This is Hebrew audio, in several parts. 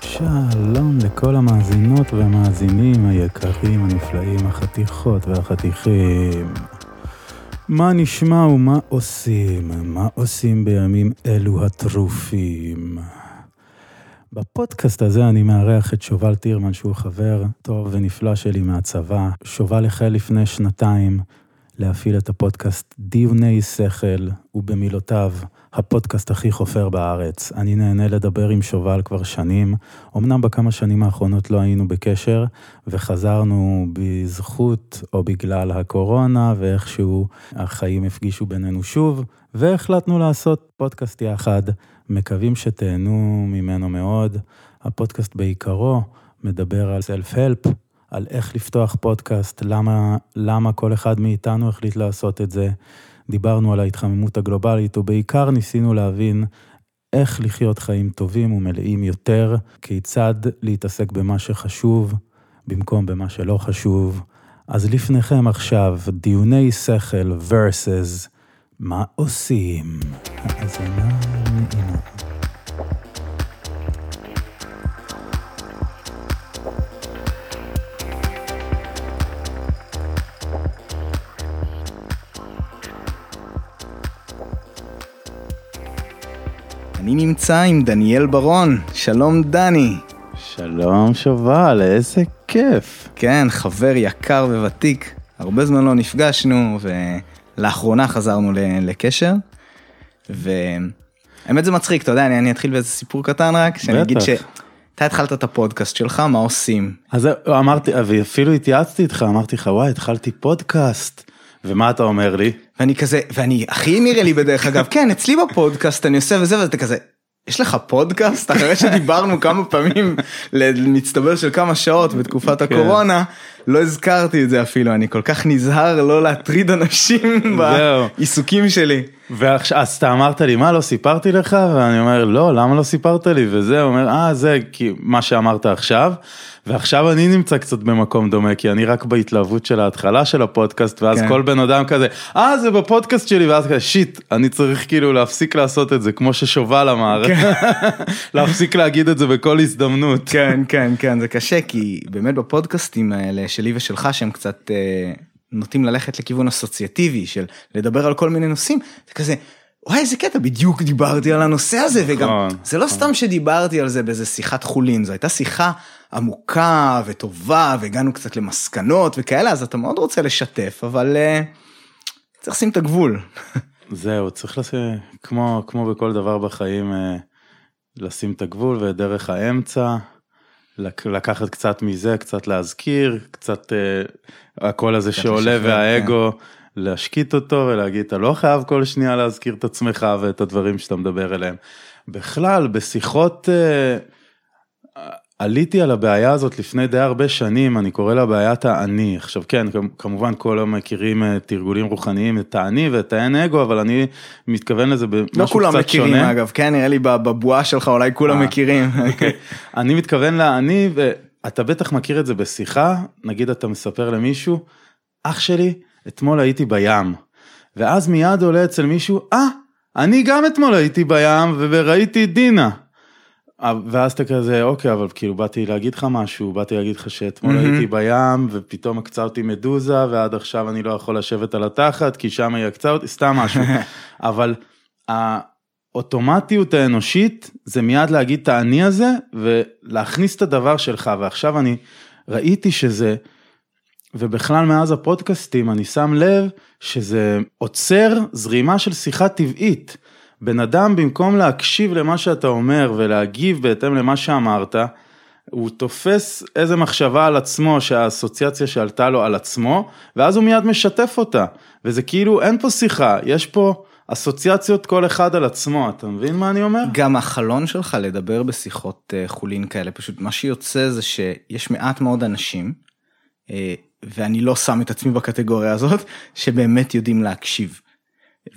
שלום לכל המאזינות והמאזינים היקרים, הנפלאים, החתיכות והחתיכים. מה נשמע ומה עושים? מה עושים בימים אלו הטרופים? בפודקאסט הזה אני מארח את שובל טירמן, שהוא חבר טוב ונפלא שלי מהצבא. שובל החל לפני שנתיים להפעיל את הפודקאסט דיוני שכל, ובמילותיו, הפודקאסט הכי חופר בארץ. אני נהנה לדבר עם שובל כבר שנים. אמנם בכמה שנים האחרונות לא היינו בקשר, וחזרנו בזכות או בגלל הקורונה, ואיכשהו החיים הפגישו בינינו שוב, והחלטנו לעשות פודקאסט יחד. מקווים שתהנו ממנו מאוד. הפודקאסט בעיקרו מדבר על סלף-הלפ, על איך לפתוח פודקאסט, למה, למה כל אחד מאיתנו החליט לעשות את זה. דיברנו על ההתחממות הגלובלית, ובעיקר ניסינו להבין איך לחיות חיים טובים ומלאים יותר, כיצד להתעסק במה שחשוב במקום במה שלא חשוב. אז לפניכם עכשיו, דיוני שכל versus מה עושים. האזנה נעימה. אני נמצא עם דניאל ברון, שלום דני. שלום שובל, איזה כיף. כן, חבר יקר וותיק, הרבה זמן לא נפגשנו ולאחרונה חזרנו לקשר. והאמת זה מצחיק, אתה יודע, אני, אני אתחיל באיזה סיפור קטן רק, שאני אגיד בטח. שאתה התחלת את הפודקאסט שלך, מה עושים? אז אמרתי, ואפילו התייעצתי איתך, אמרתי לך, וואי, התחלתי פודקאסט. ומה אתה אומר לי? ואני כזה, ואני הכי נראה לי בדרך אגב, כן, אצלי בפודקאסט אני עושה וזה, ואתה כזה, יש לך פודקאסט? אחרי שדיברנו כמה פעמים למצטבר של כמה שעות בתקופת הקורונה, לא הזכרתי את זה אפילו, אני כל כך נזהר לא להטריד אנשים. בעיסוקים שלי. ועכשיו, אז אתה אמרת לי, מה, לא סיפרתי לך? ואני אומר, לא, למה לא סיפרת לי? וזה, הוא אומר, אה, זה כי מה שאמרת עכשיו. ועכשיו אני נמצא קצת במקום דומה, כי אני רק בהתלהבות של ההתחלה של הפודקאסט, ואז כן. כל בן אדם כזה, אה, זה בפודקאסט שלי, ואז כזה, שיט, אני צריך כאילו להפסיק לעשות את זה, כמו ששובל אמר, להפסיק להגיד את זה בכל הזדמנות. כן, כן, כן, זה קשה, כי באמת בפודקאסטים האלה שלי ושלך, שהם קצת אה, נוטים ללכת לכיוון אסוציאטיבי של לדבר על כל מיני נושאים, זה כזה, וואי איזה קטע, בדיוק דיברתי על הנושא הזה, וגם, נכון, זה לא סתם שדיברתי על זה באיזה שיחת חולין, זו הייתה שיחה עמוקה וטובה, והגענו קצת למסקנות וכאלה, אז אתה מאוד רוצה לשתף, אבל אה, צריך לשים את הגבול. זהו, צריך לשים, כמו, כמו בכל דבר בחיים, אה, לשים את הגבול ואת דרך האמצע, לקחת קצת מזה, קצת להזכיר, קצת אה, הקול הזה שעולה והאגו, להשקיט אותו ולהגיד, אתה לא חייב כל שנייה להזכיר את עצמך ואת הדברים שאתה מדבר אליהם. בכלל, בשיחות, אה, עליתי על הבעיה הזאת לפני די הרבה שנים, אני קורא לה בעיית האני. עכשיו כן, כמ- כמובן כולם מכירים אה, תרגולים רוחניים, את האני ואת האין אגו, אבל אני מתכוון לזה במשהו קצת לא שונה. כולם מכירים אגב, כן, נראה לי בבועה שלך אולי כולם אה, מכירים. אוקיי. אני מתכוון לאני, ואתה בטח מכיר את זה בשיחה, נגיד אתה מספר למישהו, אח שלי, אתמול הייתי בים. ואז מיד עולה אצל מישהו, אה, אני גם אתמול הייתי בים וראיתי דינה. אה, ואז אתה כזה, אוקיי, אבל כאילו באתי להגיד לך משהו, באתי להגיד לך שאתמול מהמם. הייתי בים, ופתאום עקצה אותי מדוזה, ועד עכשיו אני לא יכול לשבת על התחת, כי שם היא עקצה אותי, סתם משהו. אבל האוטומטיות האנושית זה מיד להגיד את האני הזה, ולהכניס את הדבר שלך, ועכשיו אני ראיתי שזה, ובכלל מאז הפודקאסטים אני שם לב שזה עוצר זרימה של שיחה טבעית. בן אדם במקום להקשיב למה שאתה אומר ולהגיב בהתאם למה שאמרת, הוא תופס איזה מחשבה על עצמו שהאסוציאציה שעלתה לו על עצמו, ואז הוא מיד משתף אותה. וזה כאילו אין פה שיחה, יש פה אסוציאציות כל אחד על עצמו, אתה מבין מה אני אומר? גם החלון שלך לדבר בשיחות אה, חולין כאלה, פשוט מה שיוצא זה שיש מעט מאוד אנשים, אה, ואני לא שם את עצמי בקטגוריה הזאת, שבאמת יודעים להקשיב.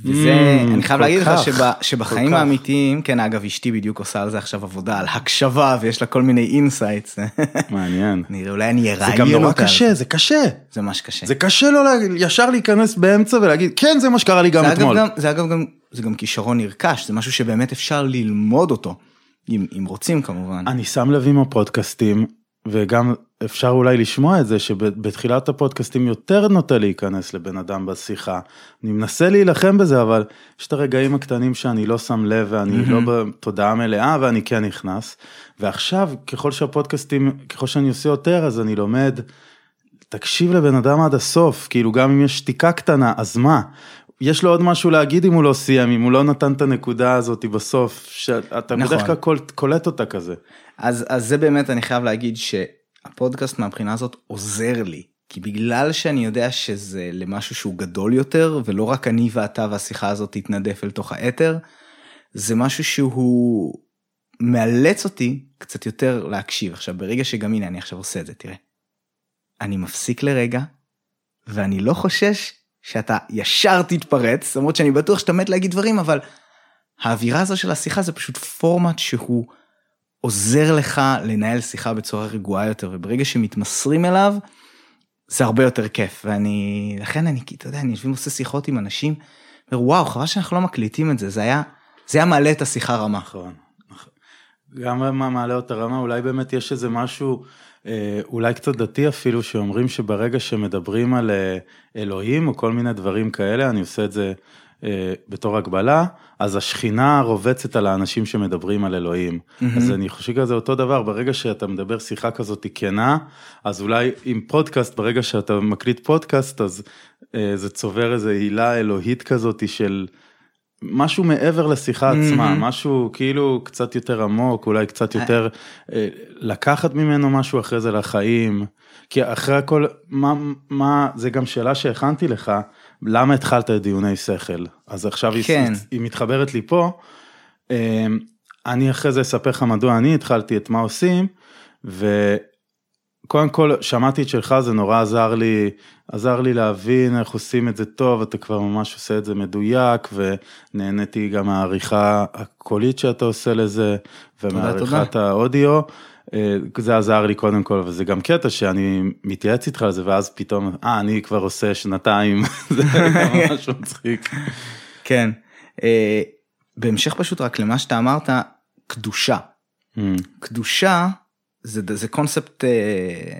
וזה, Mm, אני חייב להגיד לך כך, שב, שבחיים. האמיתיים, כן אגב אשתי בדיוק עושה על זה עכשיו עבודה, על הקשבה ויש לה כל מיני insights, מעניין. נראה אולי אני זה אראיין גם נורא אותה. קשה, זה קשה. זה ממש קשה. זה קשה לא ישר להיכנס באמצע ולהגיד, כן, זה מה שקרה לי גם זה אתמול. גם, זה אגב גם, זה גם כישרון נרכש, זה משהו שבאמת אפשר ללמוד אותו, אם, אם רוצים כמובן. אני שם לב עם הפודקאסטים, וגם אפשר אולי לשמוע את זה, שבתחילת הפודקאסטים יותר נוטה להיכנס לבן אדם בשיחה. אני מנסה להילחם בזה, אבל יש את הרגעים הקטנים שאני לא שם לב ואני לא בתודעה מלאה ואני כן נכנס. ועכשיו, ככל שהפודקאסטים, ככל שאני עושה יותר, אז אני לומד, תקשיב לבן אדם עד הסוף, כאילו גם אם יש שתיקה קטנה, אז מה? יש לו עוד משהו להגיד אם הוא לא סיים, אם הוא לא נתן את הנקודה הזאת בסוף, שאתה נכון. בדרך כלל קול- קולט אותה כזה. אז, אז זה באמת אני חייב להגיד שהפודקאסט מהבחינה הזאת עוזר לי. כי בגלל שאני יודע שזה למשהו שהוא גדול יותר ולא רק אני ואתה והשיחה הזאת תתנדף אל תוך האתר, זה משהו שהוא מאלץ אותי קצת יותר להקשיב. עכשיו ברגע שגם הנה אני עכשיו עושה את זה תראה. אני מפסיק לרגע ואני לא חושש שאתה ישר תתפרץ למרות שאני בטוח שאתה מת להגיד דברים אבל האווירה הזו של השיחה זה פשוט פורמט שהוא עוזר לך לנהל שיחה בצורה רגועה יותר וברגע שמתמסרים אליו זה הרבה יותר כיף ואני לכן אני אתה יודע אני יושבים עושה שיחות עם אנשים אומר וואו חבל שאנחנו לא מקליטים את זה זה היה זה היה מעלה את השיחה רמה. נכון. נכון. גם מה מעלה אותה רמה, אולי באמת יש איזה משהו, אה, אולי קצת דתי אפילו, שאומרים שברגע שמדברים על אה, אלוהים או כל מיני דברים כאלה, אני עושה את זה אה, בתור הגבלה, אז השכינה רובצת על האנשים שמדברים על אלוהים. אז אני חושב שזה אותו דבר, ברגע שאתה מדבר שיחה כזאת כנה, אז אולי עם פודקאסט, ברגע שאתה מקליט פודקאסט, אז אה, זה צובר איזה הילה אלוהית כזאת של... משהו מעבר לשיחה עצמה, משהו כאילו קצת יותר עמוק, אולי קצת יותר אה, לקחת ממנו משהו אחרי זה לחיים. כי אחרי הכל, מה, מה, זה גם שאלה שהכנתי לך, למה התחלת את דיוני שכל? אז עכשיו היא, כן. היא מתחברת לי פה. אה, אני אחרי זה אספר לך מדוע אני התחלתי את מה עושים, וקודם כל שמעתי את שלך, זה נורא עזר לי, עזר לי להבין איך עושים את זה טוב, אתה כבר ממש עושה את זה מדויק, ונהניתי גם מהעריכה הקולית שאתה עושה לזה, ומעריכת האודיו. אה, זה עזר לי קודם כל, וזה גם קטע שאני מתייעץ איתך על זה, ואז פתאום, אה, אני כבר עושה שנתיים, זה גם ממש מצחיק. כן. אה, בהמשך פשוט רק למה שאתה אמרת קדושה. Mm, קדושה זה, זה קונספט אה,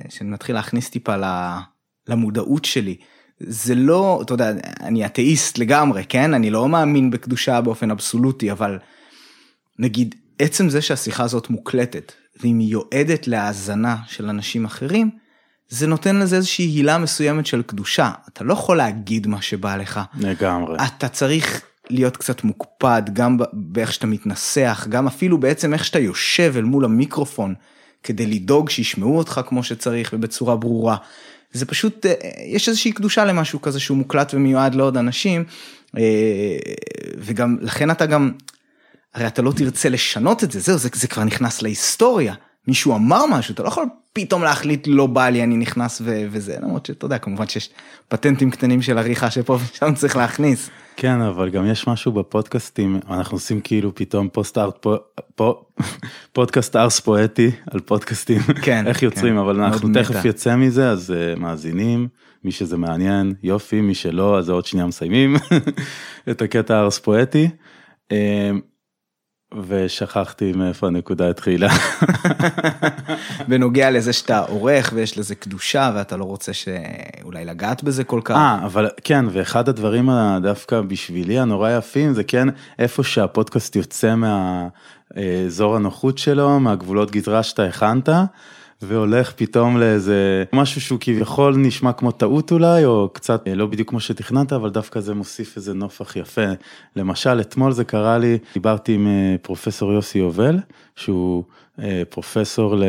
שאני מתחיל להכניס טיפה ל- למודעות שלי. זה לא, אתה יודע, אני אתאיסט לגמרי, כן? אני לא מאמין בקדושה באופן אבסולוטי, אבל נגיד, עצם זה שהשיחה הזאת מוקלטת, ואם היא יועדת להאזנה של אנשים אחרים, זה נותן לזה איזושהי הילה מסוימת של קדושה. אתה לא יכול להגיד מה שבא לך. לגמרי. אתה צריך להיות קצת מוקפד גם באיך שאתה מתנסח, גם אפילו בעצם איך שאתה יושב אל מול המיקרופון, כדי לדאוג שישמעו אותך כמו שצריך ובצורה ברורה. זה פשוט, אה, יש איזושהי קדושה למשהו כזה שהוא מוקלט ומיועד לעוד אנשים, אה, וגם, לכן אתה גם, הרי אתה לא תרצה לשנות את זה, זהו, זה, זה כבר נכנס להיסטוריה. מישהו אמר משהו, אתה לא יכול פתאום להחליט לא בא לי, אני נכנס ו- וזה, למרות שאתה יודע, כמובן שיש פטנטים קטנים של עריכה שפה ושם צריך להכניס. כן, אבל גם יש משהו בפודקאסטים, אנחנו עושים כאילו פתאום פוסט ארט, פו, פו, פודקאסט ארס פואטי על פודקאסטים, כן, איך יוצרים, כן, אבל אנחנו מטה. תכף יצא מזה, אז uh, מאזינים, מי שזה מעניין, יופי, מי שלא, אז עוד שנייה מסיימים את הקטע הארס פואטי. Uh, ושכחתי מאיפה הנקודה התחילה. בנוגע לזה שאתה עורך ויש לזה קדושה ואתה לא רוצה שאולי לגעת בזה כל כך. אה, אבל כן, ואחד הדברים ה- דווקא בשבילי הנורא יפים זה כן איפה שהפודקאסט יוצא מהאזור הנוחות שלו, מהגבולות גזרה שאתה הכנת, והולך פתאום לאיזה משהו שהוא כביכול נשמע כמו טעות אולי, או קצת אה, לא בדיוק כמו שתכננת, אבל דווקא זה מוסיף איזה נופח יפה. למשל, אתמול זה קרה לי, דיברתי עם אה, פרופסור יוסי יובל, שהוא אה, פרופסור ל...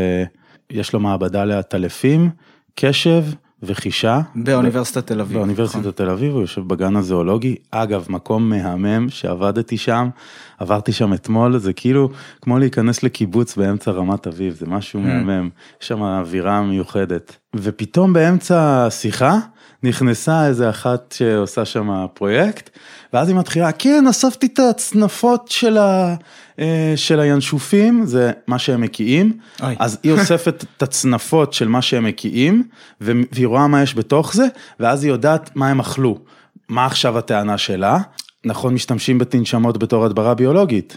יש לו מעבדה לעטלפים, קשב וחישה. באוניברסיטת תל אביב. באוניברסיטת נכון. תל אביב, הוא יושב בגן הזואולוגי. אגב, מקום מהמם שעבדתי שם, עברתי שם אתמול, זה כאילו כמו להיכנס לקיבוץ באמצע רמת אביב, זה משהו Mm. מהמם, יש שם אווירה מיוחדת. ופתאום באמצע השיחה, נכנסה איזה אחת שעושה שם פרויקט, ואז היא מתחילה, כן, אספתי את הצנפות של, ה, של הינשופים, זה מה שהם מקיאים, אוי. אז היא אוספת את הצנפות של מה שהם מקיאים, והיא רואה מה יש בתוך זה, ואז היא יודעת מה הם אכלו. מה עכשיו הטענה שלה? נכון, משתמשים בתנשמות בתור הדברה ביולוגית.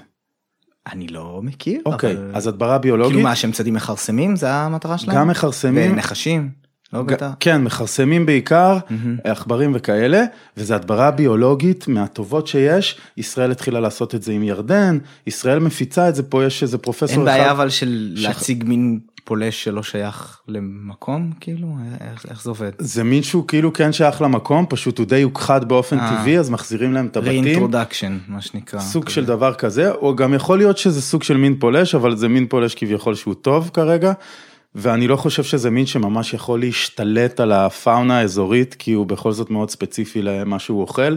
אני לא מכיר. אוקיי, אבל- אז הדברה ביולוגית, כאילו מה, שהם צדים מכרסמים? זה המטרה שלהם? גם מכרסמים, ונחשים? לא ג- בטח. כן, מכרסמים בעיקר. עכברים וכאלה, וזה הדברה ביולוגית מהטובות שיש, ישראל התחילה לעשות את זה עם ירדן, ישראל מפיצה את זה, פה יש איזה פרופסור אין אחד. בעיה אבל של שח- להציג מין פולש שלא שייך למקום כאילו איך, איך זה עובד? זה מין שהוא כאילו כן שייך למקום, פשוט הוא די הוכחד באופן אה. טבעי, אז מחזירים להם את הבתים. רeintroduction מה שנקרא. סוג כזה. של דבר כזה, או גם יכול להיות שזה סוג של מין פולש, אבל זה מין פולש כביכול שהוא טוב כרגע, ואני לא חושב שזה מין שממש יכול להשתלט על הפאונה האזורית, כי הוא בכל זאת מאוד ספציפי למה שהוא אוכל,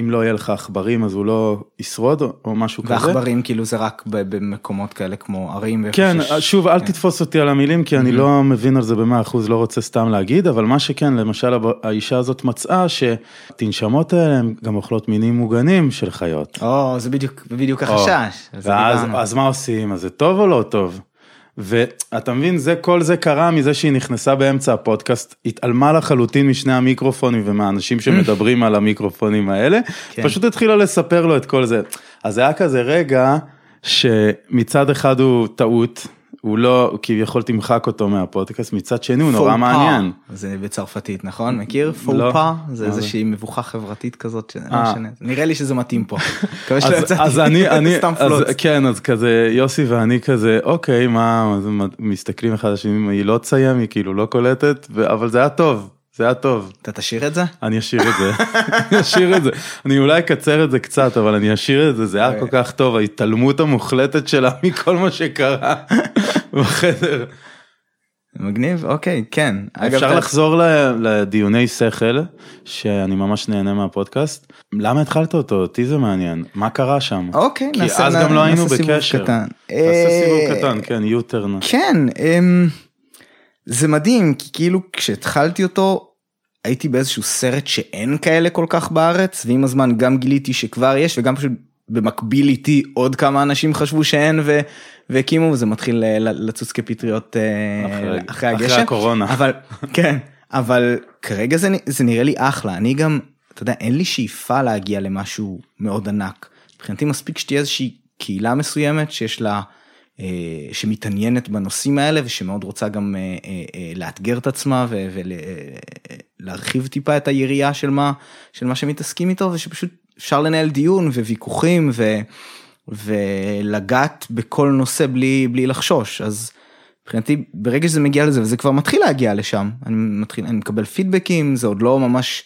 אם לא יהיה לך עכברים אז הוא לא ישרוד או- משהו כזה. ועכברים כאילו זה רק במקומות כאלה כמו ערים. כן, שיש- שוב, אל תתפוס אותי על המילים, כי אני לא מבין על זה במאה אחוז, לא רוצה סתם להגיד, אבל מה שכן, למשל האישה הזאת מצאה שתנשמות האלה הן גם אוכלות מינים מוגנים של חיות. או זה בדיוק בדיוק החשש. ואז. אז מה עושים? אז זה טוב או לא טוב? ואתה מבין, זה, כל זה קרה מזה שהיא נכנסה באמצע הפודקאסט, התעלמה לחלוטין משני המיקרופונים ומהאנשים שמדברים על המיקרופונים האלה, כן. פשוט התחילה לספר לו את כל זה. אז היה כזה רגע שמצד אחד הוא טעות, הוא לא, כביכול תמחק אותו מהפודקאסט, מצד שני הוא נורא. מעניין. זה בצרפתית נכון מכיר לא. פופה זה? איזושהי מבוכה חברתית כזאת אה. משנה נראה לי שזה מתאים פה. מקווה שלא יצאתי סתם פלוץ. כן, אז כזה יוסי ואני כזה, אוקיי, מה, מסתכלים אחד על השני, היא לא תסיים, היא כאילו לא קולטת, אבל זה היה טוב, זה היה טוב, אתה תשאיר את זה? אני אשאיר את זה, אני אשאיר את זה, אני אולי אקצר את זה קצת, אבל אני אשאיר את זה, זה היה כל כך טוב, ההתעלמות המוחלטת שלה מכל מה שקרה בחדר. מגניב אוקיי כן. אפשר לחזור לדיוני שכל, שאני ממש נהנה מהפודקאסט, למה התחלת אותו? אותי זה מעניין, מה קרה שם? אוקיי כי נעשה אז נע- גם לא היינו נעשה סיבוב בקשר. קטן. תעשה סיבוב אה, קטן, כן, יוטרן. כן אמ, זה מדהים כי כאילו כשהתחלתי אותו הייתי באיזשהו סרט שאין כאלה כל כך בארץ ועם הזמן גם גיליתי שכבר יש וגם פשוט במקביל איתי עוד כמה אנשים חשבו שאין ו... והקימו וזה מתחיל לצוץ כפטריות אה, אחרי- אחרי אחרי הגשם. הקורונה. אבל כן אבל כרגע זה, זה נראה לי אחלה אני גם אתה יודע אין לי שאיפה להגיע למשהו מאוד ענק. מבחינתי מספיק שתהיה איזושהי קהילה מסוימת שיש לה שמתעניינת בנושאים האלה ושמאוד רוצה גם אה, אה, אה, לאתגר את עצמה ולהרחיב טיפה את היריעה של מה של מה שמתעסקים איתו ושפשוט אפשר לנהל דיון וויכוחים ו, ולגעת בכל נושא בלי בלי לחשוש אז. מבחינתי ברגע שזה מגיע לזה וזה כבר מתחיל להגיע לשם אני מתחיל אני מקבל פידבקים זה עוד לא ממש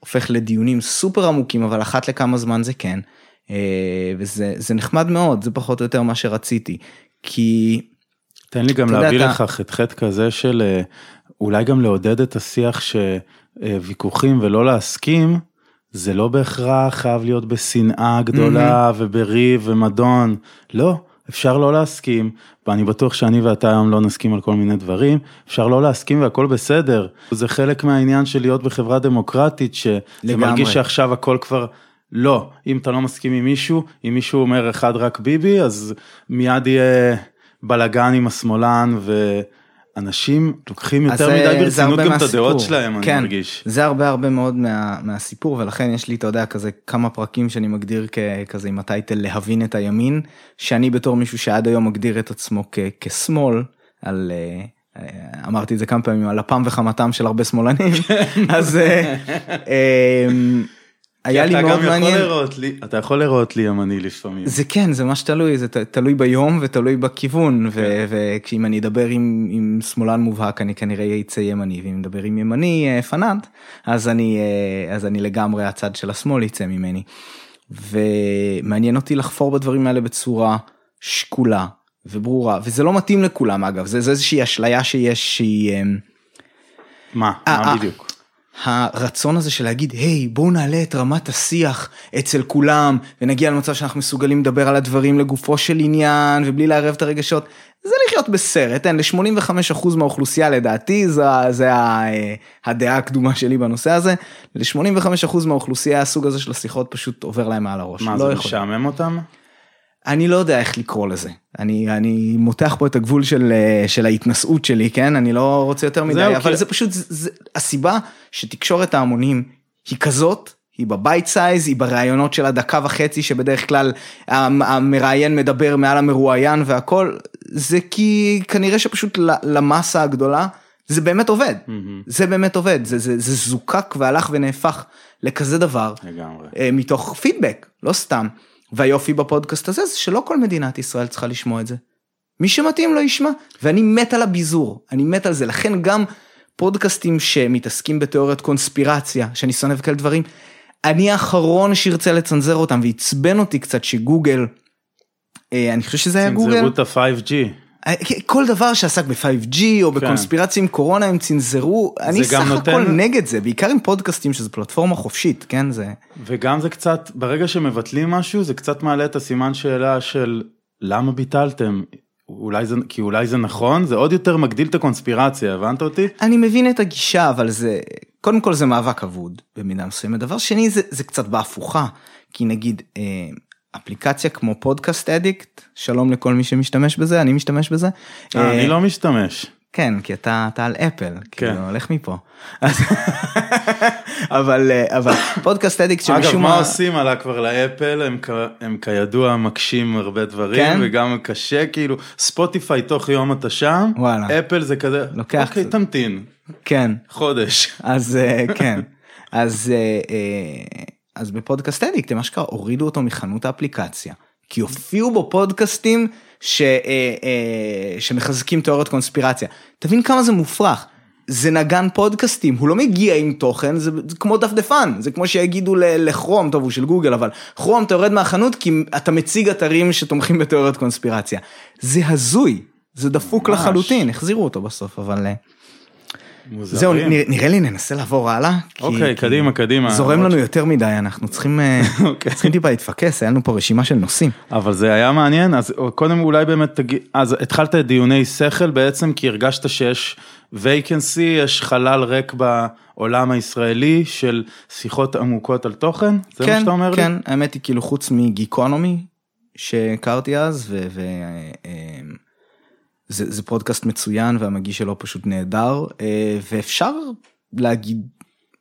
הופך לדיונים סופר עמוקים אבל אחת לכמה זמן זה כן אה, וזה זה נחמד מאוד זה פחות או יותר מה שרציתי כי תן לי גם להביא אתה- לך חטא כזה של אה, אולי גם לעודד את השיח שוויכוחים ולא להסכים, זה לא בהכרח חייב להיות בשנאה גדולה ובריב ומדון, לא. אפשר לא להסכים, ואני בטוח שאני ואתה היום לא נסכים על כל מיני דברים, אפשר לא להסכים והכל בסדר. זה חלק מהעניין של להיות בחברה דמוקרטית, שזה. מרגיש שעכשיו הכל כבר לא. אם אתה לא מסכים עם מישהו, אם מישהו אומר אחד רק ביבי, אז מיד יהיה בלאגן עם השמאלן, ואנשים לוקחים אז יותר מדי ברצינות גם את הדעות. שלהם, אני כן, מרגיש. זה הרבה הרבה מאוד מה, מהסיפור ולכן יש לי אתה יודע כזה כמה פרקים שאני מגדיר ככזה עם הטייטל להבין את הימין שאני בתור מישהו שעד היום מגדיר את עצמו כ, כשמאל על. אה, אה, אמרתי את זה כמה פעמים על אפם וחמתם של הרבה שמאלנים אז אה, אה, היה לי אתה מאוד גם יכול מעניין לראות לי, אתה יכול לראות לי ימני לפעמים. זה כן זה ממש תלוי זה ת- תלוי ביום ותלוי בכיוון ו- וכשאם אני אדבר עם, עם שמאלן מובהק אני כנראה אצא ימני ואם אדבר עם ימני אה, פנאט אז אני אה, אז אני לגמרי הצד של השמאל יצא ממני. ומעניין אותי לחפור בדברים האלה בצורה שקולה וברורה וזה לא מתאים לכולם אגב זה, זה איזושהי אשליה שיש שהיא. אה, מה? אה, מה. בדיוק? הרצון הזה של להגיד, היי, בואו נעלה את רמת השיח אצל כולם, ונגיע למצב שאנחנו מסוגלים לדבר על הדברים לגופו של עניין, ובלי לערב את הרגשות, זה לחיות בסרט, אין, ל-85% מהאוכלוסייה לדעתי, זה, זה אה, הדעה הקדומה שלי בנושא הזה, ל-85% מהאוכלוסייה הסוג הזה של השיחות פשוט עובר להם מעל הראש. מה, לא זה. משעמם אותם? אני לא יודע איך לקרוא לזה. אני, אני מותח פה את הגבול של, אה, של ההתנשאות שלי, כן? אני לא רוצה יותר מדי, אבל כי- זה פשוט, זה, זה, הסיבה שתקשורת ההמונים היא כזאת, היא ב bite size, היא בראיונות של הדקה וחצי שבדרך כלל המ- המראיין מדבר מעל המרואיין והכל, זה כי כנראה שפשוט למסה הגדולה זה באמת עובד. זה באמת עובד, זה, זה, זה זוקק והלך ונהפך לכזה דבר. לגמרי. אה, מתוך פידבק, לא סתם. והיופי בפודקאסט הזה זה שלא כל מדינת ישראל צריכה לשמוע את זה. מי שמתאים לו ישמע, ואני מת על הביזור, אני מת על זה, לכן גם פודקאסטים שמתעסקים בתיאוריות קונספירציה, שאני שונא וכאלה דברים, אני האחרון שירצה לצנזר אותם, ועצבן אותי קצת שגוגל, אה, אני חושב שזה היה גוגל, צנזרו את ה-5G. אה, כל דבר שעסק ב-5G או בקונספירציה עם קורונה הם צנזרו, אני כן. סך הכל נגד זה, בעיקר עם פודקאסטים שזה פלטפורמה חופשית, כן, זה... וגם זה קצת, ברגע שמבטלים משהו, זה קצת מעלה את הסימן שאלה של למה ביטלתם? אולי זה, כי אולי זה נכון, זה עוד יותר מגדיל את הקונספירציה, הבנת אותי? אני מבין את הגישה אבל זה קודם כל זה מאבק אבוד במידה מסוימת דבר שני זה זה קצת בהפוכה כי נגיד אה, אפליקציה כמו פודקאסט אדיקט שלום לכל מי שמשתמש בזה אני משתמש בזה. אה, אה, אני לא משתמש. כן כי אתה אתה על אפל כן. כאילו הולך מפה. אבל אה, אבל פודקאסט אדיקט אגב, שמשום מה מה עושים עלה כבר לאפל, הם, כ- הם כידוע מקשים הרבה דברים, כן? וגם קשה, כאילו, ספוטיפיי תוך יום אתה שם, וואלה. אפל זה כזה, לוקח אוקיי. תמתין, כן חודש. אז אה, כן אז אה, אה, אז בפודקאסט אדיקט הם אשכרה הורידו אותו מחנות האפליקציה כי הופיעו בו פודקאסטים ש, אה, אה, שמחזקים תיאוריות קונספירציה תבין כמה זה מופרך. זה נגן פודקאסטים הוא לא מגיע עם תוכן זה, זה כמו דפדפן זה כמו שיגידו ל- לכרום טוב הוא של גוגל אבל כרום אתה יורד מהחנות כי אתה מציג אתרים שתומכים בתיאוריות קונספירציה זה הזוי זה דפוק ממש. לחלוטין החזירו אותו בסוף אבל אה, מוזרים. זהו, נראה, לי ננסה לעבור הלאה. אוקיי, כי קדימה, קדימה. זורם לנו יותר מדי, אנחנו צריכים, אה, אוקיי. צריכים טיפה להתפקס, היה לנו פה רשימה של נושאים. אבל זה היה מעניין, אז קודם אולי באמת תגיד, אז התחלת את דיוני שכל בעצם כי הרגשת שיש וייקנסי, יש חלל ריק בעולם הישראלי של שיחות עמוקות על תוכן? זה מה כן, שאתה אומר לי? כן, האמת היא כאילו חוץ מגיקונומי שהכרתי אז, ו... ו אה, זה, זה פודקאסט מצוין והמגיש שלו פשוט נהדר, אה, ואפשר להגיד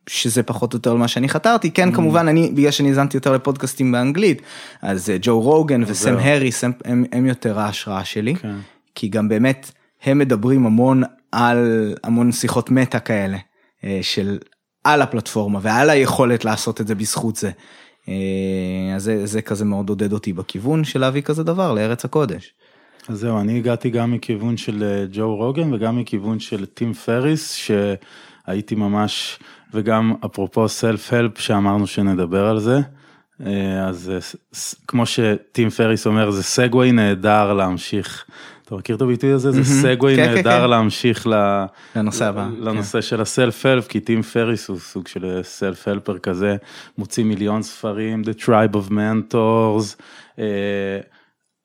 שזה פחות או יותר מה שאני חתרתי, Mm. כן כמובן אני, בגלל שאני האזנתי יותר לפודקאסטים באנגלית, אז אה, ג'ו רוגן וסם. הריס הם, הם, הם יותר ההשראה שלי. כן. כי גם באמת הם מדברים המון על המון שיחות מטה כאלה אה, של על הפלטפורמה ועל היכולת לעשות את זה בזכות זה. אז זה, זה כזה מאוד עודד אותי בכיוון של להביא כזה דבר לארץ הקודש. אז זהו, אני הגעתי גם מכיוון של אה, ג'ו רוגן וגם מכיוון של טים פריס, שהייתי ממש, וגם אפרופו סלף הלפ שאמרנו שנדבר על זה, אה, אז אה, כמו שטים פריס אומר, זה סגווי נהדר להמשיך. אתה מכיר את הביטוי הזה? זה. סגווי כן, כן, נהדר כן. להמשיך לנושא הבא. לנושא של ה self help, כי טים פריס הוא סוג של self helper כזה, מוציא מיליון ספרים, The Tribe of Mentors,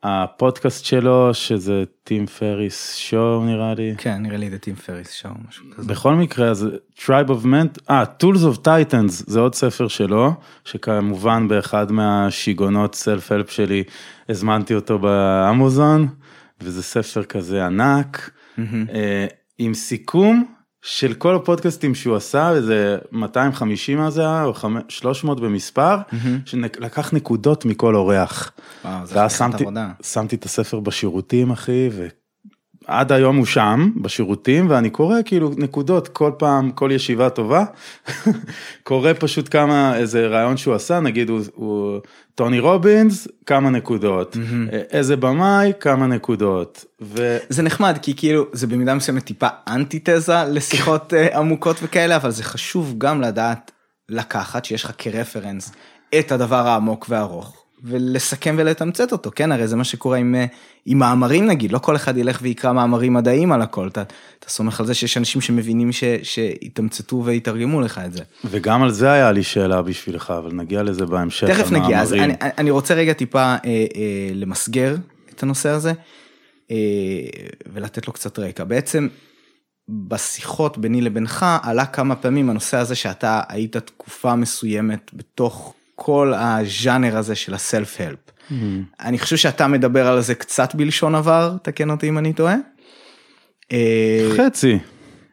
הפודקאסט שלו שזה Tim Ferriss Show נראה לי. כן, נראה לי זה Tim Ferriss Show, משהו כזה. בכל מקרה אז Tribe of Ment, אה, Tools of Titans זה עוד ספר שלו, שכמובן באחד מהשיגעונות self help שלי הזמנתי אותו באמזון, וזה ספר כזה ענק, אה, עם סיכום של כל הפודקאסטים שהוא עשה, איזה 250 מה זה היה, או 500 300 במספר, שלקח נקודות מכל אורח. וואו, זה חתיכת שמתי, עבודה. שמתי את הספר בשירותים אחי ועד היום הוא שם בשירותים ואני קורא כאילו נקודות כל פעם כל ישיבה טובה קורא פשוט כמה איזה רעיון שהוא עשה נגיד הוא, הוא טוני רובינס כמה נקודות. איזה במאי כמה נקודות. ו... זה נחמד כי כאילו זה במידה מסוימת טיפה אנטיתזה לשיחות אה, עמוקות וכאלה אבל זה חשוב גם לדעת לקחת שיש לך כרפרנס את הדבר העמוק והארוך ולסכם ולתמצת אותו, כן, הרי זה מה שקורה עם, אה, עם מאמרים נגיד, לא כל אחד ילך ויקרא מאמרים מדעיים על הכל, אתה, אתה סומך על זה שיש אנשים שמבינים ש, שיתמצתו ויתרגמו לך את זה. וגם על זה היה לי שאלה בשבילך, אבל נגיע לזה בהמשך. תכף נגיע, אז המאמרים. אני, אני רוצה רגע טיפה אה, אה, למסגר את הנושא הזה, אה, ולתת לו קצת רקע. בעצם, בשיחות ביני לבינך עלה כמה פעמים הנושא הזה שאתה היית תקופה מסוימת בתוך כל הז'אנר הזה של הסלף-הלפ. Mm-hmm. אני חושב שאתה מדבר על זה קצת בלשון עבר, תקן אותי אם אני טועה. אה, חצי.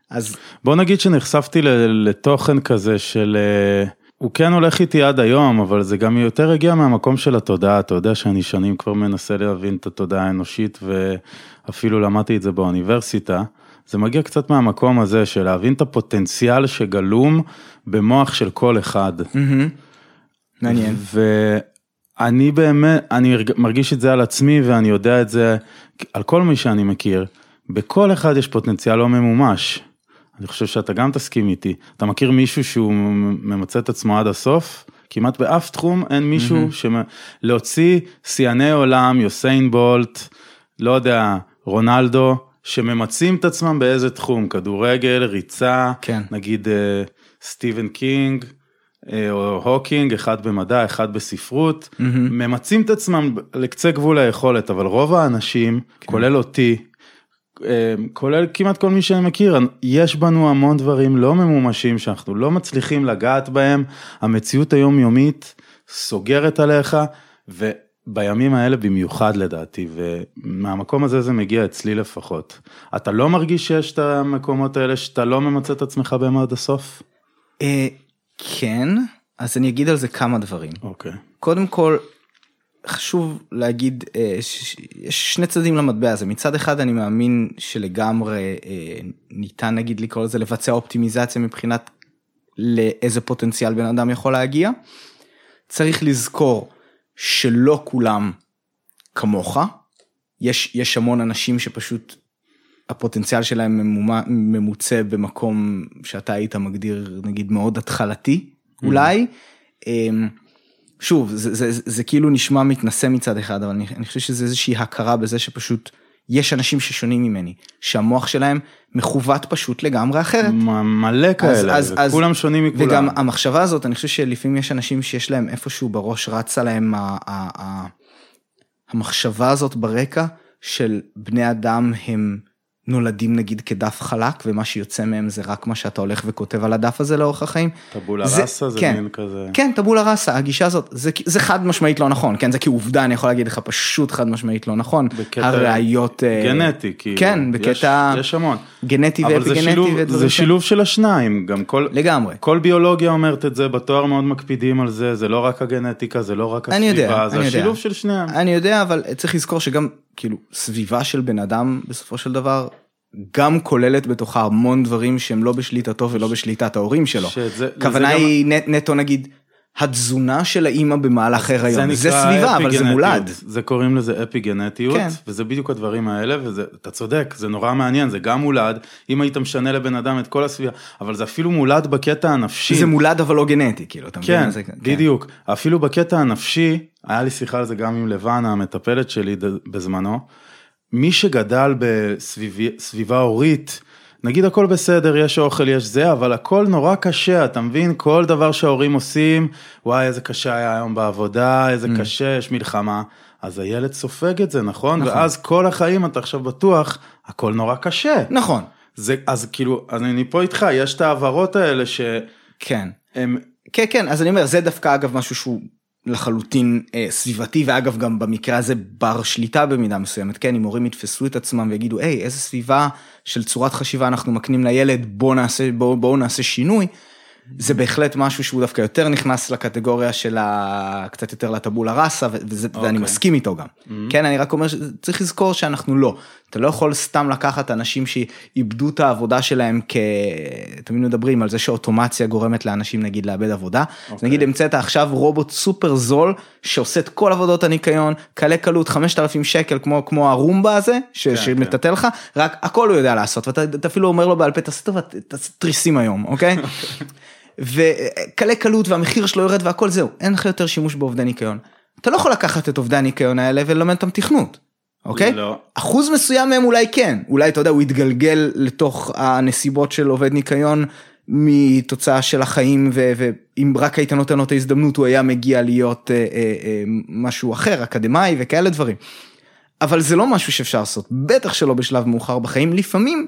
אז בוא נגיד שנחשפתי לתוכן כזה של... אה, הוא כן הולך איתי עד היום, אבל זה גם יותר הגיע מהמקום של התודעה, אתה יודע שאני שנים כבר מנסה להבין את התודעה האנושית ואפילו למדתי את זה באוניברסיטה. זה מגיע קצת מהמקום הזה של להבין את הפוטנציאל שגלום במוח של כל אחד. מהמם. מעניין. ואני באמת, אני מרגיש את זה על עצמי ואני יודע את זה על כל מי שאני מכיר. בכל אחד יש פוטנציאל לא ממומש. אני חושב שאתה גם תסכים איתי. אתה מכיר מישהו שהוא ממצה את עצמו עד הסוף? כמעט באף תחום אין מישהו שלהוציא שיאני עולם, יוסיין בולט, לא יודע, רונלדו, שממצים את עצמם באיזה תחום, כדורגל, ריצה, כן. נגיד אה, סטיבן קינג, או הוקינג, אחד במדע, אחד בספרות, ממצים את עצמם לקצה גבול היכולת, אבל רוב האנשים, כולל אותי, אה, כולל כמעט כל מי שאני מכיר, יש בנו המון דברים לא ממומשים שאנחנו לא מצליחים לגעת בהם, המציאות היומיומית סוגרת עליך, ובימים האלה במיוחד לדעתי, ומהמקום הזה זה מגיע אצלי לפחות. אתה לא מרגיש שיש את המקומות האלה שאתה לא ממצה את עצמך בהם עד הסוף? כן, אז אני אגיד על זה כמה דברים. אוקיי. קודם כל, חשוב להגיד אה, שיש שני צדדים למטבע הזה. מצד אחד אני מאמין שלגמרי אה, ניתן נגיד לקרוא לזה לבצע אופטימיזציה מבחינת לאיזה פוטנציאל בן אדם יכול להגיע. צריך לזכור שלא כולם כמוך. יש, יש המון אנשים שפשוט הפוטנציאל שלהם ממוצה במקום שאתה היית מגדיר נגיד מאוד התחלתי אולי. אמ, שוב זה, זה, זה, זה כאילו נשמע מתנשא מצד אחד אבל אני, אני חושב שזה איזושהי הכרה בזה שפשוט יש אנשים ששונים ממני שהמוח שלהם מכוות פשוט לגמרי אחרת. מלא כאלה, וכולם שונים מכולם. וגם המחשבה הזאת אני חושב שלפעמים יש אנשים שיש להם איפשהו בראש רצה להם ה, ה, ה, המחשבה הזאת ברקע של בני אדם הם נולדים נגיד כדף חלק ומה שיוצא מהם זה רק מה שאתה הולך וכותב על הדף הזה לאורך החיים. טבולה זה- ראסה זה כן. מין כזה. כן טבולה ראסה הגישה הזאת זה, זה חד משמעית לא נכון כן זה כעובדה אני יכול להגיד לך פשוט חד משמעית לא נכון בקטע הראיות אה, גנטי, כאילו. כן יש- בקטע יש המון. גנטי אבל זה ואפיגנטי שילוב, ודברים זה ש- שילוב של השניים, גם כל, לגמרי. כל ביולוגיה אומרת את זה, בתואר מאוד מקפידים על זה, זה לא רק הגנטיקה, זה לא רק אני יודע, הסביבה, זה אני יודע. השילוב של שניהם. אני יודע אבל צריך לזכור שגם כאילו סביבה של בן אדם בסופו של דבר גם כוללת בתוכה המון דברים שהם לא בשליטתו ולא בשליטת ההורים שלו. הכוונה לזה גם- היא נט, נטו נגיד התזונה של האימא במהלך הריון זה, נקרא סביבה אבל זה. מולד. זה קוראים לזה אפיגנטיות, כן. וזה בדיוק הדברים האלה, ואתה צודק, זה נורא מעניין, זה גם מולד, אם היית משנה לבן אדם את כל הסביבה, אבל זה אפילו מולד בקטע הנפשי. זה מולד אבל לא גנטי כאילו אתה מבין? כן, זה, בדיוק. אפילו בקטע הנפשי, היה לי שיחה על זה גם עם לבנה, המטפלת שלי בזמנו. מי שגדל בסביבה הורית, נגיד הכל בסדר, יש אוכל, יש זה, אבל הכל נורא קשה, אתה מבין? כל דבר שההורים עושים, וואי, איזה קשה היה היום בעבודה, איזה קשה, יש מלחמה. אז הילד סופג את זה, נכון? נכון. ואז כל החיים אתה עכשיו בטוח, הכל נורא קשה. נכון זה, אז כאילו, אז אני פה איתך, יש את ההעברות האלה שהם... כן כן כן אז אני אומר זה דווקא אגב משהו שהוא לחלוטין אה, סביבתי ואגב גם במקרה הזה בר שליטה במידה מסוימת כן אם הורים יתפסו את עצמם ויגידו היי איזה סביבה של צורת חשיבה אנחנו מקנים לילד בוא נעשה בוא, בואו נעשה שינוי. זה בהחלט משהו שהוא דווקא יותר נכנס לקטגוריה של ה... קצת יותר לטבולה ראסה וזה, okay. ואני אוקיי. מסכים איתו גם. Mm-hmm. כן אני רק אומר שצריך לזכור שאנחנו לא. אתה לא יכול סתם לקחת אנשים שאיבדו את העבודה שלהם כ... תמיד מדברים על זה שאוטומציה גורמת לאנשים נגיד לאבד עבודה. Okay. אז נגיד המצאת עכשיו רובוט סופר זול שעושה את כל עבודות הניקיון קלי קלות 5,000 שקל כמו כמו הרומבה הזה ש... כן, שמטאטא לך רק הכל הוא יודע לעשות ואתה אתה אפילו אומר לו בעל פה תעשה טובה תעשה תריסים היום אוקיי. וקלי קלות והמחיר שלו יורד והכל זהו אין לך יותר שימוש בעובדי ניקיון. אתה לא יכול לקחת את עובדי הניקיון האלה וללמד אותם תכנות, אוקיי? לא. אחוז מסוים מהם אולי כן, אולי אתה יודע, הוא יתגלגל לתוך הנסיבות של עובד ניקיון מתוצאה של החיים, ואם רק היית נותן לו את ההזדמנות הוא היה מגיע להיות אה, אה, אה, משהו אחר, אקדמאי וכאלה דברים. אבל זה לא משהו שאפשר לעשות, בטח שלא בשלב מאוחר בחיים, לפעמים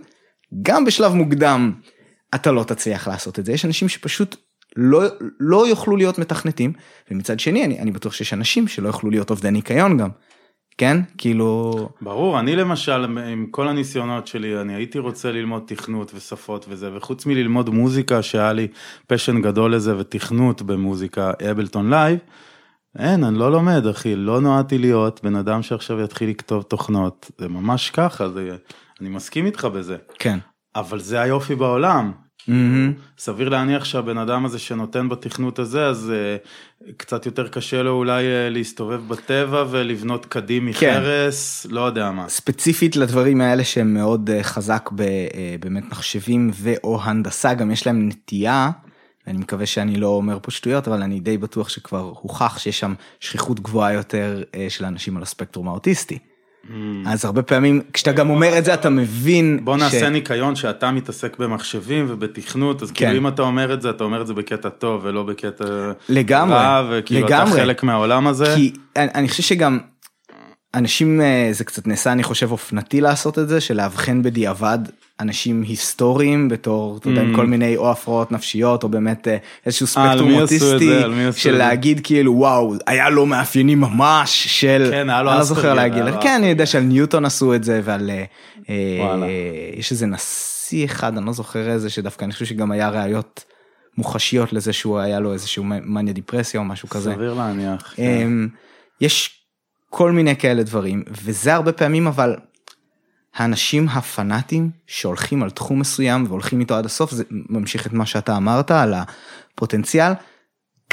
גם בשלב מוקדם אתה לא תצליח לעשות את זה, יש אנשים שפשוט לא, לא יוכלו להיות מתכנתים, ומצד שני אני, אני בטוח שיש אנשים שלא יוכלו להיות עובדי ניקיון גם, כן? כאילו... ברור, אני למשל, עם כל הניסיונות שלי, אני הייתי רוצה ללמוד תכנות ושפות וזה, וחוץ מללמוד מוזיקה, שהיה לי passion גדול לזה, ותכנות במוזיקה, Ableton Live, אין, אני לא לומד, אחי, לא נועדתי להיות בן אדם שעכשיו יתחיל לכתוב תוכנות, זה ממש ככה, זה, אני מסכים איתך בזה. כן. אבל זה היופי בעולם. מהמם. סביר להניח שהבן אדם הזה שנותן בתכנות הזה, אז אה, קצת יותר קשה לו אולי אה, להסתובב בטבע ולבנות כדים כן. מחרס, לא יודע מה. ספציפית לדברים האלה שהם מאוד אה, חזק ב, אה, באמת מחשבים ו/או הנדסה, גם יש להם נטייה, ואני מקווה שאני לא אומר פה שטויות, אבל אני די בטוח שכבר הוכח שיש שם שכיחות גבוהה יותר אה, של אנשים על הספקטרום האוטיסטי. אז הרבה פעמים כשאתה גם אומר את זה אתה מבין בוא נעשה ניקיון שאתה מתעסק במחשבים ובתכנות, אז כן. כאילו אם אתה אומר את זה, אתה אומר את זה בקטע טוב ולא בקטע רע, וכאילו אתה. חלק מהעולם הזה. כי אני, אני חושב שגם אנשים אה, זה קצת נעשה אני חושב אופנתי לעשות את זה של לאבחן בדיעבד אנשים היסטוריים בתור אתה יודע, עם Mm. כל מיני או הפרעות נפשיות או באמת אה, איזשהו אה, ספקטרום? אוטיסטי של? להגיד כאילו וואו היה לו מאפיינים ממש של כן, היה לו אני לא זוכר להגיד כן אני יודע שעל ניוטון עשו את זה ועל אה. יש איזה נשיא אחד אני לא זוכר איזה שדווקא אני חושב שגם היה ראיות מוחשיות לזה שהוא היה לו איזשהו מניה דיפרסיה או משהו כזה. סביר להניח. כן. אמ, יש כל מיני כאלה דברים וזה הרבה פעמים אבל האנשים הפנאטים שהולכים על תחום מסוים והולכים איתו עד הסוף זה ממשיך את מה שאתה אמרת על הפוטנציאל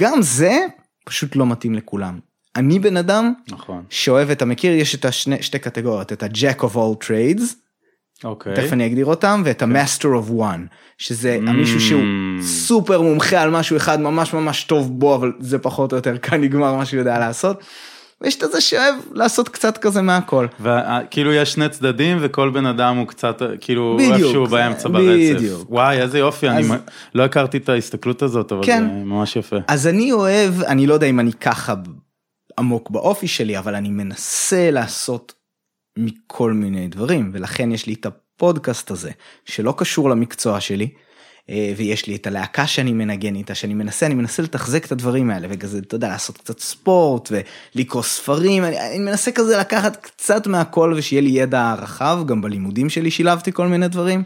גם זה פשוט לא מתאים לכולם. אני בן אדם נכון. שאוהב אתה מכיר יש את השני שתי קטגוריות את ה-Jack of all trades אוקיי. תכף אני אגדיר אותם ואת ה-master of one שזה המישהו שהוא Mm. סופר מומחה על משהו אחד ממש ממש טוב בו אבל זה פחות או יותר כאן נגמר מה שהוא יודע לעשות. ויש את הזה שאוהב לעשות קצת כזה מהכל. וכאילו יש שני צדדים וכל בן אדם הוא קצת כאילו בדיוק, איפשהו זה- באמצע ברצף. בדיוק. וואי איזה יופי, אני אז- מ- לא הכרתי את ההסתכלות הזאת אבל כן. זה ממש יפה. אז אני אוהב אני לא יודע אם אני ככה עמוק באופי שלי אבל אני מנסה לעשות מכל מיני דברים ולכן יש לי את הפודקאסט הזה שלא קשור למקצוע שלי. אה, ויש לי את הלהקה שאני מנגן איתה שאני מנסה אני מנסה לתחזק את הדברים האלה וכזה אתה יודע לעשות קצת ספורט ולקרוא ספרים אני, אני מנסה כזה לקחת קצת מהכל ושיהיה לי ידע רחב גם בלימודים שלי שילבתי כל מיני דברים.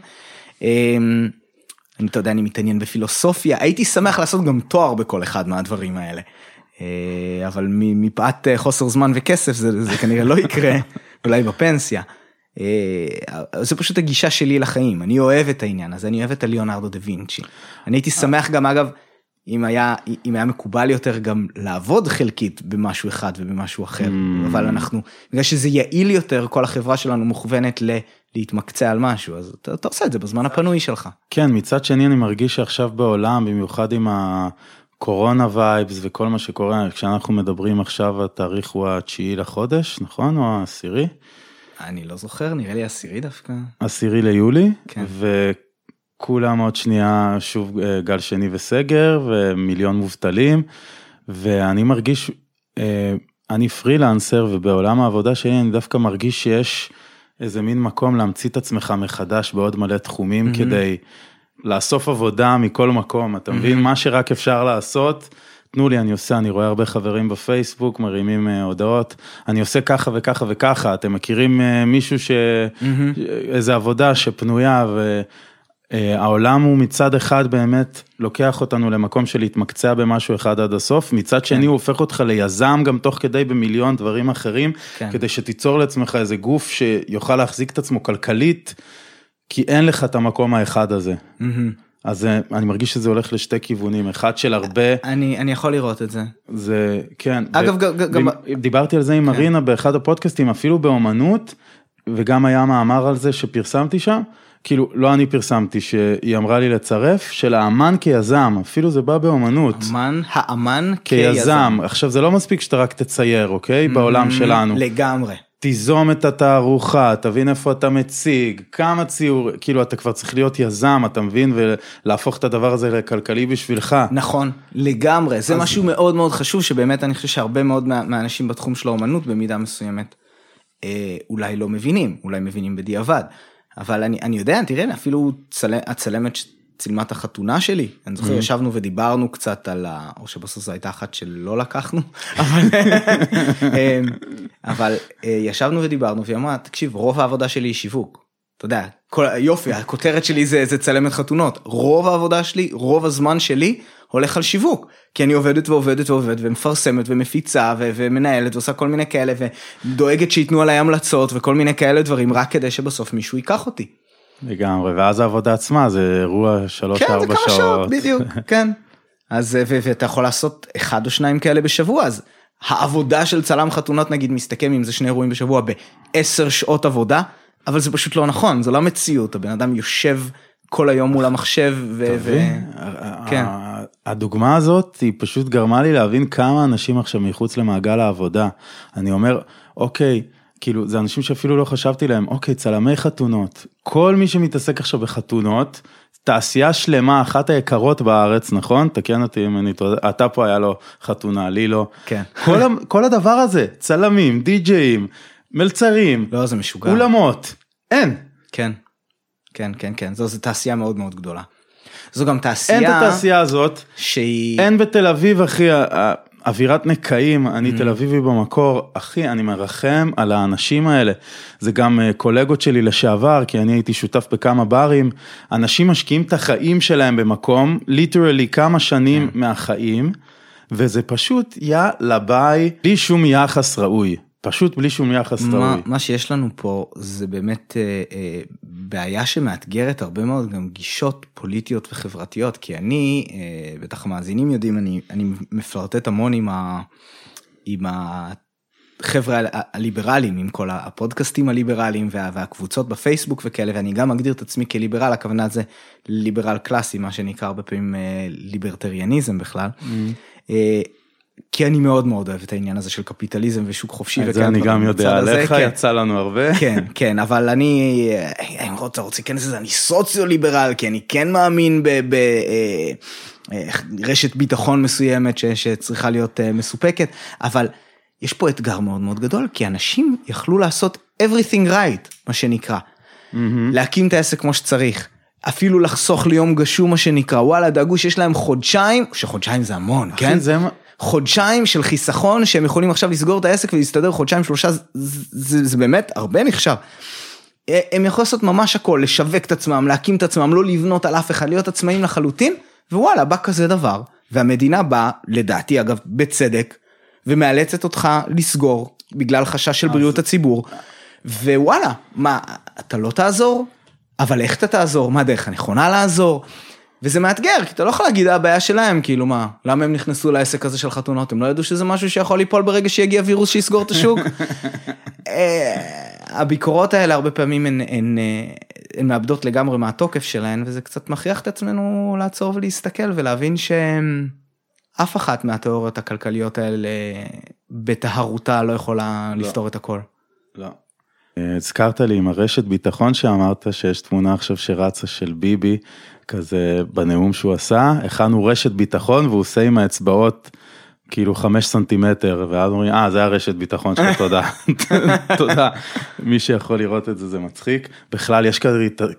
אה, אני אתה יודע אני מתעניין בפילוסופיה הייתי שמח לעשות גם תואר בכל אחד מהדברים האלה. אה, אבל מפאת אה, חוסר זמן וכסף זה, זה כנראה לא יקרה אולי בפנסיה. אה, זה פשוט הגישה שלי לחיים אני אוהב את העניין הזה אני אוהב את הליאונרדו דה וינצ'י. אני הייתי שמח גם אגב אם היה אם היה מקובל יותר גם לעבוד חלקית במשהו אחד ובמשהו אחר Mm. אבל אנחנו בגלל שזה יעיל יותר כל החברה שלנו מוכוונת ל... להתמקצע על משהו אז אתה, אתה עושה את זה בזמן הפנוי שלך. כן מצד שני אני מרגיש שעכשיו בעולם במיוחד עם הקורונה וייבס וכל מה שקורה כשאנחנו מדברים עכשיו התאריך הוא התשיעי לחודש נכון או העשירי? אני לא זוכר נראה לי עשירי דווקא. עשירי ליולי כן. וכולם עוד שנייה שוב אה, גל שני וסגר ומיליון מובטלים ואני מרגיש אה, אני פרילנסר ובעולם העבודה שלי אני דווקא מרגיש שיש איזה מין מקום להמציא את עצמך מחדש בעוד מלא תחומים מהמם. כדי לאסוף עבודה מכל מקום אתה מבין מהמם. מה שרק אפשר לעשות. תנו לי אני עושה אני רואה הרבה חברים בפייסבוק מרימים אה, הודעות אני עושה ככה וככה וככה אתם מכירים אה, מישהו ש... מהמם. איזה עבודה שפנויה והעולם הוא מצד אחד באמת לוקח אותנו למקום של להתמקצע במשהו אחד עד הסוף, מצד שני הוא הופך אותך ליזם גם תוך כדי במיליון דברים אחרים, כן. כדי שתיצור לעצמך איזה גוף שיוכל להחזיק את עצמו כלכלית, כי אין לך את המקום האחד הזה. מהמם. אז אה, אני מרגיש שזה הולך לשתי כיוונים, אחד של הרבה, אני אני יכול לראות את זה. זה כן. אגב, ו- גם- דיברתי על זה עם מרינה באחד הפודקאסטים, אפילו באומנות, וגם היה מאמר על זה שפרסמתי שם, כאילו, לא אני פרסמתי, שהיא אמרה לי לצרף, של האמן כיזם, אפילו זה בא באומנות. אמן, האמן כיזם. עכשיו, זה לא מספיק שאתה רק תצייר, אוקיי? בעולם שלנו. לגמרי. תיזום את התערוכה, תבין איפה אתה מציג, כמה ציור, כאילו אתה כבר צריך להיות יזם, אתה מבין, ולהפוך את הדבר הזה לכלכלי בשבילך. נכון, לגמרי, זה משהו מאוד מאוד חשוב, שבאמת אני חושב שהרבה מאוד מה- מהאנשים בתחום של האומנות במידה מסוימת, אה, אולי לא מבינים, אולי מבינים בדיעבד, אבל אני, אני יודע, תראה, אפילו צל, הצלמת שצילמה את החתונה שלי, אני זוכר, ישבנו ודיברנו קצת על ה... או שבסוף זו הייתה אחת שלא לקחנו, אבל, אה, אבל אה, ישבנו ודיברנו, והיא אמרה, תקשיב, רוב העבודה שלי היא שיווק. אתה יודע, כל היופי, הכותרת שלי זה, זה צלמת חתונות. רוב העבודה שלי, רוב הזמן שלי, הולך על שיווק. כי אני עובדת ועובדת ועובדת ומפרסמת ומפיצה ו- ומנהלת ועושה כל מיני כאלה ודואגת שייתנו עליי המלצות וכל מיני כאלה דברים רק כדי שבסוף מישהו ייקח אותי. לגמרי, ואז העבודה עצמה זה אירוע כן, זה כמה שעות. שעות, בדיוק, כן. אז ואתה יכול לעשות אחד או שניים כאלה בשבוע, אז העבודה של צלם חתונות נגיד מסתכם אם זה שני אירועים בשבוע בעשר שעות עבודה, אבל זה פשוט לא נכון, זו לא המציאות, הבן אדם יושב כל היום מול המחשב ו... ו- כן. הדוגמה הזאת היא פשוט גרמה לי להבין כמה אנשים עכשיו מחוץ למעגל העבודה. אני אומר, אוקיי, כאילו זה אנשים שאפילו לא חשבתי להם, אוקיי, צלמי חתונות, כל מי שמתעסק עכשיו בחתונות, תעשייה שלמה, אחת היקרות בארץ, נכון? תקן אותי אם אני טועה, אתה פה היה לו חתונה, לי לא. כן. כל, כל הדבר הזה, צלמים, די-ג'אים, מלצרים, לא, זה משוגע. אולמות, אין. כן, כן, כן, כן, זו, זו תעשייה מאוד מאוד גדולה. זו גם תעשייה... אין את התעשייה הזאת, שהיא... אין בתל אביב אחי, אווירת נקעים, אני תל אביבי במקור, אחי, אני מרחם על האנשים האלה. זה גם אה, קולגות שלי לשעבר, כי אני הייתי שותף בכמה ברים. אנשים משקיעים את החיים שלהם במקום, literally כמה שנים מהחיים, וזה פשוט יאללה ביי, בלי שום יחס ראוי. פשוט בלי שום יחס ראוי. מה שיש לנו פה זה באמת אה, אה, בעיה שמאתגרת הרבה מאוד גם גישות פוליטיות וחברתיות כי אני אה, בטח המאזינים יודעים אני אני מפלרטט המון עם, ה, עם החבר'ה הליברליים עם כל הפודקאסטים הליברליים וה, והקבוצות בפייסבוק וכאלה ואני גם מגדיר את עצמי כליברל הכוונה זה ליברל קלאסי מה שנקרא הרבה פעמים אה, ליברטריאניזם בכלל. אה, כי אני מאוד מאוד אוהב את העניין הזה של קפיטליזם ושוק חופשי. את זה אני גם יודע עליך, כן. יצא לנו הרבה. כן, כן, אבל אני, אה, אם אתה רוצה להיכנס לזה, אני סוציו-ליברל, כי אני כן מאמין ברשת ביטחון מסוימת ש, שצריכה להיות אה, מסופקת, אבל יש פה אתגר מאוד מאוד גדול, כי אנשים יכלו לעשות everything right, מה שנקרא. להקים את העסק כמו שצריך. אפילו לחסוך ליום גשום מה שנקרא וואלה דאגו שיש להם חודשיים שחודשיים זה המון אחי, כן זה חודשיים של חיסכון שהם יכולים עכשיו לסגור את העסק ולהסתדר חודשיים שלושה זה, זה, זה באמת הרבה נחשב. אה, הם יכולים לעשות ממש הכל לשווק את עצמם להקים את עצמם לא לבנות על אף אחד להיות עצמאים לחלוטין ווואלה בא כזה דבר והמדינה באה לדעתי אגב בצדק ומאלצת אותך לסגור בגלל חשש של בריאות הציבור ווואלה מה אתה לא תעזור אבל איך אתה תעזור מה הדרך הנכונה לעזור. וזה מאתגר כי אתה לא יכול להגיד "אה, הבעיה שלהם כאילו מה למה הם נכנסו לעסק הזה של חתונות הם לא ידעו שזה משהו שיכול ליפול ברגע שיגיע וירוס שיסגור את השוק. אה, הביקורות האלה הרבה פעמים הן, הן, אה, הן מאבדות לגמרי מהתוקף שלהן וזה קצת מכריח את עצמנו לעצור ולהסתכל ולהבין שאף אחת מהתיאוריות הכלכליות האלה בטהרותה לא יכולה לא. לפתור את הכל. לא. הזכרת לי עם הרשת ביטחון שאמרת שיש תמונה עכשיו שרצה של ביבי, כזה בנאום שהוא עשה, הכנו רשת ביטחון והוא עושה עם האצבעות כאילו חמש סנטימטר, ואז אומרים, אה, זה הרשת ביטחון שלך, תודה. תודה. מי שיכול לראות את זה, זה מצחיק. בכלל, יש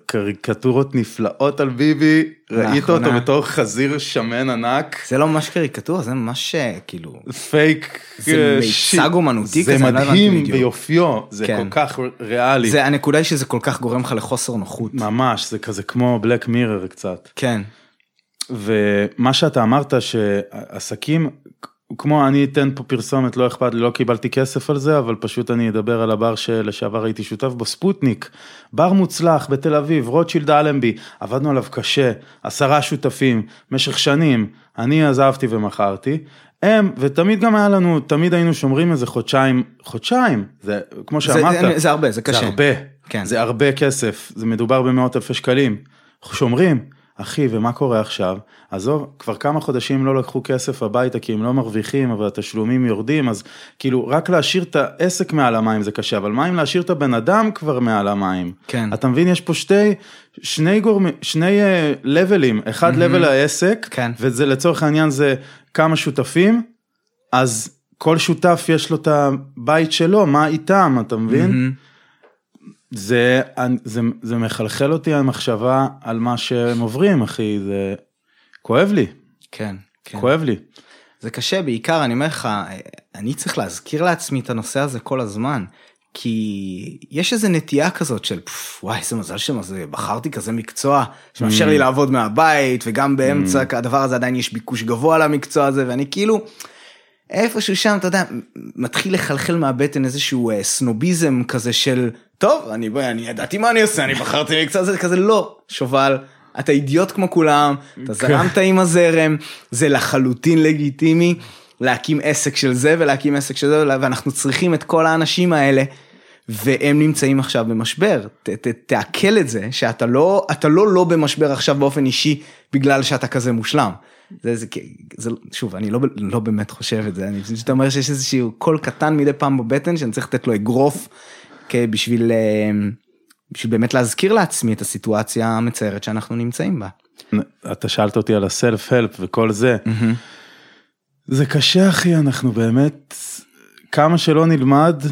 קריקטורות נפלאות על ביבי, ראית אותו. בתור חזיר שמן ענק, זה לא ממש קריקטורה זה ממש אה, כאילו פייק. זה אה, מיצג. אומנותי זה לא מדהים. ביופיו, זה כן. כל כך ריאלי. זה הנקודה היא שזה כל כך גורם לך לחוסר נוחות. ממש, זה כזה כמו בלק מירר קצת. כן. ומה שאתה אמרת שעסקים, כמו אני אתן פה פרסומת, לא אכפת לי, לא קיבלתי כסף על זה, אבל פשוט אני אדבר על הבר שלשעבר הייתי שותף בו, ספוטניק, בר מוצלח בתל אביב, רוטשילד אלנבי, עבדנו עליו קשה, עשרה שותפים, משך שנים, אני עזבתי ומכרתי, הם, ותמיד גם היה לנו, תמיד היינו שומרים איזה חודשיים, חודשיים, זה כמו שאמרת, זה- זה הרבה, זה קשה. זה הרבה, כן. זה הרבה כסף, זה מדובר במאות אלפי שקלים. שומרים, אחי, ומה קורה עכשיו? עזוב, כבר כמה חודשים לא לקחו כסף הביתה כי הם לא מרוויחים, אבל התשלומים יורדים, אז כאילו, רק להשאיר את העסק מעל המים זה קשה, אבל מה אם להשאיר את הבן אדם כבר מעל המים? כן. אתה מבין, יש פה שתי, שני גורמים, שני uh, לבלים, אחד לבל העסק, כן. וזה לצורך העניין זה כמה שותפים, אז כל שותף יש לו את הבית שלו, מה איתם, אתה מבין? מהמם. זה, זה, זה מחלחל אותי המחשבה על מה שהם עוברים, אחי, זה כואב לי, כן, כן. כואב לי. זה קשה, בעיקר, אני אומר לך, אני צריך להזכיר לעצמי את הנושא הזה כל הזמן. כי יש איזה נטייה כזאת של "פפ, וואי איזה מזל שזה בחרתי כזה מקצוע שמאפשר לי לעבוד מהבית וגם באמצע הדבר הזה עדיין יש ביקוש גבוה למקצוע הזה ואני כאילו איפשהו שם אתה יודע מתחיל לחלחל מהבטן איזשהו אה, סנוביזם כזה של טוב אני בואי אני ידעתי מה אני עושה אני בחרתי מקצוע הזה כזה לא שובל אתה אידיוט כמו כולם אתה זרמת עם הזרם זה לחלוטין לגיטימי להקים עסק של זה ולהקים עסק של זה ואנחנו צריכים את כל האנשים האלה. והם נמצאים עכשיו במשבר, ת, ת, תעכל את זה שאתה לא, אתה לא לא במשבר עכשיו באופן אישי בגלל שאתה כזה מושלם. זה, זה, זה, שוב, אני לא, לא באמת חושב את זה, אני שאתה אומר שיש איזשהו קול קטן מדי פעם בבטן שאני צריך לתת לו אגרוף בשביל, אה, בשביל באמת להזכיר לעצמי את הסיטואציה המצערת שאנחנו נמצאים בה. אתה שאלת אותי על הסלף הלפ וכל זה. זה קשה אחי, אנחנו באמת, כמה שלא נלמד,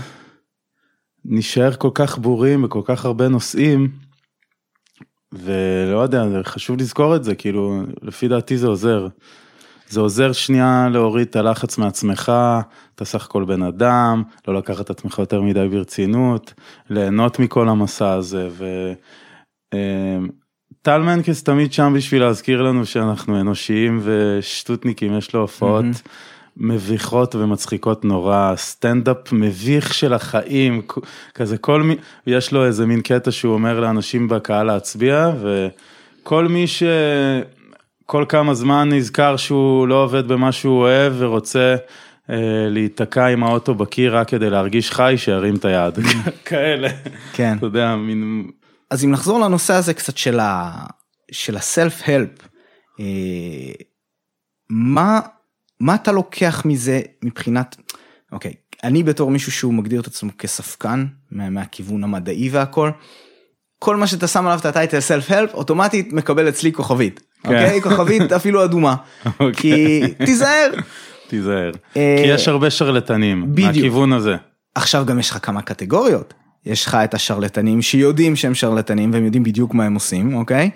נשאר כל כך בורים בכל כך הרבה נושאים, ולא יודע, חשוב לזכור את זה, כאילו, לפי דעתי זה עוזר. זה עוזר שנייה להוריד את הלחץ מעצמך, אתה סך הכל בן אדם, לא לקחת את עצמך יותר מדי ברצינות, ליהנות מכל המסע הזה, ו... אמ, טל מנקס תמיד שם בשביל להזכיר לנו שאנחנו אנושיים ושטותניקים, יש לו הופעות מביכות ומצחיקות נורא, סטנדאפ מביך של החיים, כזה כל מי, יש לו איזה מין קטע שהוא אומר לאנשים בקהל להצביע, וכל מי ש... כל כמה זמן נזכר שהוא לא עובד במה שהוא אוהב ורוצה אה, להיתקע עם האוטו בקיר רק כדי להרגיש חי, שירים את היד. כאלה. כן. אתה יודע, מין... אז אם נחזור לנושא הזה קצת של ה... של הסלף הלפ, אה, מה, מה אתה לוקח מזה מבחינת, אוקיי, אני בתור מישהו שהוא מגדיר את עצמו כספקן, מה, מהכיוון המדעי והכל, כל מה שאתה שם עליו את הטייטל סלף הלפ, אוטומטית מקבל אצלי כוכבית, כן. אוקיי? כוכבית אפילו אדומה, אוקיי. כי תיזהר. תיזהר. אה, כי יש הרבה שרלטנים, בדיוק. מהכיוון הזה. עכשיו גם יש לך כמה קטגוריות. יש לך את השרלטנים שיודעים שהם שרלטנים והם יודעים בדיוק מה הם עושים, אוקיי?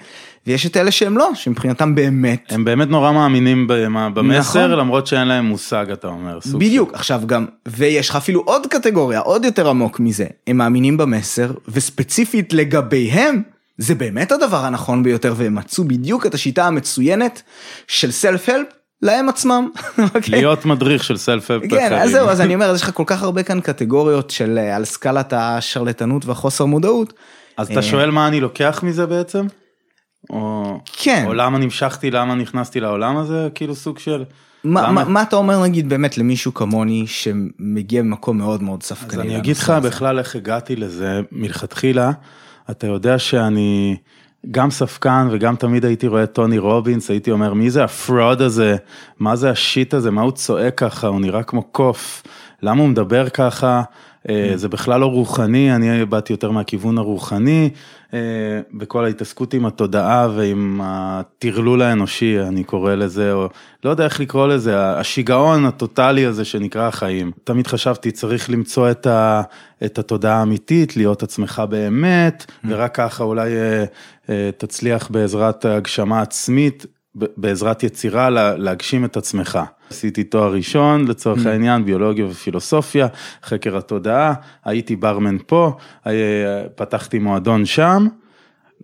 ויש את אלה שהם לא, שמבחינתם באמת. הם באמת נורא מאמינים במה- במסר, נכון. למרות שאין להם מושג, אתה אומר. סוג בדיוק, עכשיו גם, ויש לך אפילו עוד קטגוריה, עוד יותר עמוק מזה. הם מאמינים במסר, וספציפית לגביהם, זה באמת הדבר הנכון ביותר, והם מצאו בדיוק את השיטה המצוינת של סלף הלפ להם עצמם. אוקיי? להיות מדריך של סלף הלפ כן, אז זהו, אז אני אומר, אז יש לך כל כך הרבה כאן קטגוריות של אה, על סקלת השרלטנות והחוסר מודעות. אז אה, אתה שואל מה אני לוקח מזה בעצם? או... כן. או למה נמשכתי, למה נכנסתי לעולם הזה, כאילו סוג של... מה, למה? מה, מה אתה אומר נגיד באמת למישהו כמוני שמגיע ממקום מאוד מאוד אז ספקני? אני לנושא אגיד לך? בכלל איך הגעתי לזה מלכתחילה. אתה יודע שאני גם ספקן וגם תמיד הייתי רואה טוני רובינס, הייתי אומר מי זה הפרוד הזה, מה זה השיט הזה, מה הוא צועק ככה, הוא נראה כמו קוף, למה הוא מדבר ככה, זה בכלל לא רוחני, אני באתי יותר מהכיוון הרוחני, אה, בכל ההתעסקות עם התודעה ועם הטרלול האנושי, אני קורא לזה, או לא יודע איך לקרוא לזה, השיגעון הטוטלי הזה שנקרא החיים. תמיד חשבתי, צריך למצוא את, ה, את התודעה האמיתית, להיות עצמך באמת, ורק ככה אולי אה, אה, תצליח בעזרת הגשמה עצמית, בעזרת יצירה לה- להגשים את עצמך. עשיתי תואר ראשון לצורך העניין, ביולוגיה ופילוסופיה, חקר התודעה, הייתי ברמן פה, אה, פתחתי מועדון שם,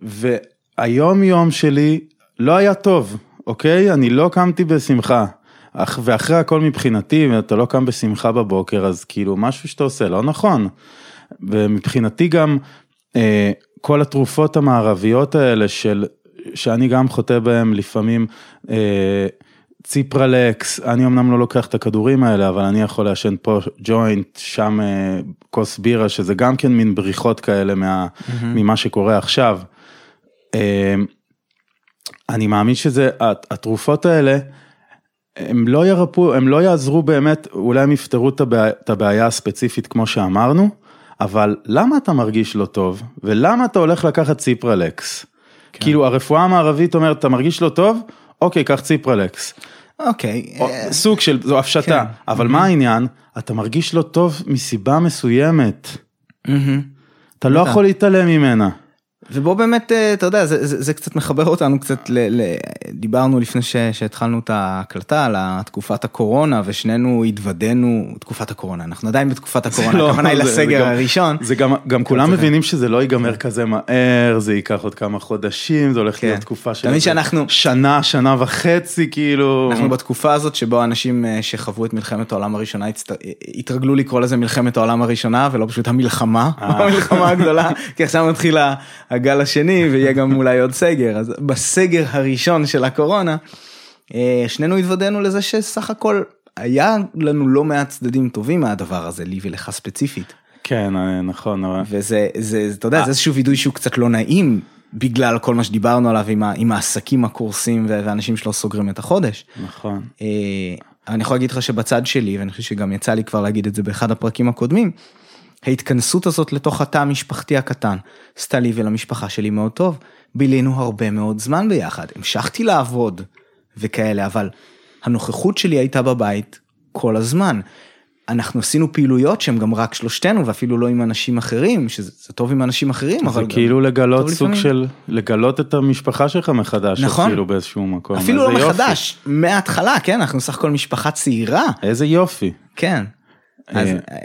והיום יום שלי לא היה טוב, אוקיי? אני לא קמתי בשמחה. אך- ואחרי הכל מבחינתי, אתה לא קם בשמחה בבוקר, אז כאילו משהו שאתה עושה לא נכון. ומבחינתי גם אה, כל התרופות המערביות האלה של, שאני גם חוטא בהן לפעמים, אה, ציפרלקס, אני אמנם לא לוקח את הכדורים האלה, אבל אני יכול לעשן פה ג'וינט, שם אה, כוס בירה, שזה גם כן מין בריחות כאלה מה, ממה שקורה עכשיו. אה, אני מאמין שזה, הת- התרופות האלה, הם לא ירפאו, הם לא יעזרו באמת, אולי הם יפתרו את הבעיה, את הבעיה הספציפית כמו שאמרנו, אבל למה אתה מרגיש לא טוב, ולמה אתה הולך לקחת ציפרלקס? כן. כאילו הרפואה המערבית אומרת, אתה מרגיש לא טוב? אוקיי, קח ציפרלקס. אוקיי. או- אה, סוג של, זו הפשטה, כן. אבל מה העניין? אתה מרגיש לא טוב מסיבה מסוימת, מהמם. אתה לא. יכול להתעלם ממנה. ובוא באמת, אה, אתה יודע, זה, זה, זה קצת מחבר אותנו קצת, ל, ל, דיברנו לפני ש, שהתחלנו את ההקלטה על תקופת הקורונה ושנינו התוודענו, תקופת הקורונה, אנחנו עדיין בתקופת הקורונה, לא, הכוונה היא זה- זה לסגר גם- הראשון. זה גם, גם כולם מבינים שזה לא ייגמר כזה מהר, זה ייקח עוד כמה חודשים, זה הולך כן. להיות תקופה של שאנחנו- שנה, שנה וחצי, כאילו. אנחנו בתקופה הזאת שבו אנשים אה, שחוו את מלחמת העולם הראשונה הצט... אה, התרגלו לקרוא לזה מלחמת העולם הראשונה ולא פשוט המלחמה. המלחמה הגדולה, כי עכשיו מתחיל ה- הגל השני ויהיה גם אולי עוד סגר, אז בסגר הראשון של הקורונה, אה, שנינו התוודענו לזה שסך הכל היה לנו לא מעט צדדים טובים מהדבר הזה, לי ולך ספציפית, כן, אה, נכון, אבל... וזה, זה, אתה יודע, אה. זה איזשהו וידוי שהוא קצת לא נעים. בגלל כל מה שדיברנו עליו עם, ה, עם העסקים הקורסים ואנשים שלא סוגרים את החודש. נכון. אני יכול להגיד לך שבצד שלי, ואני חושב שגם יצא לי כבר להגיד את זה באחד הפרקים הקודמים, ההתכנסות הזאת לתוך התא המשפחתי הקטן, עשתה לי ולמשפחה שלי מאוד טוב. בילינו הרבה מאוד זמן ביחד, המשכתי לעבוד וכאלה, אבל הנוכחות שלי הייתה בבית כל הזמן. אנחנו עשינו פעילויות שהן גם רק שלושתנו ואפילו לא עם אנשים אחרים, שזה זה טוב עם אנשים אחרים, אבל זה גם כאילו לגלות סוג לפעמים. של, לגלות את המשפחה שלך מחדש, נכון. אפילו באיזשהו מקום. אפילו לא יופי. מחדש, מההתחלה, כן, אנחנו סך הכל משפחה צעירה. איזה יופי. כן. אז, אה, אה,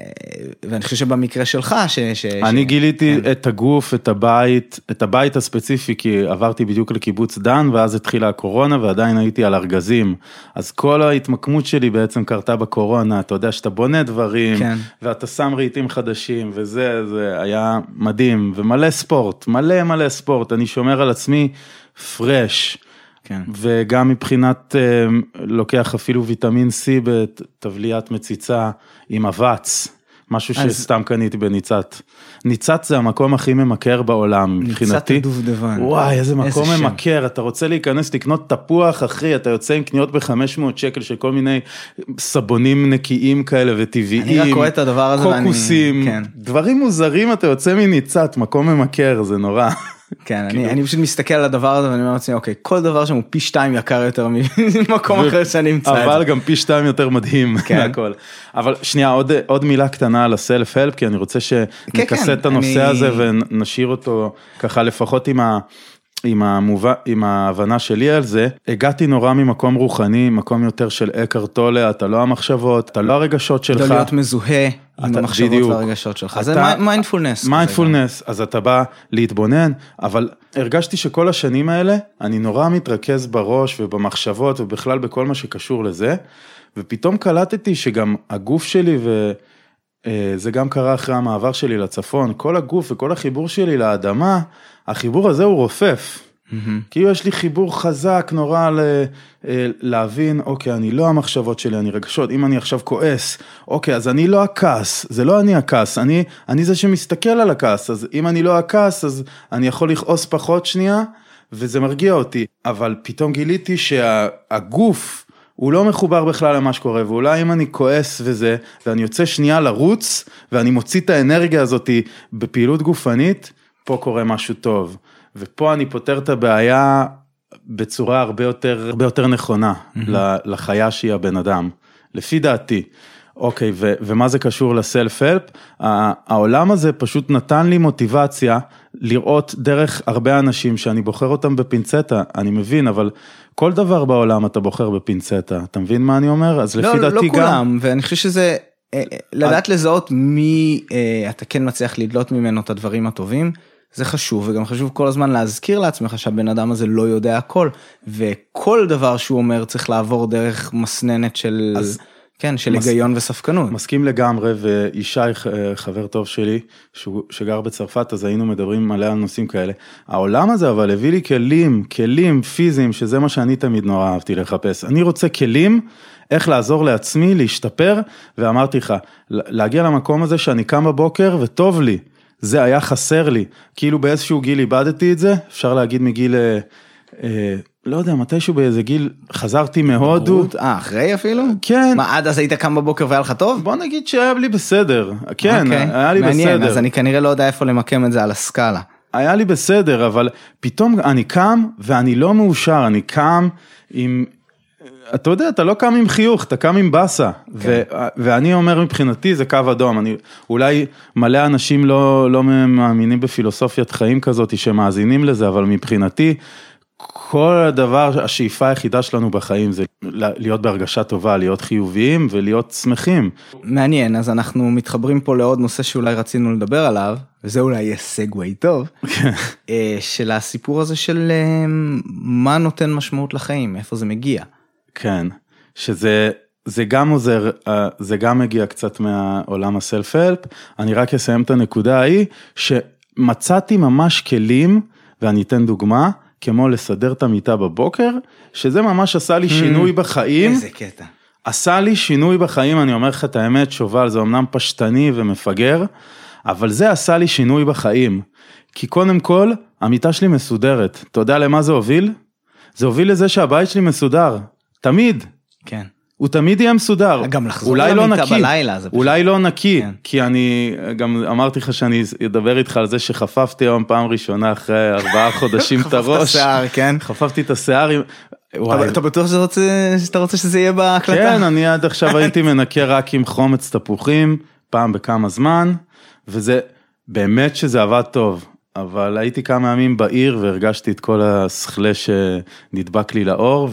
ואני חושב שבמקרה שלך, ש... ש אני ש... גיליתי כן. את הגוף, את הבית, את הבית הספציפי, כי עברתי בדיוק לקיבוץ דן, ואז התחילה הקורונה, ועדיין הייתי על ארגזים. אז כל ההתמקמות שלי בעצם קרתה בקורונה, אתה יודע שאתה בונה דברים, כן. ואתה שם רהיטים חדשים, וזה, זה היה מדהים, ומלא ספורט, מלא מלא ספורט, אני שומר על עצמי פרש. כן. וגם מבחינת אה, לוקח אפילו ויטמין C בטבליית מציצה עם אבץ, משהו אז- שסתם קניתי בניצת. ניצת זה המקום הכי ממכר בעולם מבחינתי. הדובדבן. וואי איזה מקום שם. ממכר, אתה רוצה להיכנס לקנות תפוח אחי, אתה יוצא עם קניות ב-500 שקל של כל מיני סבונים נקיים כאלה וטבעיים. אני רק רואה את הדבר הזה ואני- קוקוסים, כן. דברים מוזרים אתה יוצא מניצת, מקום ממכר, זה נורא. כן, אני, אני פשוט מסתכל על הדבר הזה ואני אומר לעצמי, אוקיי, כל דבר שם הוא פי שתיים יקר יותר ממקום אחר שאני אמצא את אבל זה. גם פי שתיים יותר מדהים, כן. הכל. אבל שנייה, עוד, עוד מילה קטנה על ה self help, כי אני רוצה שנכסה כן, את הנושא אני- הזה ונשאיר אותו ככה לפחות עם ה... עם, המובא, עם ההבנה שלי על זה, הגעתי נורא ממקום רוחני, מקום יותר של אקהרט טולה, אתה לא המחשבות, אתה לא הרגשות שלך. לא להיות מזוהה עם אתה- המחשבות בדיוק. והרגשות שלך. זה אתה- מיינדפולנס. מיינדפולנס, אז אתה בא להתבונן, אבל הרגשתי שכל השנים האלה, אני נורא מתרכז בראש ובמחשבות ובכלל בכל מה שקשור לזה, ופתאום קלטתי שגם הגוף שלי, וזה גם קרה אחרי המעבר שלי לצפון, כל הגוף וכל החיבור שלי לאדמה, החיבור הזה הוא רופף. כאילו יש לי חיבור חזק נורא ל, אה, להבין, אוקיי, אני לא המחשבות שלי, אני רגשות, אם אני עכשיו כועס, אוקיי, אז אני לא הכעס, זה לא אני הכעס, אני, אני זה שמסתכל על הכעס, אז אם אני לא הכעס, אז אני יכול לכעוס פחות שנייה, וזה מרגיע אותי, אבל פתאום גיליתי שהגוף, הוא לא מחובר בכלל למה שקורה, ואולי אם אני כועס וזה, ואני יוצא שנייה לרוץ, ואני מוציא את האנרגיה הזאתי בפעילות גופנית, פה קורה משהו טוב. ופה אני פותר את הבעיה בצורה הרבה יותר, הרבה יותר נכונה ל- לחיה שהיא הבן אדם, לפי דעתי. אוקיי, ו- ומה זה קשור לסלף הלפ? העולם הזה פשוט נתן לי מוטיבציה לראות דרך הרבה אנשים שאני בוחר אותם בפינצטה, אני מבין, אבל כל דבר בעולם אתה בוחר בפינצטה, אתה מבין מה אני אומר? אז לא, לפי לא דעתי גם... כולם, ואני חושב שזה, אה, אה, לדעת לזהות מי אה, אתה כן מצליח לדלות ממנו את הדברים הטובים, זה חשוב, וגם חשוב כל הזמן להזכיר לעצמך שהבן אדם הזה לא יודע הכל, וכל דבר שהוא אומר צריך לעבור דרך מסננת של אז- כן, של מס- היגיון וספקנות. מסכים לגמרי, וישי, ח- חבר טוב שלי, שהוא, שגר בצרפת, אז היינו מדברים מלא על נושאים כאלה. העולם הזה אבל הביא לי כלים, כלים פיזיים, שזה מה שאני תמיד נורא אהבתי לחפש. אני רוצה כלים, איך לעזור לעצמי, להשתפר, ואמרתי לך, להגיע למקום הזה שאני קם בבוקר וטוב לי. זה היה חסר לי. כאילו באיזשהו גיל איבדתי את זה, אפשר להגיד מגיל, אה, אה, לא יודע, מתישהו באיזה גיל, חזרתי מהודו. אה, אחרי אפילו? כן. מה, עד אז היית קם בבוקר והיה לך טוב? בוא נגיד שהיה לי בסדר, כן, אוקיי. היה לי מעניין, בסדר, אז אני כנראה לא יודע איפה למקם את זה על הסקאלה. היה לי בסדר, אבל פתאום אני קם ואני לא מאושר, אני קם עם, אתה יודע, אתה לא קם עם חיוך, אתה קם עם באסה, ו- ואני אומר מבחינתי זה קו אדום, אני, אולי מלא אנשים לא, לא מאמינים בפילוסופיית חיים כזאת שמאזינים לזה, אבל מבחינתי, כל הדבר, השאיפה היחידה שלנו בחיים זה להיות בהרגשה טובה, להיות חיוביים ולהיות שמחים. מעניין, אז אנחנו מתחברים פה לעוד נושא שאולי רצינו לדבר עליו, וזה אולי יהיה סגווי טוב, אה, של הסיפור הזה של אה, מה נותן משמעות לחיים, איפה זה מגיע. כן, שזה זה גם עוזר, אה, זה גם מגיע קצת מהעולם הסלף-הלפ, אני רק אסיים את הנקודה ההיא, שמצאתי ממש כלים, ואני אתן דוגמה, כמו לסדר את המיטה בבוקר, שזה ממש עשה לי שינוי בחיים. איזה קטע. עשה לי שינוי בחיים, אני אומר לך את האמת, שובל, זה אמנם פשטני ומפגר, אבל זה עשה לי שינוי בחיים. כי קודם כל, המיטה שלי מסודרת. אתה יודע למה זה הוביל? זה הוביל לזה שהבית שלי מסודר. תמיד. כן. הוא תמיד יהיה מסודר. גם לחזור אולי לא נקי, בלילה, זה פשוט- אולי לא נקי, כן. כי אני גם אמרתי לך שאני אדבר איתך על זה שחפפתי היום פעם ראשונה אחרי ארבעה חודשים את חפפת הראש. שיער, כן? חפפתי את השיער. וואי, אתה בטוח שאתה רוצה- שאתה רוצה שזה יהיה בהקלטה? כן, אני עד עכשיו הייתי מנקה רק עם חומץ תפוחים, פעם בכמה זמן, וזה, באמת שזה עבד טוב, אבל הייתי כמה ימים בעיר והרגשתי את כל הסכלה שנדבק לי לאור,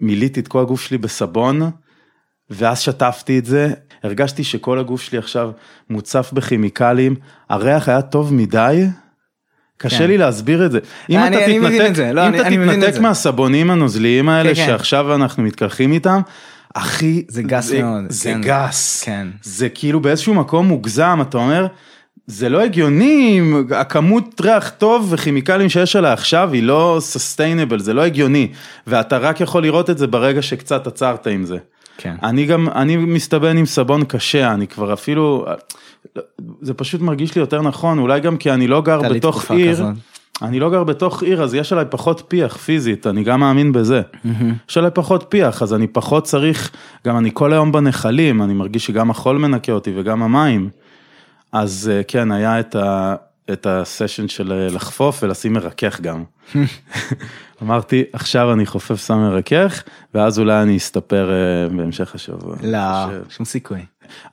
ומילאתי את כל הגוף שלי בסבון, ואז שטפתי את זה, הרגשתי שכל הגוף שלי עכשיו מוצף בכימיקלים, הריח היה טוב מדי. קשה כן. לי להסביר את זה. אם אני- אתה אני תתנתק, את זה, לא, אם אני- אתה אני את תתנתק זה. מהסבונים הנוזליים האלה כן, כן. שעכשיו אנחנו מתקלחים איתם, אחי, זה גס מאוד, זה כן. גס, כן. זה כאילו באיזשהו מקום מוגזם, אתה אומר, זה לא הגיוני, הכמות ריח טוב וכימיקלים שיש עליה עכשיו היא לא סוסטיינבל, זה לא הגיוני, ואתה רק יכול לראות את זה ברגע שקצת עצרת עם זה. כן. אני גם, אני מסתבן עם סבון קשה, אני כבר אפילו, זה פשוט מרגיש לי יותר נכון, אולי גם כי אני לא גר בתוך עיר, כזאת. אני לא גר בתוך עיר, אז יש עליי פחות פיח פיזית, אני גם מאמין בזה. יש עליי פחות פיח, אז אני פחות צריך, גם אני כל היום בנחלים, אני מרגיש שגם החול מנקה אותי וגם המים. אז אה, כן, היה את, ה, את הסשן של אה, לחפוף ולשים מרכך גם. אמרתי, עכשיו אני חופף שם מרכך, ואז אולי אני אסתפר אה, בהמשך השבוע. לא. שום סיכוי.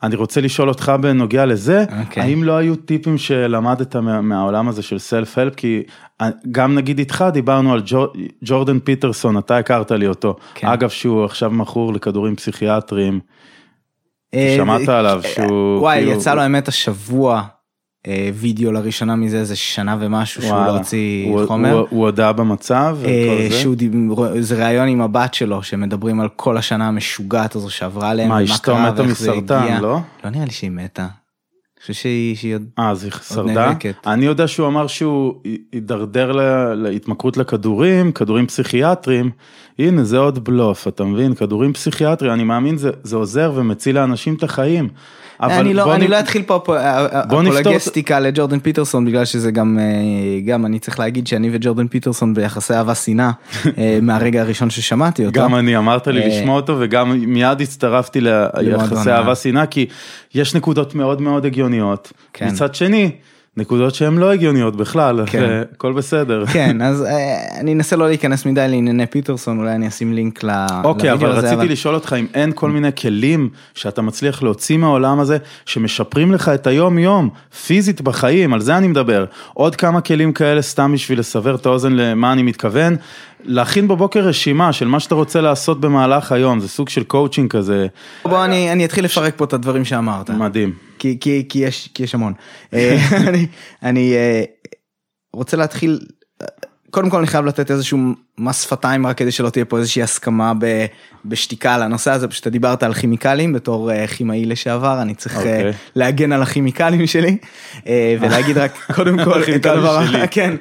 אני רוצה לשאול אותך בנוגע לזה, אוקיי. האם לא היו טיפים שלמדת מה, מהעולם הזה של סלף-הלפ? כי גם נגיד איתך דיברנו על ג'ור, ג'ורדן פיטרסון, אתה הכרת לי אותו. כן. אגב, שהוא עכשיו מכור לכדורים פסיכיאטריים. אה, שמעת אה, עליו אה, שהוא... וואי, כאילו- יצא לו האמת השבוע וידאו לראשונה מזה איזה שנה ומשהו שהוא לא וואלה. הוציא הוא- חומר. הוא- הוא הודה במצב וכל זה? שהוא דיבר, זה ראיון עם הבת שלו שמדברים על כל השנה המשוגעת הזו שעברה עליהם. מה, אשתו מתה מסרטן. לא? לא נראה לי שהיא מתה. אני חושב שהיא שהיא עוד... אה, אז היא שרדה? נאבקת. אני יודע שהוא אמר שהוא הידרדר להתמכרות לכדורים, כדורים פסיכיאטרים. הנה, זה עוד בלוף, אתה מבין? כדורים פסיכיאטריים, אני מאמין, זה, זה עוזר ומציל לאנשים את החיים. אני לא, אני לא אתחיל פה אפולוגסטיקה לג'ורדן פיטרסון בגלל שזה גם אה, גם אני צריך להגיד שאני וג'ורדן פיטרסון ביחסי אהבה שנאה אה, מהרגע הראשון ששמעתי אותו. גם אני אמרת לי אה, לשמוע אותו וגם מיד הצטרפתי ליחסי אהבה שנאה כי יש נקודות מאוד מאוד הגיוניות. כן. מצד שני, נקודות שהן לא הגיוניות בכלל, כן. הכל בסדר. כן אז אה, אני אנסה לא להיכנס מדי לענייני פיטרסון אולי אני אשים לינק ל- אוקיי, אבל הזה, רציתי לשאול אותך אם אין כל מיני כלים שאתה מצליח להוציא מהעולם הזה, שמשפרים לך את היום יום, פיזית בחיים, על זה אני מדבר. עוד כמה כלים כאלה סתם בשביל לסבר את האוזן למה אני מתכוון. להכין בבוקר רשימה של מה שאתה רוצה לעשות במהלך היום, זה סוג של קואוצ'ינג כזה, בוא אני אני אתחיל לפרק פה את הדברים שאמרת. מדהים. כי, כי, כי, יש, כי יש המון. אה, אני, אני אה, רוצה להתחיל, קודם כל אני חייב לתת איזשהו מס שפתיים רק כדי שלא תהיה פה איזושהי הסכמה ב, בשתיקה על הנושא הזה, פשוט דיברת על כימיקלים בתור אה, כימאי לשעבר, אני צריך אוקיי. אה, אוקיי. להגן על הכימיקלים שלי אה, ולהגיד רק קודם כל את הדבר, כן,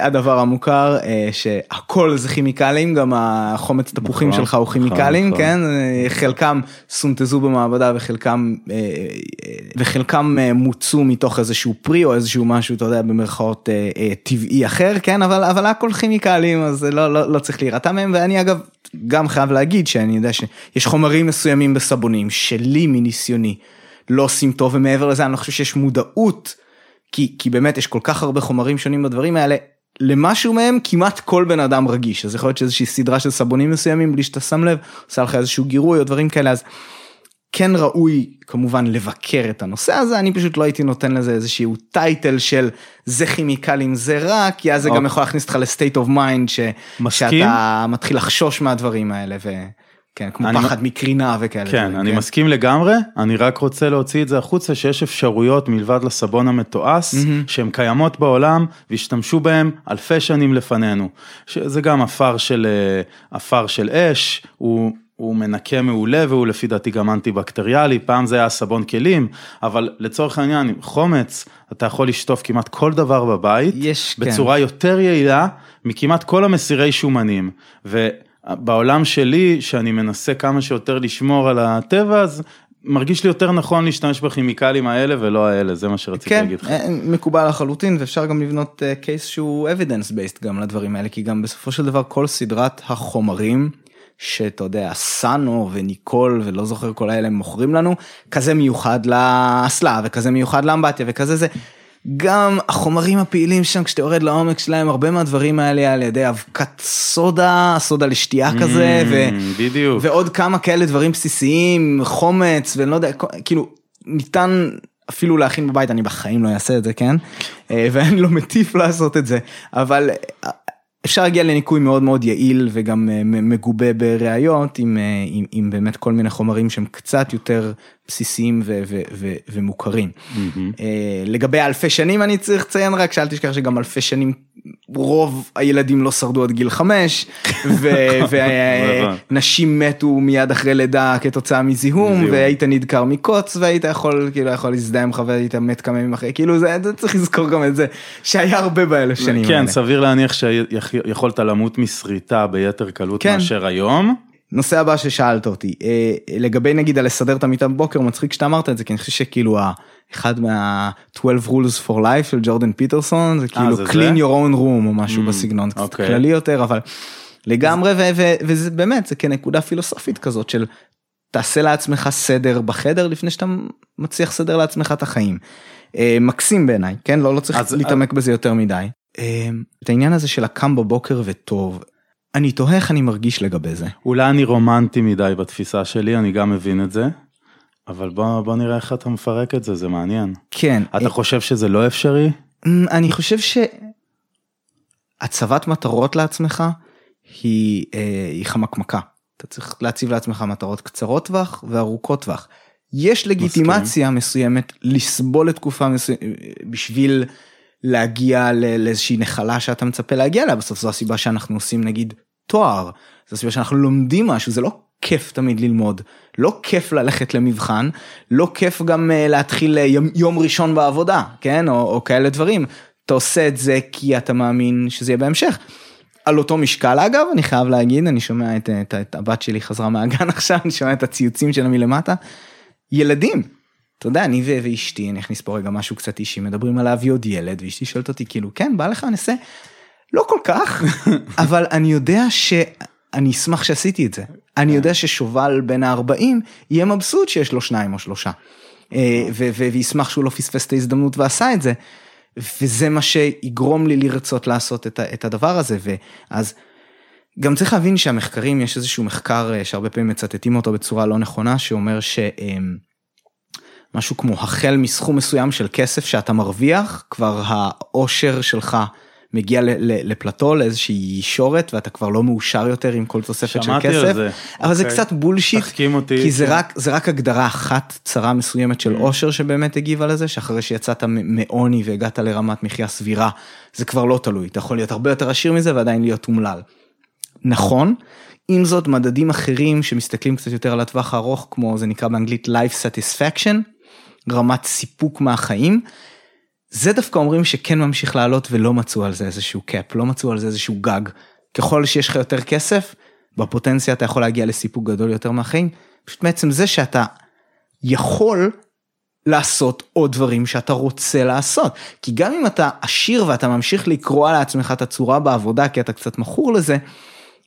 הדבר המוכר שהכל זה כימיקלים, גם החומץ תפוחים נכון, שלך הוא נכון, כימיקלים, נכון. כן, חלקם סונטזו במעבדה וחלקם וחלקם מוצו מתוך איזשהו פרי או איזשהו משהו, אתה יודע, במרכאות טבעי אחר, כן, אבל אבל הכל כימיקלים אז לא לא לא צריך להירתע מהם ואני אגב גם חייב להגיד שאני יודע שיש חומרים מסוימים בסבונים שלי מניסיוני לא עושים טוב ומעבר לזה אני לא חושב שיש מודעות כי כי באמת יש כל כך הרבה חומרים שונים בדברים האלה. למשהו מהם כמעט כל בן אדם רגיש אז יכול להיות שאיזושהי סדרה של סבונים מסוימים בלי שאתה שם לב עושה לך איזשהו גירוי או דברים כאלה אז כן ראוי כמובן לבקר את הנושא הזה אני פשוט לא הייתי נותן לזה איזשהו title של זה כימיקלים זה רע כי אז זה גם אוקיי. יכול להכניס אותך ל state of mind. שאתה מתחיל לחשוש מהדברים האלה וכן כמו אני- פחד מקרינה וכאלה. כן, דברים, אני מסכים לגמרי, אני רק רוצה להוציא את זה החוצה, שיש אפשרויות מלבד לסבון המתועש, שהן קיימות בעולם והשתמשו בהן אלפי שנים לפנינו. שזה גם עפר של, אה, עפר של אש, הוא... הוא מנקה מעולה והוא לפי דעתי גם אנטי-בקטריאלי, פעם זה היה סבון כלים, אבל לצורך העניין, עם חומץ, אתה יכול לשטוף כמעט כל דבר בבית, יש, כן. בצורה יותר יעילה מכמעט כל המסירי שומנים. ובעולם שלי, שאני מנסה כמה שיותר לשמור על הטבע, אז מרגיש לי יותר נכון להשתמש בכימיקלים האלה ולא האלה, זה מה שרציתי כן, להגיד לך. אה, מקובל לחלוטין ואפשר גם לבנות קייס שהוא evidence based גם לדברים האלה כי גם בסופו של דבר כל סדרת החומרים שאתה יודע סאנו וניקול ולא זוכר כל האלה מוכרים לנו כזה מיוחד לאסלה וכזה מיוחד לאמבטיה וכזה זה. גם החומרים הפעילים שם כשאתה יורד לעומק שלהם הרבה מהדברים האלה על ידי אבקת סודה סודה לשתייה כזה ו... Mm, בדיוק. ועוד כמה כאלה דברים בסיסיים חומץ ואני לא יודע כאילו ניתן אפילו להכין בבית אני בחיים לא אעשה את זה כן אה, ואני לא מטיף לעשות את זה אבל אפשר להגיע לניקוי מאוד מאוד יעיל וגם אה, מגובה בראיות עם, אה, עם, עם באמת כל מיני חומרים שהם קצת יותר בסיסיים ו, ו, ו, ומוכרים. אה, לגבי אלפי שנים אני צריך לציין רק שאל תשכח שגם אלפי שנים רוב הילדים לא שרדו עד גיל חמש נכון. ונשים מתו מיד אחרי לידה כתוצאה מזיהום זיהום. והיית נדקר מקוץ והיית יכול כאילו יכול להזדהם חבר היית מת כמה ימים אחרי כאילו זה צריך לזכור גם את זה שהיה הרבה באלף שנים כן. סביר להניח שיכולת למות מסריטה ביתר קלות כן. מאשר היום. נושא הבא ששאלת אותי אה, לגבי נגיד על לסדר את המיטה בבוקר מצחיק שאתה אמרת את זה כי אני חושב שכאילו אחד מה 12 rules for life של ג'ורדן פיטרסון זה כאילו זה זה? clean your own room או משהו Mm, בסגנון קצת אוקיי. כללי יותר אבל לגמרי ו- ו- וזה באמת זה כנקודה פילוסופית כזאת של תעשה לעצמך סדר בחדר לפני שאתה מצליח סדר לעצמך את החיים. אה, מקסים בעיניי כן לא לא צריך אז- להתעמק בזה יותר מדי. אה, את העניין הזה של הקם בבוקר וטוב אני תוהה איך אני מרגיש לגבי זה. אולי אני רומנטי מדי בתפיסה שלי, אני גם מבין את זה. אבל בוא, בוא נראה איך אתה מפרק את זה, זה מעניין. כן. אתה חושב שזה לא אפשרי? אמ, אני חושב שהצבת מטרות לעצמך היא, אה, היא חמקמקה. אתה צריך להציב לעצמך מטרות קצרות טווח וארוכות טווח. יש לגיטימציה מסוימת לסבול לתקופה מסוימת בשביל להגיע לאיזושהי נחלה שאתה מצפה להגיע אליה. בסוף זו הסיבה שאנחנו עושים נגיד תואר. זו הסיבה שאנחנו לומדים משהו. זה לא כיף תמיד ללמוד. לא כיף ללכת למבחן. לא כיף גם אה, להתחיל אה, יום, יום ראשון בעבודה כן? או, או כאלה דברים. אתה עושה את זה כי אתה מאמין שזה יהיה בהמשך. על אותו משקל אגב אני חייב להגיד אני שומע את, את, את הבת שלי חזרה מהגן עכשיו אני שומע את הציוצים שלה מלמטה. ילדים. אתה יודע אני ואשתי אני אכניס פה רגע משהו קצת אישי מדברים על להביא עוד ילד ואשתי שואלת אותי כאילו כן בא לך נעשה? לא כל כך אבל אני יודע שאני אשמח שעשיתי את זה. אני יודע ששובל בין ה-40 יהיה מבסוט שיש לו שניים או שלושה. אה, וישמח שהוא לא פספס את ההזדמנות ועשה את זה. וזה מה שיגרום לי לרצות לעשות את, הדבר הזה ואז גם צריך להבין שהמחקרים יש איזשהו מחקר אה, שהרבה פעמים מצטטים אותו בצורה לא נכונה שאומר שמשהו כמו החל מסכום מסוים של כסף שאתה מרוויח כבר העושר שלך מגיע לפלטו לאיזושהי ישורת ואתה כבר לא מאושר יותר עם כל תוספת של שמעתי על כסף זה. אבל זה אוקיי. קצת בולשיט תחכים אותי. כי זה כן. רק זה רק הגדרה אחת צרה מסוימת של אושר שבאמת הגיבה לזה שאחרי שיצאת מעוני והגעת לרמת מחיה סבירה זה כבר לא תלוי אתה יכול להיות הרבה יותר עשיר מזה ועדיין להיות אומלל. נכון. עם זאת מדדים אחרים שמסתכלים קצת יותר על הטווח הארוך כמו זה נקרא באנגלית life satisfaction, רמת סיפוק מהחיים. זה דווקא אומרים שכן ממשיך לעלות ולא מצאו על זה איזשהו קאפ, לא מצאו על זה איזשהו גג. ככל שיש לך יותר כסף, בפוטנציה אתה יכול להגיע לסיפוק גדול יותר מהחיים, פשוט מעצם זה שאתה יכול לעשות עוד דברים שאתה רוצה לעשות. כי גם אם אתה עשיר ואתה ממשיך לקרוע לעצמך את הצורה בעבודה כי אתה קצת מכור לזה,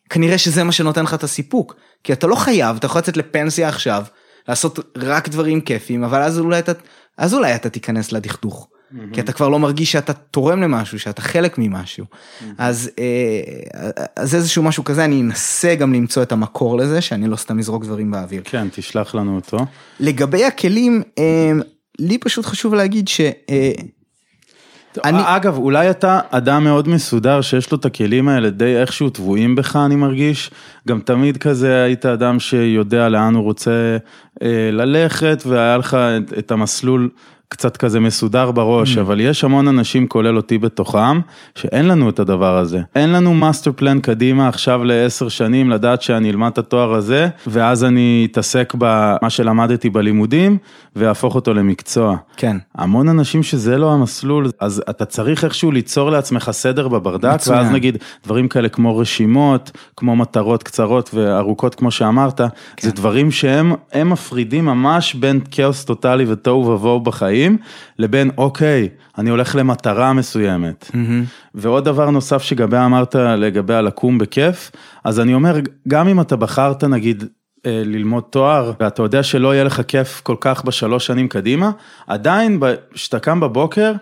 כנראה שזה מה שנותן לך את הסיפוק. כי אתה לא חייב, אתה יכול לצאת לפנסיה עכשיו, לעשות רק דברים כיפים, אבל אז אולי אתה, אז אולי אתה תיכנס לדכדוך. Mm-hmm. כי אתה כבר לא מרגיש שאתה תורם למשהו, שאתה חלק ממשהו. Mm-hmm. אז, אה, אז איזשהו משהו כזה, אני אנסה גם למצוא את המקור לזה, שאני לא סתם אזרוק דברים באוויר. כן, תשלח לנו אותו. לגבי הכלים, אה, לי פשוט חשוב להגיד ש... אה, אני... אגב, אולי אתה אדם מאוד מסודר שיש לו את הכלים האלה די איכשהו טבועים בך, אני מרגיש. גם תמיד כזה היית אדם שיודע לאן הוא רוצה אה, ללכת, והיה לך את, את המסלול קצת כזה מסודר בראש, ממ. אבל יש המון אנשים, כולל אותי בתוכם, שאין לנו את הדבר הזה. אין לנו master plan קדימה עכשיו לעשר שנים, לדעת שאני אלמד את התואר הזה, ואז אני אתעסק במה שלמדתי בלימודים, ואהפוך אותו למקצוע. כן. המון אנשים שזה לא המסלול, אז אתה צריך איכשהו ליצור לעצמך סדר בברדק, מצוין. ואז נגיד דברים כאלה כמו רשימות, כמו מטרות קצרות וארוכות כמו שאמרת, כן. זה דברים שהם מפרידים ממש בין כאוס טוטאלי ותוהו ובוהו בחיים. החיים, לבין אוקיי, אני הולך למטרה מסוימת. Mm-hmm. ועוד דבר נוסף שגבי אמרת לגבי הלקום בכיף, אז אני אומר, גם אם אתה בחרת נגיד אה, ללמוד תואר, ואתה יודע שלא יהיה לך כיף כל כך בשלוש שנים קדימה, עדיין כשאתה קם בבוקר,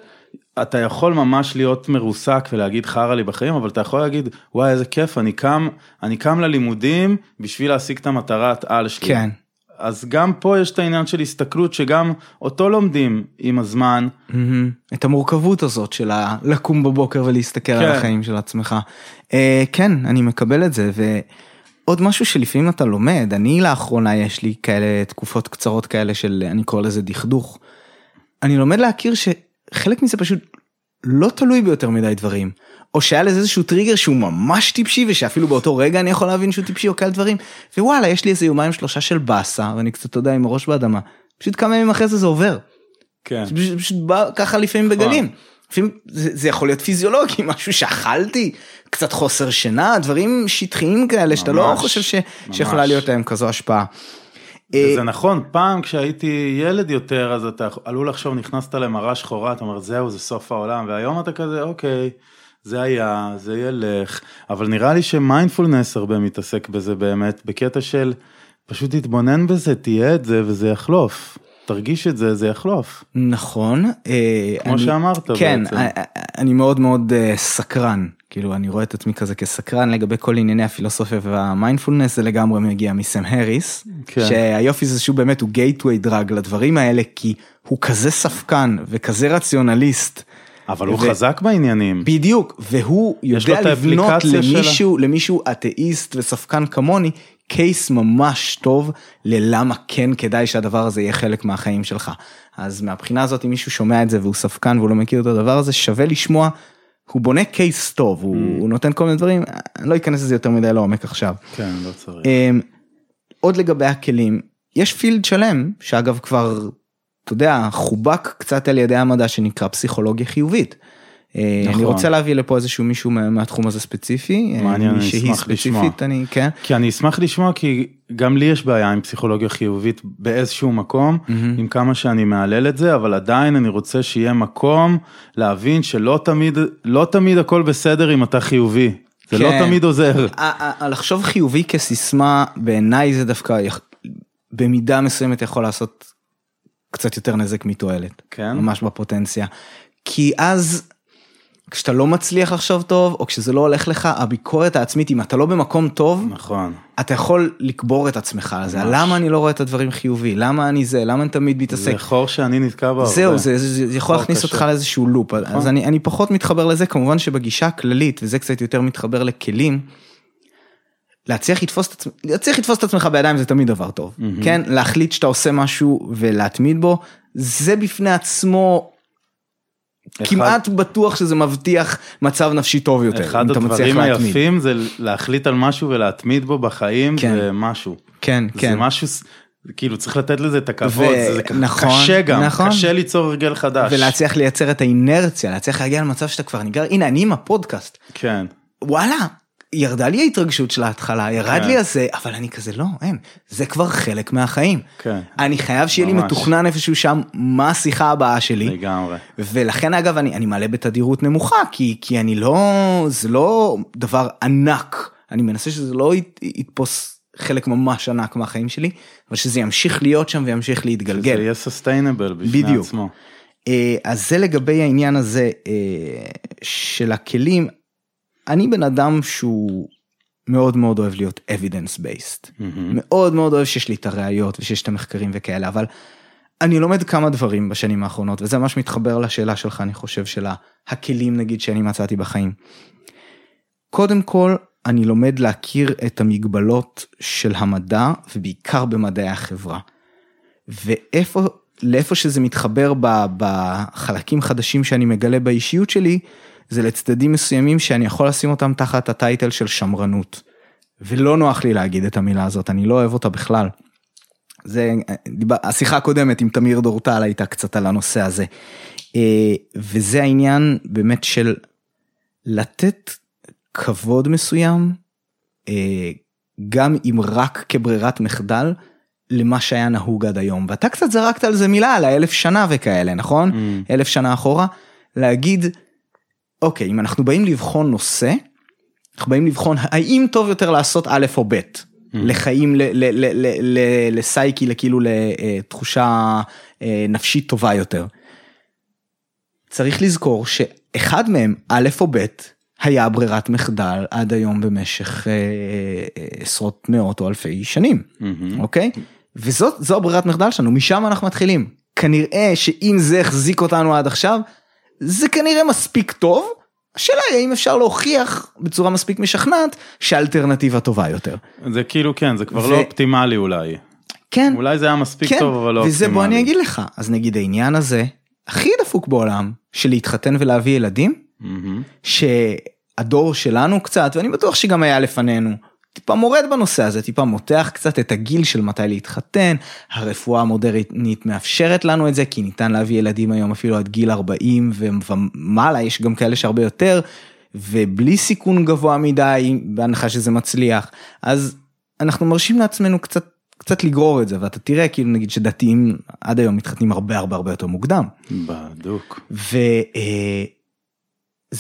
אתה יכול ממש להיות מרוסק ולהגיד חרא לי בחיים, אבל אתה יכול להגיד, וואי איזה כיף, אני קם, אני קם ללימודים בשביל להשיג את המטרת על שלי. כן. אז גם פה יש את העניין של הסתכלות שגם אותו לומדים עם הזמן. Mm-hmm. את המורכבות הזאת של לקום בבוקר ולהסתכל כן. על החיים של עצמך. Uh, כן, אני מקבל את זה. ועוד משהו שלפעמים אתה לומד, אני לאחרונה יש לי כאלה תקופות קצרות כאלה של, אני קורא לזה דכדוך. אני לומד להכיר שחלק מזה פשוט לא תלוי ביותר מדי דברים. או שהיה לזה איזשהו טריגר שהוא ממש טיפשי ושאפילו באותו רגע אני יכול להבין שהוא טיפשי או כאלה דברים. ווואלה יש לי איזה יומיים שלושה של באסה ואני קצת אתה יודע עם הראש באדמה. פשוט כמה ימים אחרי זה זה עובר. כן. פשוט, פשוט בא ככה לפעמים בגלים. לפעמים זה, זה יכול להיות פיזיולוגי משהו שאכלתי קצת חוסר שינה דברים שטחיים כאלה שאתה לא חושב ש, שיכולה להיות להם כזו השפעה. זה אה, נכון, פעם כשהייתי ילד יותר, אז אתה עלול לחשוב, נכנסת למראה שחורה, אתה אומר, זהו, זה סוף העולם, והיום אתה כזה, אוקיי, זה היה, זה ילך, אבל נראה לי שמיינדפולנס הרבה מתעסק בזה באמת, בקטע של פשוט תתבונן בזה, תהיה את זה וזה יחלוף. תרגיש את זה, זה יחלוף. נכון. אה, כמו אני, שאמרת כן, בעצם. כן, אני מאוד מאוד סקרן, כאילו אני רואה את עצמי כזה כסקרן לגבי כל ענייני הפילוסופיה והמיינדפולנס, זה לגמרי מגיע מסם הריס, כן. שהיופי זה שהוא באמת הוא גייטווי דרג לדברים האלה, כי הוא כזה ספקן וכזה רציונליסט. אבל הוא ו... חזק בעניינים. בדיוק, והוא יודע לבנות למישהו, שלה. למישהו אתאיסט וספקן כמוני, קייס ממש טוב ללמה כן כדאי שהדבר הזה יהיה חלק מהחיים שלך. אז מהבחינה הזאת אם מישהו שומע את זה והוא ספקן והוא לא מכיר את הדבר הזה, שווה לשמוע. הוא בונה קייס טוב, הוא, mm. הוא נותן כל מיני דברים, אני לא אכנס לזה יותר מדי לעומק עכשיו. כן, לא צריך. Um, עוד לגבי הכלים, יש פילד שלם, שאגב כבר אתה יודע, חובק קצת על ידי המדע שנקרא פסיכולוגיה חיובית. אה, נכון. אני רוצה להביא לפה איזשהו מישהו מהתחום הזה ספציפי, אה, מעניין, אני אשמח לשמוע. אני, כן. כי אני אשמח לשמוע כי גם לי יש בעיה עם פסיכולוגיה חיובית באיזשהו מקום, mm-hmm. עם כמה שאני מהלל את זה, אבל עדיין אני רוצה שיהיה מקום להבין שלא תמיד, לא תמיד הכל בסדר אם אתה חיובי. זה לא כן. לא תמיד עוזר. לחשוב חיובי כסיסמה בעיניי זה דווקא במידה מסוימת יכול לעשות קצת יותר נזק מתועלת. כן. ממש בפוטנציה. כי אז כשאתה לא מצליח לחשוב טוב או כשזה לא הולך לך הביקורת העצמית אם אתה לא במקום טוב נכון אתה יכול לקבור את עצמך על זה למה אני לא רואה את הדברים חיובי למה אני זה למה אני תמיד מתעסק. זה חור שאני נתקע בו. זהו זה, זה, זה יכול להכניס אותך לאיזשהו לופ נכון. אז אני, אני פחות מתחבר לזה כמובן שבגישה הכללית וזה קצת יותר מתחבר לכלים. להצליח לתפוס את עצמך, להצליח לתפוס את עצמך בידיים זה תמיד דבר טוב, mm-hmm. כן? להחליט שאתה עושה משהו ולהתמיד בו, זה בפני עצמו כמעט בטוח שזה מבטיח מצב נפשי טוב יותר, אחד אם אתה מצליח הדברים להתמיד. היפים זה להחליט על משהו ולהתמיד בו בחיים, כן. זה משהו. כן, זה כן. משהו, ס- כאילו צריך לתת לזה את הכבוד, ו- זה נכון, קשה גם, נכון. קשה ליצור הרגל חדש. ולהצליח לייצר את האינרציה, להצליח להגיע למצב שאתה כבר נגרר, הנה אני עם הפודקאסט, כן, וואלה, ירדה לי ההתרגשות של ההתחלה, ירד כן. לי הזה, אבל אני כזה לא, אין, זה כבר חלק מהחיים. כן. אני חייב שיהיה לי ממש. מתוכנן איפשהו שם מה השיחה הבאה שלי. לגמרי. ולכן אגב אני, אני מעלה בתדירות נמוכה כי, כי אני לא, זה לא דבר ענק, אני מנסה שזה לא ית, יתפוס חלק ממש ענק מהחיים שלי, אבל שזה ימשיך להיות שם וימשיך להתגלגל. יהיה סוסטיינבל בפני בדיוק. עצמו. אה, אז זה לגבי העניין הזה אה, של הכלים. אני בן אדם שהוא מאוד מאוד אוהב להיות evidence based. מהמם. מאוד מאוד אוהב שיש לי את הראיות ושיש את המחקרים וכאלה, אבל אני לומד כמה דברים בשנים האחרונות, וזה ממש מתחבר לשאלה שלך, אני חושב, של הכלים נגיד שאני מצאתי בחיים. קודם כל, אני לומד להכיר את המגבלות של המדע, ובעיקר במדעי החברה. ואיפה, לאיפה שזה מתחבר ב- בחלקים חדשים שאני מגלה באישיות שלי, זה לצדדים מסוימים שאני יכול לשים אותם תחת הטייטל של שמרנות. ולא נוח לי להגיד את המילה הזאת, אני לא אוהב אותה בכלל. זה, השיחה הקודמת עם תמיר דורטל הייתה קצת על הנושא הזה. אה, וזה העניין באמת של לתת כבוד מסוים, אה, גם אם רק כברירת מחדל, למה שהיה נהוג עד היום. ואתה קצת זרקת על זה מילה, על האלף שנה וכאלה, נכון? Mm. אלף שנה אחורה, להגיד, אוקיי, אם אנחנו באים לבחון נושא, אנחנו באים לבחון האם טוב יותר לעשות א' או ב', לחיים, ל- ל- ל- ל- ל- לסייקי, לכאילו לתחושה אה, נפשית טובה יותר. צריך לזכור שאחד מהם, א' או ב', היה ברירת מחדל עד היום במשך אה, אה, עשרות מאות או אלפי שנים, מהמם. אוקיי? וזאת זו הברירת מחדל שלנו, משם אנחנו מתחילים. כנראה שאם זה החזיק אותנו עד עכשיו, זה כנראה מספיק טוב. השאלה היא האם אפשר להוכיח בצורה מספיק משכנעת שהאלטרנטיבה טובה יותר. זה כאילו כן, זה כבר ו- לא אופטימלי אולי. כן, אולי זה היה מספיק כן, טוב אבל לא וזה אופטימלי. בוא אני אגיד לך, אז נגיד העניין הזה הכי דפוק בעולם של להתחתן ולהביא ילדים, מהמם. שהדור שלנו קצת, ואני בטוח שגם היה לפנינו, טיפה מורד בנושא הזה, טיפה מותח קצת את הגיל של מתי להתחתן, הרפואה המודרנית מאפשרת לנו את זה, כי ניתן להביא ילדים היום אפילו עד גיל 40 ו- ומעלה, יש גם כאלה שהרבה יותר, ובלי סיכון גבוה מדי, בהנחה שזה מצליח, אז אנחנו מרשים לעצמנו קצת, קצת לגרור את זה, ואתה תראה כאילו נגיד שדתיים עד היום מתחתנים הרבה הרבה הרבה יותר מוקדם. בדוק. וזה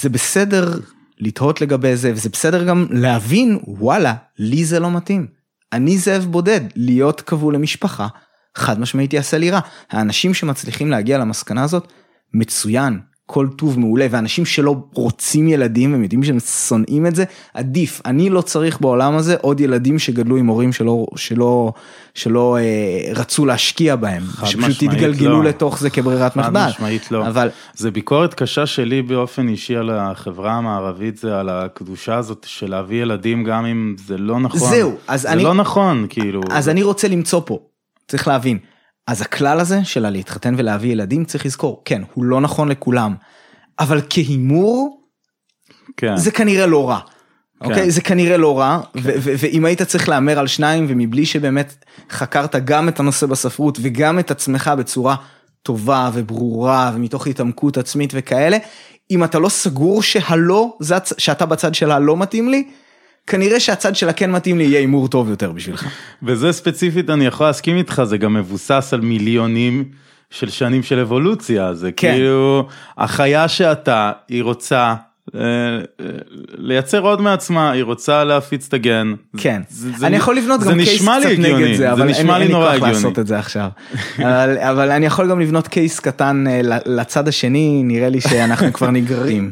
בסדר לתהות לגבי זה וזה בסדר גם להבין וואלה לי זה לא מתאים. אני זאב בודד להיות כבול למשפחה חד משמעית יעשה לי רע. האנשים שמצליחים להגיע למסקנה הזאת מצוין כל טוב מעולה ואנשים שלא רוצים ילדים הם יודעים שהם שונאים את זה עדיף אני לא צריך בעולם הזה עוד ילדים שגדלו עם הורים שלא שלא שלא אה, רצו להשקיע בהם חד שפשוט התגלגלו לא. לתוך זה כברירת חד מחדל משמעית לא. אבל זה ביקורת קשה שלי באופן אישי על החברה המערבית זה על הקדושה הזאת של להביא ילדים גם אם זה לא נכון. זהו, אז זה אני- לא נכון כאילו. אז אני רוצה למצוא פה, צריך להבין. אז הכלל הזה של הלהתחתן ולהביא ילדים צריך לזכור, כן, הוא לא נכון לכולם, אבל כהימור כן. זה כנראה לא רע. כן. אוקיי? זה כנראה לא רע, ו- ואם היית צריך להמר על שניים ומבלי שבאמת חקרת גם את הנושא בספרות וגם את עצמך בצורה טובה וברורה ומתוך התעמקות עצמית וכאלה, אם אתה לא סגור שהלא, זה שאתה בצד של הלא מתאים לי, כנראה שהצד של הכן מתאים לי יהיה הימור טוב יותר בשבילך. וזה ספציפית אני יכול להסכים איתך זה גם מבוסס על מיליונים של שנים של אבולוציה זה כן. כאילו החיה שאתה היא רוצה אה, אה, לייצר עוד מעצמה היא רוצה להפיץ את הגן. כן, זה- זה- אני יכול לבנות זה גם קייס לי קצת הגיוני, נגד זה, אבל אין נשמע אין לי לי נורא כוח הגיוני. לעשות את זה עכשיו. אבל, אבל אני יכול גם לבנות קייס קטן אה, לצד השני, נראה לי שאנחנו כבר נגררים.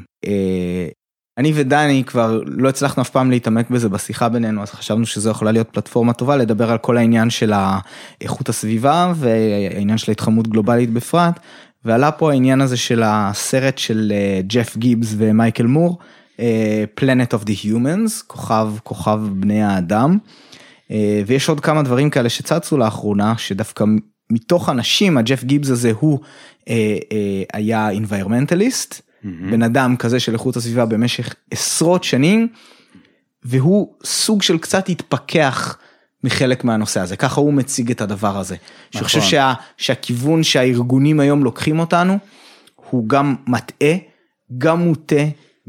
אני ודני כבר לא הצלחנו אף פעם להתעמק בזה בשיחה בינינו, אז חשבנו שזו יכולה להיות פלטפורמה טובה לדבר על כל העניין של איכות הסביבה והעניין של ההתחממות גלובלית בפרט. ועלה פה העניין הזה של הסרט של אה, ג'ף גיבס ומייקל מור, אה, Planet of the Humans, כוכב, כוכב בני האדם. אה, ויש עוד כמה דברים כאלה שצצו לאחרונה, שדווקא מתוך אנשים, הג'ף גיבס הזה הוא היה environmentalist, בן אדם כזה של איכות הסביבה במשך עשרות שנים, והוא סוג של קצת התפכח מחלק מהנושא הזה, ככה הוא מציג את הדבר הזה. נכון. שה, שהכיוון שהארגונים היום לוקחים אותנו, הוא גם מטעה, גם מוטה,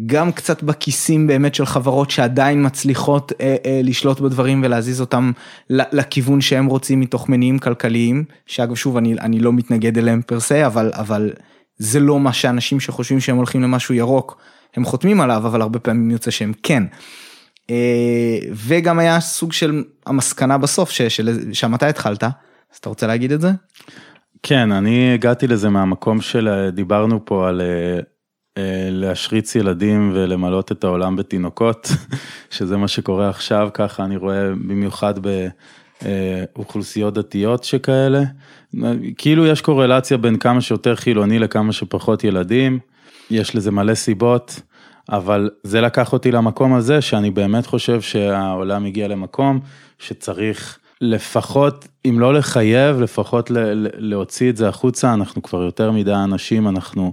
גם קצת בכיסים באמת של חברות שעדיין מצליחות אה, אה, לשלוט בדברים ולהזיז אותם לכיוון שהם רוצים מתוך מניעים כלכליים, שאגב שוב אני, אני לא מתנגד אליהם פר סה, אבל, אבל זה לא מה שאנשים שחושבים שהם הולכים למשהו ירוק, הם חותמים עליו, אבל הרבה פעמים יוצא שהם כן. אה, וגם היה סוג של המסקנה בסוף שם אתה התחלת, אז אתה רוצה להגיד את זה? כן, אני הגעתי לזה מהמקום של, אה, פה על אה, להשריץ ילדים ולמלות את העולם בתינוקות, שזה מה שקורה עכשיו, ככה אני רואה במיוחד באוכלוסיות דתיות שכאלה. כאילו יש קורלציה בין כמה שיותר חילוני לכמה שפחות ילדים, יש לזה מלא סיבות. אבל זה לקח אותי למקום הזה שאני באמת חושב שהעולם הגיע למקום שצריך לפחות, אם לא לחייב, לפחות להוציא את זה החוצה, אנחנו כבר יותר מדי אנשים, אנחנו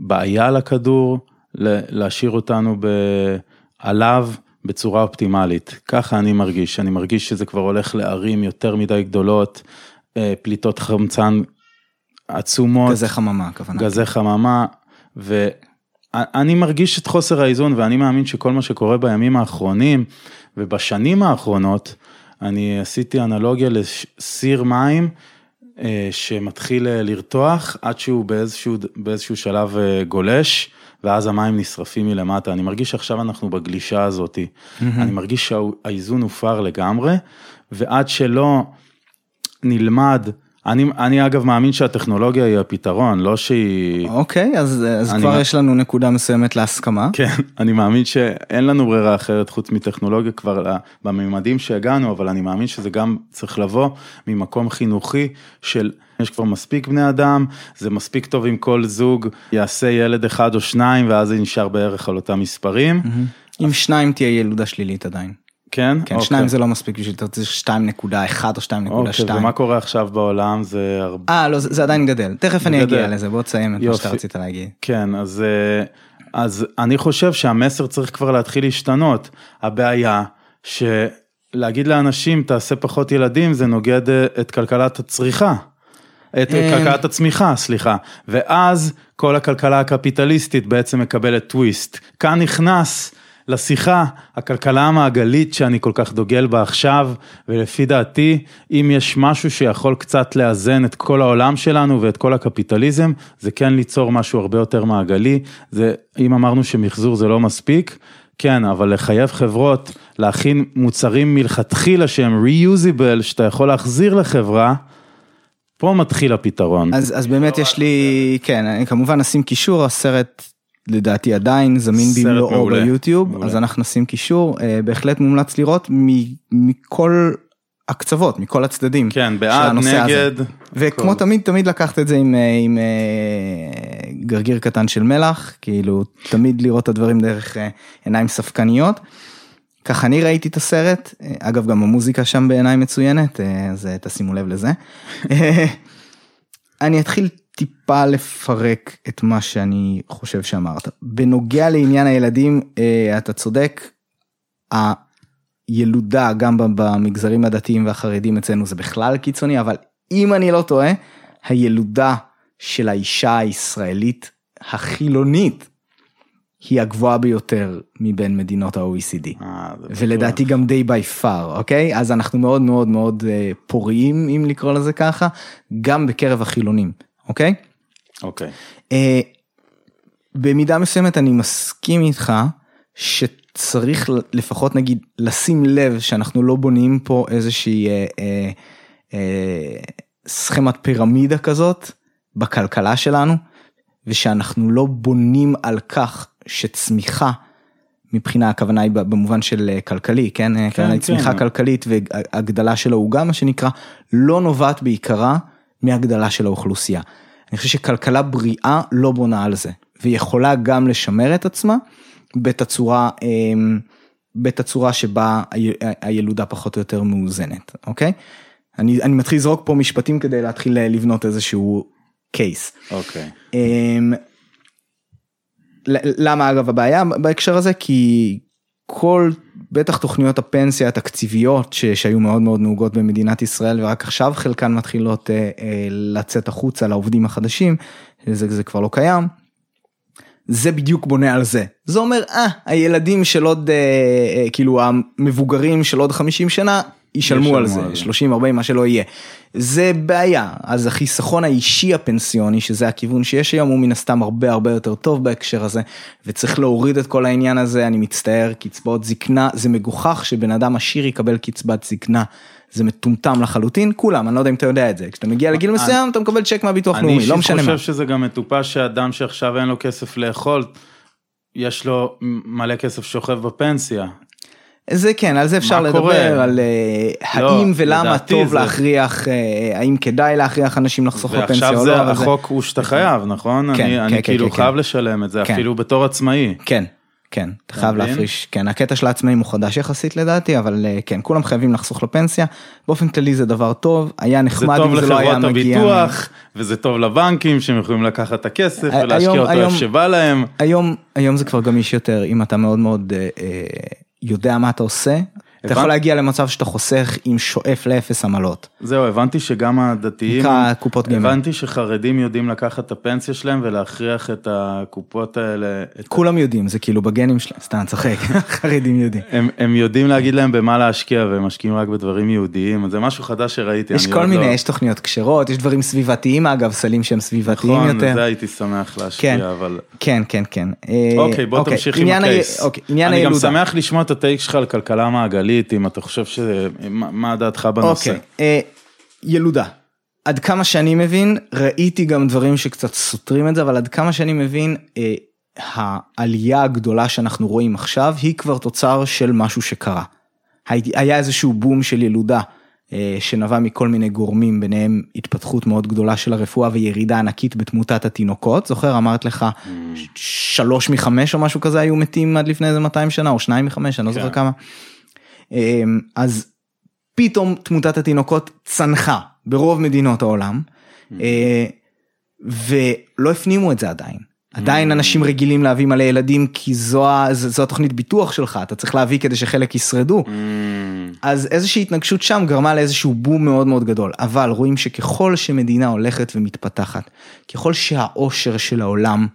בעיה לכדור, להשאיר אותנו ב- עליו בצורה אופטימלית. ככה אני מרגיש, אני מרגיש שזה כבר הולך לערים יותר מדי גדולות, פליטות חמצן עצומות. גזי חממה הכוונה. גזי חממה, ואני מרגיש את חוסר האיזון ואני מאמין שכל מה שקורה בימים האחרונים ובשנים האחרונות, אני עשיתי אנלוגיה לסיר מים אה, שמתחיל אה, לרתוח עד שהוא באיזשהו, באיזשהו שלב אה, גולש. ואז המים נשרפים מלמטה, אני מרגיש שעכשיו אנחנו בגלישה הזאתי, אני מרגיש שהאיזון הופר לגמרי, ועד שלא נלמד, אני, אני אגב מאמין שהטכנולוגיה היא הפתרון, לא שהיא... אוקיי, אז, אז אני כבר יש לנו נקודה מסוימת להסכמה. כן, אני מאמין שאין לנו ברירה אחרת חוץ מטכנולוגיה כבר ל- בממדים שהגענו, אבל אני מאמין שזה גם צריך לבוא ממקום חינוכי של יש כבר מספיק בני אדם, זה מספיק טוב אם כל זוג יעשה ילד אחד או שניים ואז זה נשאר בערך על אותם מספרים, עם שניים תהיה ילודה שלילית עדיין. כן? כן, אוקיי. שניים זה לא מספיק בשביל, אתה רוצה 2.1 או 2.2. אוקיי, ומה קורה עכשיו בעולם זה הרבה... אה, לא, זה זה עדיין גדל. תכף אני גדל. אגיע לזה, בוא תסיים את מה יופי. שאתה רצית להגיד. כן, אז, אה, אז אני חושב שהמסר צריך כבר להתחיל להשתנות. הבעיה שלהגיד לאנשים תעשה פחות ילדים זה נוגד אה, את כלכלת הצריכה. את אה. כלכלת הצמיחה, סליחה. ואז כל הכלכלה הקפיטליסטית בעצם מקבלת טוויסט. כאן נכנס לשיחה הכלכלה המעגלית שאני כל כך דוגל בה עכשיו, ולפי דעתי, אם יש משהו שיכול קצת לאזן את כל העולם שלנו ואת כל הקפיטליזם, זה כן ליצור משהו הרבה יותר מעגלי. זה, אם אמרנו שמחזור זה לא מספיק, כן, אבל לחייב חברות להכין מוצרים מלכתחילה שהם reusable, שאתה יכול להחזיר לחברה, פה מתחיל הפתרון. אז, אז באמת יש לי, כן, אני כמובן נשים קישור, הסרט לדעתי עדיין זמין במלואו ביוטיוב, מעולה. אז אנחנו נשים קישור, אה, בהחלט מומלץ לראות מ- מכל הקצוות, מכל הצדדים. כן, בעד, הנושא הזה. נגד. וכמו הכל. תמיד, תמיד לקחת את זה עם, אה, עם אה, גרגיר קטן של מלח, כאילו תמיד לראות את הדברים דרך עיניים ספקניות. ככה אני ראיתי את הסרט, אגב גם המוזיקה שם בעיניי מצוינת, אז תשימו לב לזה. אני אתחיל טיפה לפרק את מה שאני חושב שאמרת. בנוגע לעניין הילדים, אה, אתה צודק, הילודה גם במגזרים הדתיים והחרדים אצלנו זה בכלל קיצוני, אבל אם אני לא טועה, הילודה של האישה הישראלית החילונית היא הגבוהה ביותר מבין מדינות ה-OECD. אה, בטוח. ולדעתי גם די בי פאר, אוקיי? אז אנחנו מאוד מאוד מאוד אה, פוריים, אם לקרוא לזה ככה, גם בקרב החילונים, אוקיי? אוקיי. אה, במידה מסוימת אני מסכים איתך שצריך לפחות נגיד לשים לב שאנחנו לא בונים פה איזושהי אה, אה, אה, סכמת פירמידה כזאת בכלכלה שלנו ושאנחנו לא בונים על כך שצמיחה מבחינה הכוונה היא במובן של אה, כלכלי כן, כן, כן. צמיחה כלכלית והגדלה של העוגה מה שנקרא לא נובעת בעיקרה מהגדלה של האוכלוסייה. אני חושב שכלכלה בריאה לא בונה על זה, והיא יכולה גם לשמר את עצמה בתצורה, אמ, בתצורה שבה הילודה פחות או יותר מאוזנת, אוקיי? אני, אני מתחיל לזרוק פה משפטים כדי להתחיל לבנות איזשהו קייס. אוקיי. אמ, למה אגב הבעיה בהקשר הזה? כי כל, בטח תוכניות הפנסיה התקציביות ש- שהיו מאוד מאוד נהוגות במדינת ישראל ורק עכשיו חלקן מתחילות אה, אה, לצאת החוצה לעובדים החדשים, זה, זה כבר לא קיים. זה בדיוק בונה על זה. זה אומר, אה, הילדים של עוד, אה, אה, כאילו המבוגרים של עוד 50 שנה, ישלמו על זה, על זה. 30, 40, מה שלא יהיה. זה בעיה. אז החיסכון האישי הפנסיוני, שזה הכיוון שיש היום, הוא מן הסתם הרבה הרבה יותר טוב בהקשר הזה, וצריך להוריד את כל העניין הזה, אני מצטער, קצבאות זקנה, זה מגוחך שבן אדם עשיר יקבל קצבת זקנה. זה מטומטם לחלוטין, כולם, אני לא יודע אם אתה יודע את זה, כשאתה מגיע לגיל אני- מסוים אתה מקבל צ'ק מהביטוח אני לאומי, לא משנה מה. חושב שזה גם מטופש שאדם שעכשיו אין לו כסף לאכול, יש לו מלא כסף שוכב בפנסיה. זה כן, על זה אפשר לדבר, קורה? על אה, לא, האם ולמה טוב זה- להכריח, אה, האם כדאי להכריח אנשים לחסוך בפנסיה ועכשיו או זה לא, אבל זה- החוק הוא שאתה חייב, נכון? כן, אני כן, אני כן, כאילו כן, חייב כן. לשלם את זה, כן. אפילו בתור עצמאי. כן, כן, אתה חייב מבין? להפריש, כן, הקטע של העצמאים הוא חדש יחסית לדעתי, אבל אה, כן, כולם חייבים לחסוך לפנסיה, באופן כללי זה דבר טוב, היה זה נחמד טוב אם זה לא היה לחברות מגיע. הביטוח, וזה טוב לבנקים שהם יכולים לקחת את הכסף ולהשקיע אותו איפה שבא להם. היום, היום זה כבר גמיש יותר, אם אתה מאוד מאוד אה, אה, יודע מה אתה עושה, אתה יכול. להגיע למצב שאתה חוסך עם שואף לאפס עמלות. זהו, הבנתי שגם הדתיים, נקרא קופות גמל. הבנתי שחרדים יודעים לקחת את הפנסיה שלהם ולהכריח את הקופות האלה, את כולם יודעים, זה כאילו בגנים שלהם, סתם צוחק, חרדים יודעים. הם, הם יודעים להגיד להם במה להשקיע והם משקיעים רק בדברים יהודיים, זה משהו חדש שראיתי. יש כל מיני, לא... יש תוכניות כשרות, יש דברים סביבתיים אגב, סלים שהם סביבתיים נכון, יותר. זה הייתי שמח להשקיע, כן. אבל... כן, כן, כן. אה, אוקיי, בוא תמשיך עם ה- הקייס. אוקיי, עניין אני גם הילודה. שמח לשמוע את הטייק שלך על כלכלה מעגלית, אם אתה חושב ש... מה מה דעתך בנושא? אוקיי, אה, ילודה. עד כמה שאני מבין, ראיתי גם דברים שקצת סותרים את זה, אבל עד כמה שאני מבין, אה, העלייה הגדולה שאנחנו רואים עכשיו היא כבר תוצר של משהו שקרה. היה איזשהו בום של ילודה אה, שנבע מכל מיני גורמים, ביניהם התפתחות מאוד גדולה של הרפואה וירידה ענקית בתמותת התינוקות. זוכר, אמרת לך, ש- שלוש מחמש או משהו כזה היו מתים עד לפני איזה 200 שנה, או שניים מחמש, אני לא זוכר כן. כמה. אה, אז פתאום תמותת התינוקות צנחה ברוב מדינות העולם, אה, ולא הפנימו את זה עדיין. עדיין אנשים רגילים להביא מלא ילדים כי זו, זו זו התוכנית ביטוח שלך, אתה צריך להביא כדי שחלק ישרדו. Mm, אז איזושהי התנגשות שם גרמה לאיזשהו בום מאוד מאוד גדול, אבל רואים שככל שמדינה הולכת ומתפתחת, ככל שהעושר של העולם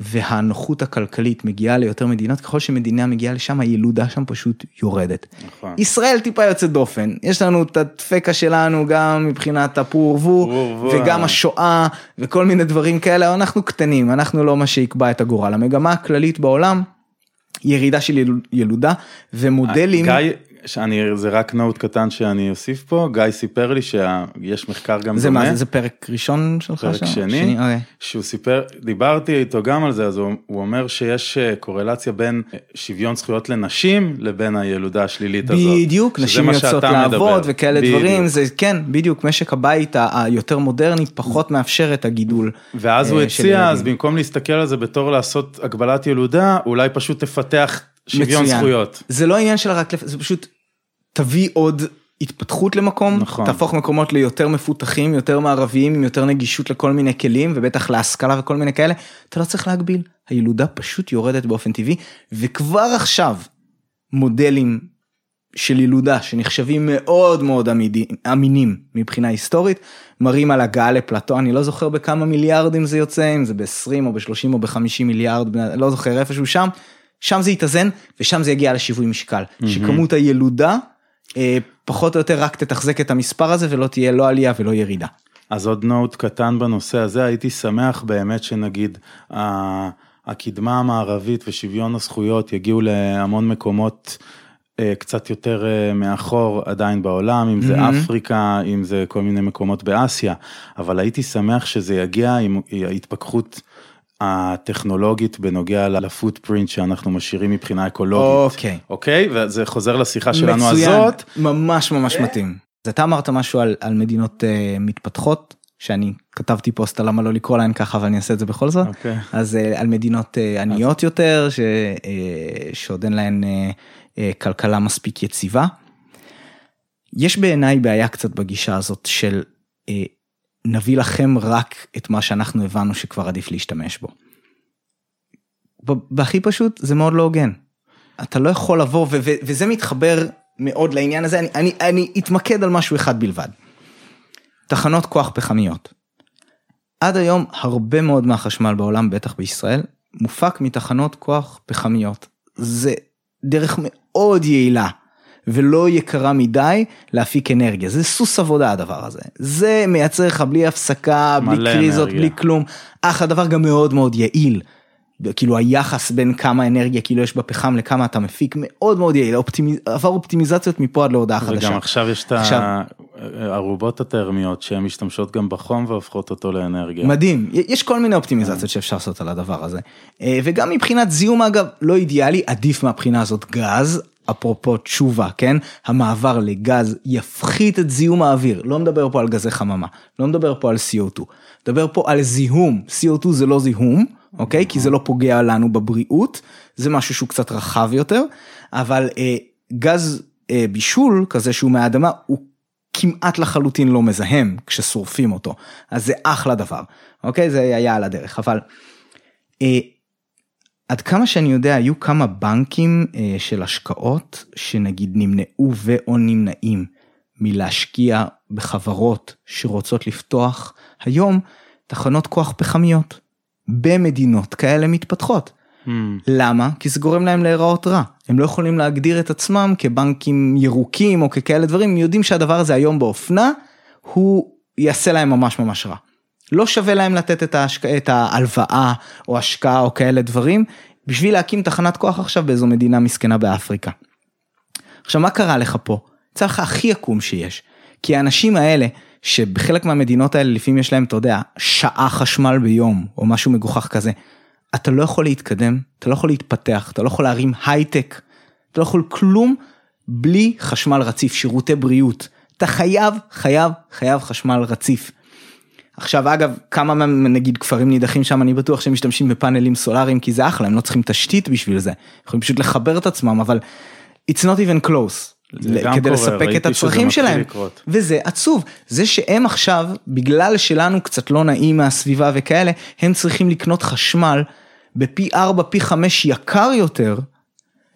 והנוחות הכלכלית מגיעה ליותר מדינות, ככל שמדינה מגיעה לשם, הילודה שם פשוט יורדת. נכון. ישראל טיפה יוצאת דופן, יש לנו את הדפקה שלנו גם מבחינת הפור ורבו, ורבו. וגם השואה וכל מיני דברים כאלה, אנחנו קטנים, אנחנו לא מה שיקבע את הגורל. המגמה הכללית בעולם, ירידה של ילוד- ילודה ומודלים. גיא, שאני, זה רק נוט קטן שאני אוסיף פה, גיא סיפר לי שיש מחקר גם זה דומה. מה זה, זה פרק ראשון שלך? פרק שם? שני, אוקיי. שהוא סיפר, דיברתי איתו גם על זה, אז הוא, הוא אומר שיש אה, קורלציה בין אה, שוויון זכויות לנשים לבין הילודה השלילית הזאת. בדיוק, נשים יוצאות לעבוד מדבר. וכאלה בדיוק. דברים, זה כן, בדיוק, משק הבית היותר מודרני פחות מאפשר את הגידול. ואז הוא אה, של הציע, אז. במקום להסתכל על זה בתור לעשות הגבלת ילודה, אולי פשוט תפתח שוויון מצוין. זכויות. זה לא עניין של רק, זה פשוט תביא עוד התפתחות למקום, נכון. תהפוך מקומות ליותר מפותחים, יותר מערביים, עם יותר נגישות לכל מיני כלים, ובטח להשכלה וכל מיני כאלה, אתה לא צריך להגביל, הילודה פשוט יורדת באופן טבעי, וכבר עכשיו מודלים של ילודה שנחשבים מאוד מאוד עמידי, אמינים מבחינה היסטורית, מראים על הגעה לפלטו, אני לא זוכר בכמה מיליארדים זה יוצא, אם זה ב-20 או ב-30 או ב-50 מיליארד, לא זוכר איפשהו שם, שם זה יתאזן ושם זה יגיע לשיווי משקל, שכמות הילודה פחות או יותר רק תתחזק את המספר הזה ולא תהיה לא עלייה ולא ירידה. אז עוד נוט קטן בנושא הזה, הייתי שמח באמת שנגיד הקדמה המערבית ושוויון הזכויות יגיעו להמון מקומות אה, קצת יותר אה, מאחור עדיין בעולם, אם זה מהמם. אפריקה, אם זה כל מיני מקומות באסיה, אבל הייתי שמח שזה יגיע עם ההתפכחות הטכנולוגית בנוגע לפוטפרינט שאנחנו משאירים מבחינה אקולוגית. אוקיי. אוקיי? וזה חוזר לשיחה שלנו מצוין, הזאת. ממש ממש מתאים. אז אתה אמרת משהו על, על מדינות uh, מתפתחות, שאני כתבתי פוסט על למה לא לקרוא להן ככה, אבל אני אעשה את זה בכל זאת. אוקיי. אז uh, על מדינות uh, עניות יותר, ש, uh, שעוד אין להן uh, uh, כלכלה מספיק יציבה. יש בעיניי בעיה קצת בגישה הזאת של אה, נביא לכם רק את מה שאנחנו הבנו שכבר עדיף להשתמש בו. בהכי פשוט זה מאוד לא הוגן. אתה לא יכול לבוא וזה מתחבר מאוד לעניין הזה אני, אני, אני אתמקד על משהו אחד בלבד. תחנות כוח פחמיות. עד היום הרבה מאוד מהחשמל בעולם בטח בישראל מופק מתחנות כוח פחמיות. זה דרך מאוד יעילה ולא יקרה מדי להפיק אנרגיה. זה סוס עבודה הדבר הזה. זה מייצר לך בלי הפסקה בלי קריזות בלי כלום. אך הדבר גם מאוד מאוד יעיל. כאילו היחס בין כמה אנרגיה כאילו יש בפחם לכמה אתה מפיק מאוד מאוד יעיל. אופטימיז... עבר אופטימיזציות מפה עד להודעה חדשה. וגם עכשיו יש את הערובות הטרמיות שהן משתמשות גם בחום והופכות אותו לאנרגיה. מדהים. יש כל מיני אופטימיזציות שאפשר לעשות על הדבר הזה. אה, וגם מבחינת זיהום אגב לא אידיאלי עדיף מהבחינה הזאת גז אפרופו תשובה כן? המעבר לגז יפחית את זיהום האוויר. לא מדבר פה על גזי חממה לא מדבר פה על CO2 מדבר פה על זיהום. CO2 זה לא זיהום אוקיי? כי זה לא פוגע לנו בבריאות זה משהו שהוא קצת רחב יותר אבל אה, גז אה, בישול כזה שהוא מהאדמה הוא כמעט לחלוטין לא מזהם כששורפים אותו. אז זה אחלה דבר אוקיי? זה היה על הדרך. אבל. אה, עד כמה שאני יודע היו כמה בנקים אה, של השקעות שנגיד נמנעו ואו נמנעים מלהשקיע בחברות שרוצות לפתוח היום תחנות כוח פחמיות במדינות כאלה מתפתחות. Mm. למה? כי זה גורם להם להיראות רע. הם לא יכולים להגדיר את עצמם כבנקים ירוקים או ככאלה דברים, הם יודעים שהדבר הזה היום באופנה, הוא יעשה להם ממש ממש רע. לא שווה להם לתת את, ההשק... את ההלוואה או השקעה או כאלה דברים, בשביל להקים תחנת כוח עכשיו באיזו מדינה מסכנה באפריקה. עכשיו מה קרה לך פה? יצא לך הכי עקום שיש. כי האנשים האלה, שבחלק מהמדינות האלה לפעמים יש להם, אתה יודע, שעה חשמל ביום, או משהו מגוחך כזה, אתה לא יכול להתקדם, אתה לא יכול להתפתח, אתה לא יכול להרים הייטק, אתה לא יכול כלום בלי חשמל רציף, שירותי בריאות. אתה חייב, חייב, חייב חשמל רציף. עכשיו אגב כמה נגיד כפרים נידחים שם אני בטוח שהם משתמשים בפאנלים סולאריים כי זה אחלה הם לא צריכים תשתית בשביל זה. יכולים פשוט לחבר את עצמם אבל it's not even close. כדי קורה, לספק את הצרכים שלהם. לקרות. וזה עצוב. זה שהם עכשיו בגלל שלנו קצת לא נעים מהסביבה וכאלה הם צריכים לקנות חשמל בפי 4 פי 5 יקר יותר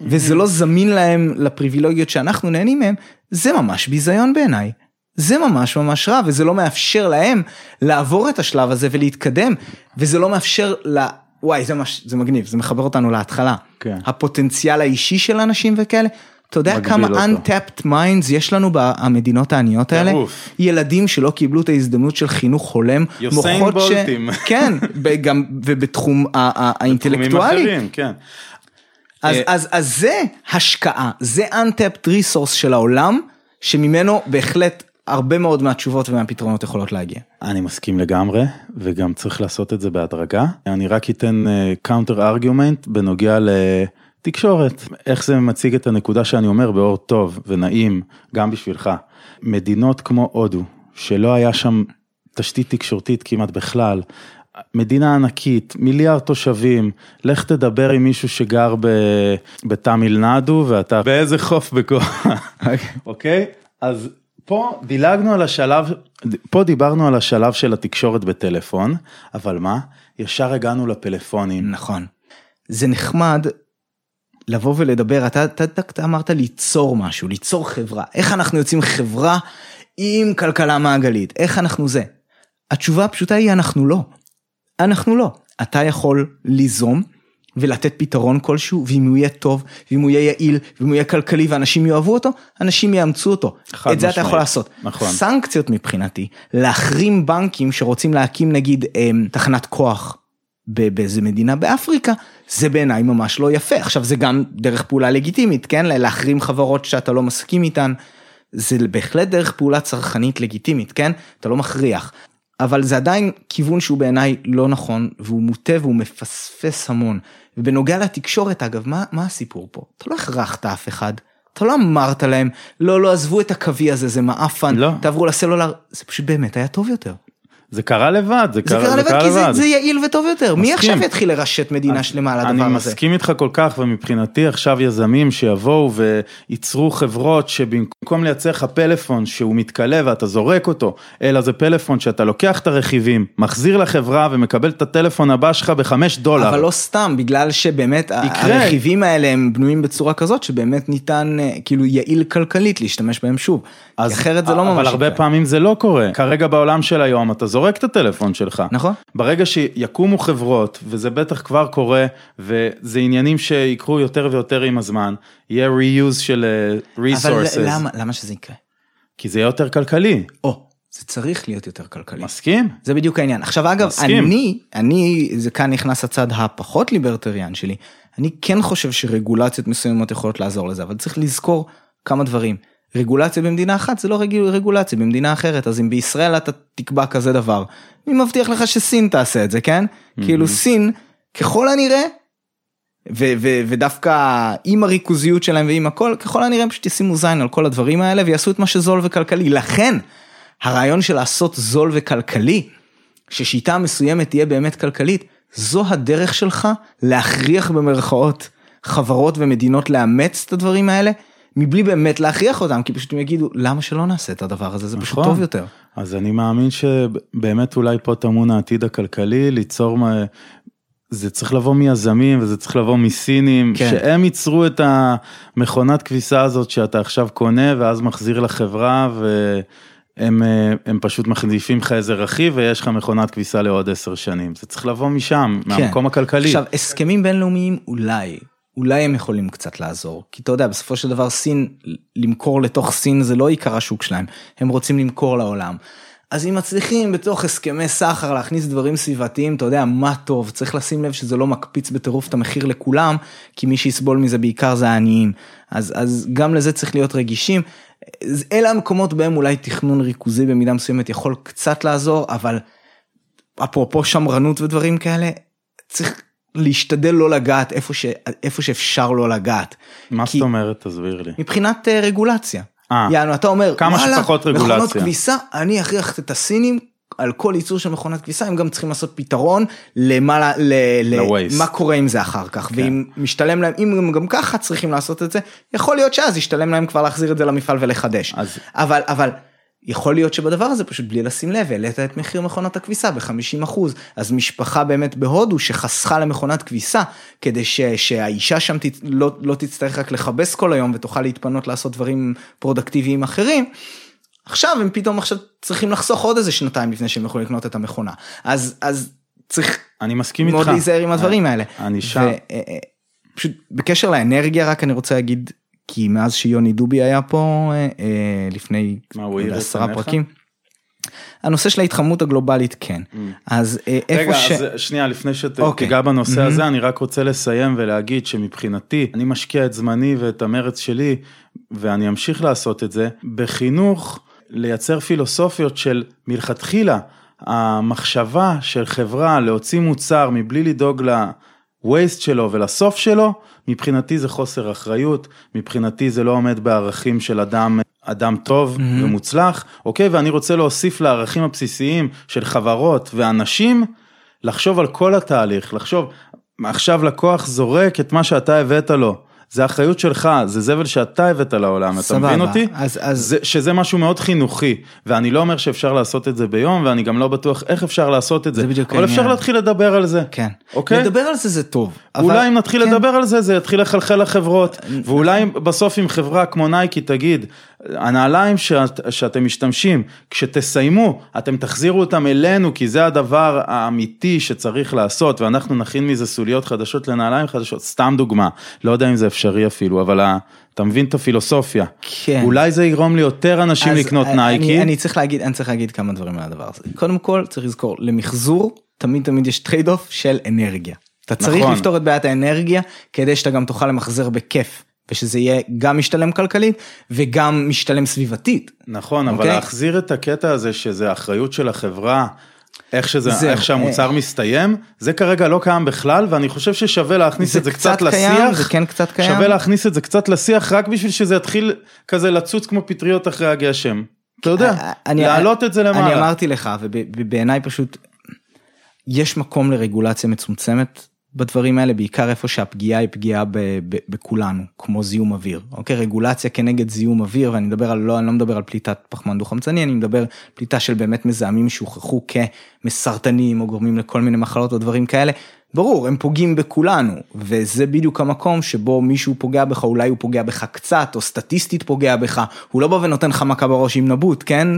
וזה לא זמין להם לפריבילוגיות שאנחנו נהנים מהם זה ממש ביזיון בעיניי. זה ממש ממש רע וזה לא מאפשר להם לעבור את השלב הזה ולהתקדם וזה לא מאפשר ל... וואי זה, מש... זה מגניב זה מחבר אותנו להתחלה כן. הפוטנציאל האישי של אנשים וכאלה. אתה יודע כמה אותו. untapped minds יש לנו במדינות העניות האלה? ירוף. ילדים שלא קיבלו את ההזדמנות של חינוך הולם, מוחות ש... כן, גם ובתחום האינטלקטואלי. אחרים, כן. אז, אה, אז, אז זה השקעה, זה untapped resource של העולם, שממנו בהחלט הרבה מאוד מהתשובות ומהפתרונות יכולות להגיע. אני מסכים לגמרי, וגם צריך לעשות את זה בהדרגה. אני רק אתן counter אה, argument בנוגע לתקשורת, איך זה מציג את הנקודה שאני אומר באור טוב ונעים, גם בשבילך. מדינות כמו הודו, שלא היה שם תשתית תקשורתית כמעט בכלל, מדינה ענקית, מיליארד תושבים, לך תדבר עם מישהו שגר בתמיל נדו ואתה באיזה חוף בכוח, אוקיי? אז פה דילגנו על השלב, פה דיברנו על השלב של התקשורת בטלפון, אבל מה? ישר הגענו לפלאפונים. נכון. זה נחמד לבוא ולדבר, אתה, אתה, אתה, אתה אמרת ליצור משהו, ליצור חברה. איך אנחנו יוצאים חברה עם כלכלה מעגלית? איך אנחנו זה? התשובה הפשוטה היא אנחנו לא. אנחנו לא. אתה יכול ליזום ולתת פתרון כלשהו, ואם הוא יהיה טוב, ואם הוא יהיה יעיל, ואם הוא יהיה כלכלי ואנשים יאהבו אותו, אנשים יאמצו אותו. את זה אתה יכול לעשות. נכון. סנקציות מבחינתי, להחרים בנקים שרוצים להקים נגיד אמ, תחנת כוח באיזה מדינה באפריקה, זה בעיניי ממש לא יפה. עכשיו זה גם דרך פעולה לגיטימית, כן? להחרים חברות שאתה לא מסכים איתן. זה בהחלט דרך פעולה צרכנית לגיטימית, כן? אתה לא מכריח. אבל זה עדיין כיוון שהוא בעיניי לא נכון, והוא מוטה והוא מפספס המון. ובנוגע לתקשורת אגב, מה, מה הסיפור פה? אתה לא הכרחת אף אחד, אתה לא אמרת להם, לא, לא, עזבו את הקווי הזה, זה מעפן, לא. תעברו לסלולר, זה פשוט באמת היה טוב יותר. זה קרה לבד, זה זה קרה קרה זה לבד קרה כי זה, לבד. זה יעיל וטוב יותר. מי מסכים. עכשיו יתחיל לרשת מדינה שלמה על הדבר אני הזה? מסכים איתך כל כך, ומבחינתי עכשיו יזמים שיבואו וייצרו חברות שבמקום לייצר לך פלאפון שהוא מתכלה ואתה זורק אותו, אלא זה פלאפון שאתה לוקח את הרכיבים, מחזיר לחברה ומקבל את הטלפון הבא שלך בחמש דולר. אבל לא סתם, בגלל שבאמת יקרה. הרכיבים האלה הם בנויים בצורה כזאת שבאמת ניתן, אה, כאילו יעיל כלכלית להשתמש בהם שוב. כי אחרת זה לא ממש אבל הרבה יקרה. פעמים זה לא קורה. כרגע בעולם של היום אתה זורק את הטלפון שלך. נכון. ברגע שיקומו חברות, וזה בטח כבר קורה, וזה עניינים שיקרו יותר ויותר עם הזמן, יהיה reuse של uh, אבל למה, למה שזה יקרה? כי זה יהיה יותר כלכלי. או, זה צריך להיות יותר כלכלי. מסכים? זה בדיוק העניין. עכשיו אגב, מסכים. אני, אני, זה כאן נכנס הצד הפחות ליברטריאן שלי, אני כן חושב שרגולציות מסוימות יכולות לעזור לזה, אבל צריך לזכור כמה דברים. רגולציה במדינה אחת זה לא רג... רגולציה במדינה אחרת, אז אם בישראל אתה תקבע כזה דבר, אני מבטיח לך שסין תעשה את זה, כן? כאילו סין, ככל הנראה, ו- ו- ודווקא עם הריכוזיות שלהם ועם הכל, ככל הנראה פשוט ישימו זין על כל הדברים האלה ויעשו את מה שזול וכלכלי. לכן, הרעיון של לעשות זול וכלכלי, ששיטה מסוימת תהיה באמת כלכלית, זו הדרך שלך להכריח במרכאות חברות ומדינות לאמץ את הדברים האלה, מבלי באמת להכריח אותם, כי פשוט הם יגידו, למה שלא נעשה את הדבר הזה, זה פשוט נכון. טוב יותר. אז אני מאמין שבאמת אולי פה טמון העתיד הכלכלי, ליצור, מה- זה צריך לבוא מיזמים וזה צריך לבוא מסינים, כן. שהם ייצרו את המכונת כביסה הזאת שאתה עכשיו קונה ואז מחזיר לחברה והם אה, הם פשוט מחליפים לך איזה רכיב ויש לך מכונת כביסה לעוד עשר שנים. זה צריך לבוא משם, מהמקום הכלכלי. כן. עכשיו, הסכמים בינלאומיים אולי, אולי הם יכולים קצת לעזור. כי אתה יודע, בסופו של דבר סין, למכור לתוך סין זה לא עיקר השוק שלהם, הם רוצים למכור לעולם. אז אם מצליחים בתוך הסכמי סחר להכניס דברים סביבתיים, אתה יודע, מה טוב, צריך לשים לב שזה לא מקפיץ בטירוף את המחיר לכולם, כי מי שיסבול מזה בעיקר זה העניים. אז, אז גם לזה צריך להיות רגישים. אלה המקומות בהם אולי תכנון ריכוזי במידה מסוימת יכול קצת לעזור, אבל אפרופו שמרנות ודברים כאלה, צריך להשתדל לא לגעת איפה, ש, איפה שאפשר לא לגעת. מה כי- זאת אומרת? תסביר לי. מבחינת אה, רגולציה. אה. יענו, אתה אומר, כמה וואלה, שפחות מכונות רגולציה." כביסה, אני אכריח את הסינים. על כל ייצור של מכונת כביסה הם גם צריכים לעשות פתרון למה, ל, ל. מה קורה עם זה אחר כך כן. ואם משתלם להם אם הם גם ככה צריכים לעשות את זה יכול להיות שאז ישתלם להם כבר להחזיר את זה למפעל ולחדש אז- אבל אבל יכול להיות שבדבר הזה פשוט בלי לשים לב העלית את מחיר מכונת הכביסה ב-50 אחוז אז משפחה באמת בהודו שחסכה למכונת כביסה כדי ש, שהאישה שם תצ... לא, לא תצטרך רק לכבס כל היום ותוכל להתפנות לעשות דברים פרודקטיביים אחרים. עכשיו הם פתאום עכשיו צריכים לחסוך עוד איזה שנתיים לפני שהם יכולים לקנות את המכונה אז אז צריך אני מסכים איתך. מאוד להיזהר עם הדברים האלה. אני שם. ו- אה, אה, פשוט בקשר לאנרגיה רק אני רוצה להגיד כי מאז שיוני דובי היה פה אה, אה, לפני עשרה? פרקים. הנושא של ההתחממות הגלובלית כן אז אה, איפה רגע, ש... אז שנייה, לפני אוקיי. שתיגע בנושא מהמם. הזה, אני רק רוצה לסיים ולהגיד שמבחינתי, אני משקיע את זמני ואת המרץ שלי, ואני אמשיך לעשות את זה, בחינוך, לייצר פילוסופיות של מלכתחילה, המחשבה של חברה להוציא מוצר מבלי לדאוג ל-waste שלו ולסוף שלו, מבחינתי זה חוסר אחריות, מבחינתי זה לא עומד בערכים של אדם, אדם טוב mm-hmm. ומוצלח, אוקיי? ואני רוצה להוסיף לערכים הבסיסיים של חברות ואנשים, לחשוב על כל התהליך, לחשוב, עכשיו לקוח זורק את מה שאתה הבאת לו. זה אחריות שלך, זה זבל שאתה הבאת לעולם, אתה סבבה. מבין אותי? אז- אז- זה, שזה משהו מאוד חינוכי, ואני לא אומר שאפשר לעשות את זה ביום, ואני גם לא בטוח איך אפשר לעשות את זה, זה בדיוק אבל אפשר העניין. להתחיל לדבר על זה. כן. אוקיי? לדבר על זה זה טוב. אבל- אולי אם נתחיל כן. לדבר על זה, זה יתחיל לחלחל לחברות, ואולי בסוף אם חברה כמו נייקי תגיד, הנעליים שאת, שאתם משתמשים, כשתסיימו, אתם תחזירו אותם אלינו, כי זה הדבר האמיתי שצריך לעשות, ואנחנו נכין מזה סוליות חדשות לנעליים חדשות, סתם דוגמה, לא יודע אם זה אפשרי אפילו, אבל ה- אתה מבין את הפילוסופיה. כן. אולי זה יגרום ליותר אנשים אז לקנות אני- נייקי. אני, אני צריך להגיד, אני צריך להגיד כמה דברים על הדבר הזה. קודם כל צריך לזכור, למחזור תמיד תמיד יש trade off של אנרגיה. אתה צריך נכון. לפתור את בעיית האנרגיה כדי שאתה גם תוכל למחזר בכיף. ושזה יהיה גם משתלם כלכלית וגם משתלם סביבתית. נכון, אבל אוקיי? להחזיר את הקטע הזה שזה אחריות של החברה, איך, שזה, זהו, איך שהמוצר אה. מסתיים, זה כרגע לא קיים בכלל, ואני חושב ששווה להכניס זה את זה קצת קצת קיים, לשיח. זה כן קצת קיים. שווה להכניס את זה קצת לשיח, רק בשביל שזה יתחיל כזה לצוץ כמו פטריות אחרי הגשם. אתה יודע, אה, אני- להעלות את זה למעלה. אני אמרתי לך, ובעיניי פשוט, יש מקום לרגולציה מצומצמת בדברים האלה, בעיקר איפה שהפגיעה היא פגיעה ב, ב, בכולנו, כמו זיהום אוויר. אוקיי, רגולציה כנגד זיהום אוויר, ואני מדבר על, לא, אני לא מדבר על פליטת פחמן דו חמצני, אני מדבר פליטה של באמת מזהמים שהוכחו כמסרטנים או גורמים לכל מיני מחלות או דברים כאלה. ברור, הם פוגעים בכולנו, וזה בדיוק המקום שבו מישהו פוגע בך, אולי הוא פוגע בך קצת, או סטטיסטית פוגע בך, הוא לא בא ונותן לך מכה בראש עם נבוט, כן?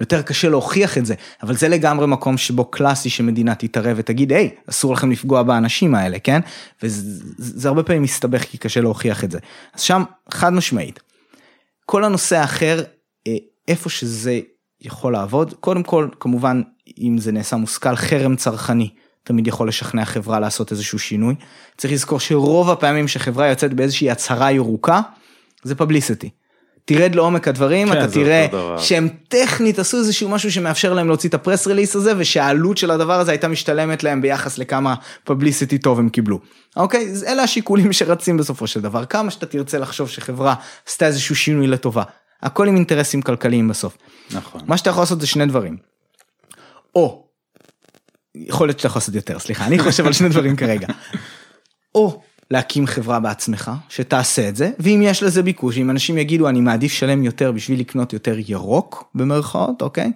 יותר קשה להוכיח את זה, אבל זה לגמרי מקום שבו קלאסי שמדינה תתערב ותגיד, היי, אסור לכם לפגוע באנשים האלה, כן? וזה זה הרבה פעמים מסתבך כי קשה להוכיח את זה. אז שם, חד משמעית. כל הנושא האחר, אה, איפה שזה יכול לעבוד, קודם כל, כמובן, אם זה נעשה מושכל, חרם צרכני. תמיד יכול לשכנע חברה לעשות איזשהו שינוי. צריך לזכור שרוב הפעמים שחברה יוצאת באיזושהי הצהרה ירוקה, זה פבליסיטי. תרד לעומק הדברים, כן, אתה תראה. שהם טכנית עשו איזשהו משהו שמאפשר להם להוציא את הפרס רליס הזה, ושהעלות של הדבר הזה הייתה משתלמת להם ביחס לכמה פבליסיטי טוב הם קיבלו. אוקיי? אז אלה השיקולים שרצים בסופו של דבר. כמה שאתה תרצה לחשוב שחברה עשתה איזשהו שינוי לטובה. הכל עם אינטרסים כלכליים בסוף. נכון. מה שאתה יכול לעשות זה שני דברים. או, יכול להיות שאתה יכול לעשות יותר, סליחה, אני חושב על שני דברים כרגע. או להקים חברה בעצמך, שתעשה את זה, ואם יש לזה ביקוש, אם אנשים יגידו אני מעדיף לשלם יותר בשביל לקנות יותר ירוק, במרכאות, אוקיי?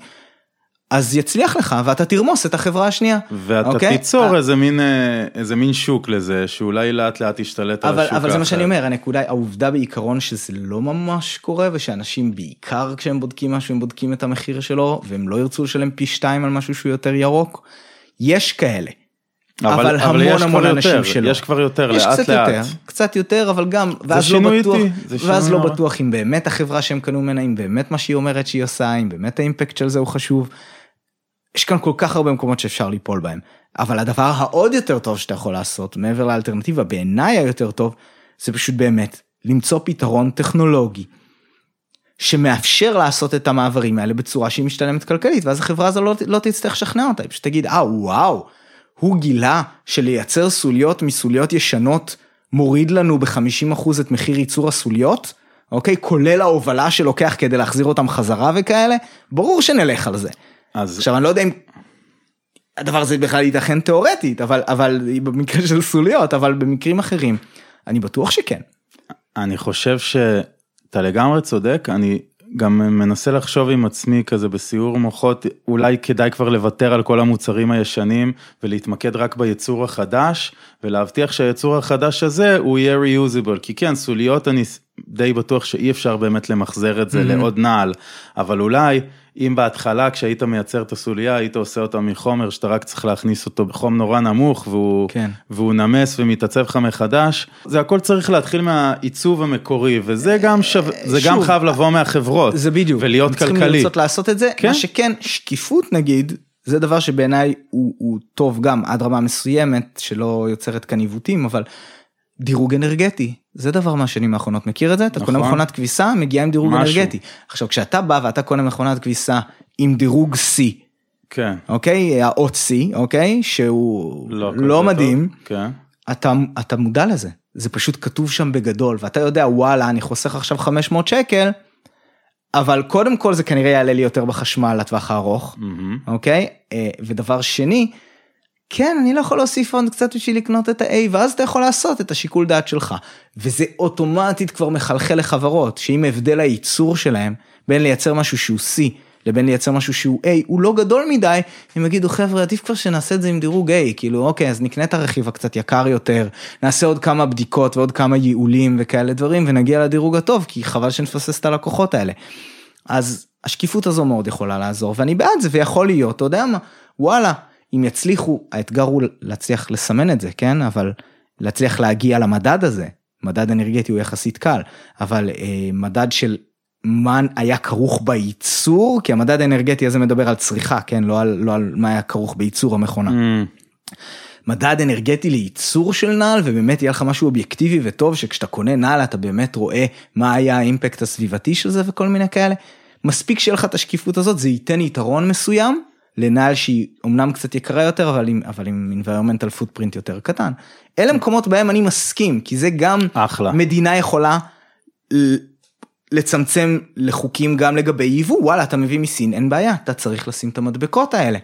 אז יצליח לך ואתה תרמוס את החברה השנייה. ואתה אוקיי? תיצור אה, איזה מין, אה, איזה מין שוק לזה, שאולי לאט לאט ישתלט על אבל, השוק אבל זה מה שאני האחר. אומר, הנקודה, העובדה בעיקרון שזה לא ממש קורה ושאנשים בעיקר כשהם בודקים משהו הם בודקים את המחיר שלו והם לא ירצו לשלם פי שתיים על משהו שהוא יותר ירוק. יש כאלה. אבל המון יש המון אנשים יותר, שלא. יש כבר יותר, יש לאט קצת לאט. יותר, קצת יותר אבל גם, ואז לא בטוח, ואז לא. בטוח אם באמת החברה שהם קנו ממנה, אם באמת מה שהיא אומרת שהיא עושה, אם באמת האימפקט של זה הוא חשוב. יש כאן כל כך הרבה מקומות שאפשר ליפול בהם, אבל הדבר העוד יותר טוב שאתה יכול לעשות, מעבר לאלטרנטיבה, בעיניי היותר טוב, זה פשוט באמת למצוא פתרון טכנולוגי. שמאפשר לעשות את המעברים האלה בצורה שהיא משתלמת כלכלית ואז החברה הזו לא, לא תצטרך לשכנע אותה היא פשוט תגיד אה וואו הוא גילה שלייצר סוליות מסוליות ישנות מוריד לנו ב-50% את מחיר ייצור הסוליות אוקיי כולל ההובלה שלוקח כדי להחזיר אותם חזרה וכאלה ברור שנלך על זה. אז עכשיו אני לא יודע אם הדבר הזה בכלל ייתכן תיאורטית אבל אבל במקרה של סוליות אבל במקרים אחרים אני בטוח שכן. אני חושב שאתה לגמרי צודק, אני גם מנסה לחשוב עם עצמי כזה בסיור מוחות, אולי כדאי כבר לוותר על כל המוצרים הישנים ולהתמקד רק ביצור החדש, ולהבטיח שהיצור החדש הזה הוא יהיה reusable, כי כן, סוליות אני די בטוח שאי אפשר באמת למחזר את זה Mm-hmm. לעוד נעל, אבל אולי אם בהתחלה כשהיית מייצר את הסוליה היית עושה אותה מחומר שאתה רק צריך להכניס אותו בחום נורא נמוך והוא, כן. והוא נמס ומתעצב לך מחדש, זה הכל צריך להתחיל מהעיצוב המקורי וזה גם שווה, זה גם שוב, חייב לבוא מהחברות, זה בדיוק. ולהיות הם צריכים כלכלי. לרצות לעשות את זה. כן. מה שכן, שקיפות נגיד, זה דבר שבעיניי הוא, הוא טוב גם עד רמה מסוימת, שלא יוצרת כאן עיוותים, אבל דירוג אנרגטי, זה דבר מהשנים האחרונות, מכיר את זה? אתה קונה נכון. מכונת כביסה, מגיעה עם דירוג משהו. אנרגטי. עכשיו, כשאתה בא ואתה קונה מכונת כביסה עם דירוג C, כן, אוקיי? האות C, אוקיי? שהוא לא, לא, מדהים. טוב, כן. אתה, אתה מודע לזה, זה פשוט כתוב שם בגדול, ואתה יודע, וואלה, אני חוסך עכשיו 500 שקל, אבל קודם כל זה כנראה יעלה לי יותר בחשמל לטווח הארוך, מהמם. אוקיי? אה, ודבר שני, כן, אני לא יכול להוסיף עוד קצת בשביל לקנות את ה-A, ואז אתה יכול לעשות את השיקול דעת שלך. וזה אוטומטית כבר מחלחל לחברות, שאם הבדל הייצור שלהם, בין לייצר משהו שהוא C, לבין לייצר משהו שהוא A, הוא לא גדול מדי, הם יגידו חבר'ה עדיף כבר שנעשה את זה עם דירוג A, כאילו אוקיי אז נקנה את הרכיב הקצת יקר יותר, נעשה עוד כמה בדיקות ועוד כמה ייעולים וכאלה דברים ונגיע לדירוג הטוב, כי חבל שנפסס את הלקוחות האלה. אז השקיפות הזו מאוד יכולה לעזור ואני בעד זה ויכול להיות, אתה יודע מה, וואלה, אם יצליחו, האתגר הוא להצליח לסמן את זה, כן, אבל להצליח להגיע למדד הזה, מדד אנרגטי הוא יחסית קל, אבל אה, מדד של מה היה כרוך בייצור, כי המדד האנרגטי הזה מדבר על צריכה, כן, לא על, לא על מה היה כרוך בייצור המכונה. מהמם. מדד אנרגטי לייצור של נעל ובאמת יהיה לך משהו אובייקטיבי וטוב שכשאתה קונה נעל אתה באמת רואה מה היה האימפקט הסביבתי של זה וכל מיני כאלה. מספיק שיהיה לך את השקיפות הזאת זה ייתן יתרון מסוים לנעל שהיא אמנם קצת יקרה יותר אבל עם אבל עם environmental footprint יותר קטן. אלה מקומות בהם אני מסכים כי זה גם אחלה. מדינה יכולה לצמצם לחוקים גם לגבי יבוא, וואלה, אתה מביא מסין, אין בעיה, אתה צריך לשים את המדבקות האלה.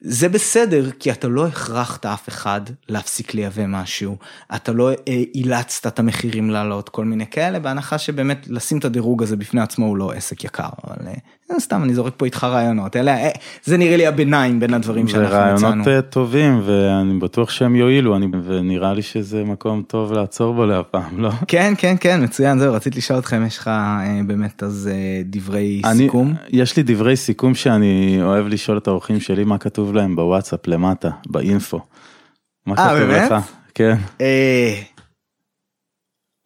זה בסדר, כי אתה לא הכרחת אף אחד להפסיק לייבא משהו, אתה לא אה, אילצת את המחירים לעלות, כל מיני כאלה, בהנחה שבאמת לשים את הדירוג הזה בפני עצמו הוא לא עסק יקר, אבל אה, סתם אני זורק פה איתך רעיונות, אלה, אה, זה נראה לי הביניים בין הדברים שאנחנו זה מצאנו. רעיונות אה, טובים ואני בטוח שהם יועילו, אני, ונראה לי שזה מקום טוב לעצור בו להפעם, לא? כן, כן, כן, מצוין, זהו, רציתי לשאול אתכם, יש לך אה, באמת אז אה, דברי אני, סיכום? יש לי דברי סיכום שאני אוהב לשאול את האורחים שלי מה כתוב להם בוואטסאפ למטה, באינפו. מה אה, כתוב באמת? לך? כן. אה,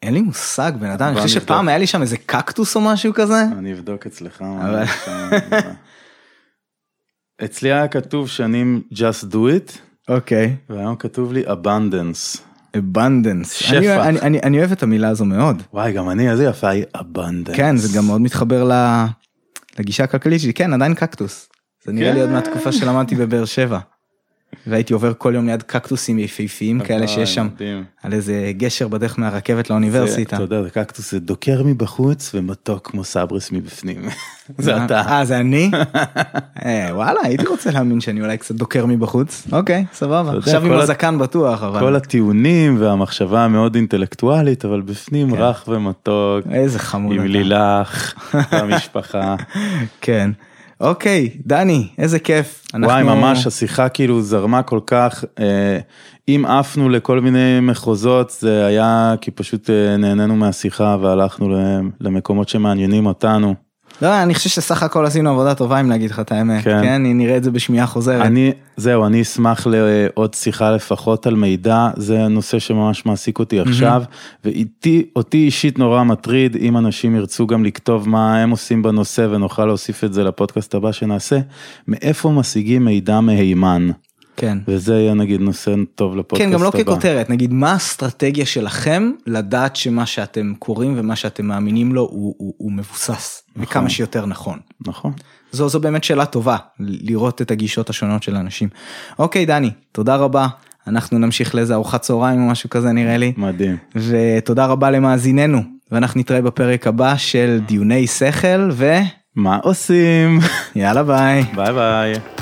אין לי מושג בן אדם, אני חושב. שפעם היה לי שם איזה קקטוס או משהו כזה. אני אבדוק אצלך. אצלי היה כתוב שנים just do it, אוקיי. והיום כתוב לי abundance. abundance. שפע. אני, אני, אני, אני אוהב את המילה הזו מאוד. וואי, גם אני, איזה יפה היא abundance. כן, זה גם מאוד מתחבר לגישה הכלכלית שלי, כן, עדיין קקטוס. זה נראה לי עוד כן. מהתקופה שלמדתי בבאר שבע. והייתי עובר כל יום ליד קקטוסים יפהפיים כאלה שיש שם, מדהים. על איזה גשר בדרך מהרכבת לאוניברסיטה. אתה יודע, זה קקטוס זה דוקר מבחוץ ומתוק כמו סברס מבפנים. זה אתה. אה, זה אני? אה, וואלה, הייתי רוצה להאמין שאני אולי קצת דוקר מבחוץ. אוקיי, סבבה. עכשיו עם הזקן בטוח, אבל... כל הטיעונים והמחשבה המאוד אינטלקטואלית, אבל בפנים כן. רך ומתוק, איזה חמוד עם. לילך, והמשפחה. כן. אוקיי, דני, איזה כיף. וואי, אנחנו- ממש השיחה כאילו זרמה כל כך, אה, אם עפנו לכל מיני מחוזות, זה היה כי פשוט אה, נהנינו מהשיחה והלכנו למקומות שמעניינים אותנו. לא, אני חושב שסך הכל עשינו עבודה טובה אם להגיד לך את האמת. כן. כן, אני נראה את זה בשמיעה חוזרת. אני, זהו, אני אשמח לעוד שיחה לפחות על מידע, זה נושא שממש מעסיק אותי עכשיו, ואיתי, אותי אישית נורא מטריד, אם אנשים ירצו גם לכתוב מה הם עושים בנושא ונוכל להוסיף את זה לפודקאסט הבא שנעשה, מאיפה משיגים מידע מהימן, כן. וזה יהיה נגיד נושא טוב לפודקאסט כן, הבא. גם לא ככותרת, נגיד מה האסטרטגיה שלכם לדעת שמה שאתם קוראים ומה שאתם מאמינים לו הוא, הוא, הוא מבוסס, וכמה שיותר נכון. נכון. זו, זו באמת שאלה טובה, לראות את הגישות השונות של האנשים. אוקיי, דני, תודה רבה. אנחנו נמשיך לאיזה ארוחת צהריים או משהו כזה נראה לי. מדהים. ותודה רבה למאזיננו, ואנחנו נתראה בפרק הבא של דיוני שכל, ויאללה מה עושים? ביי. ביי ביי.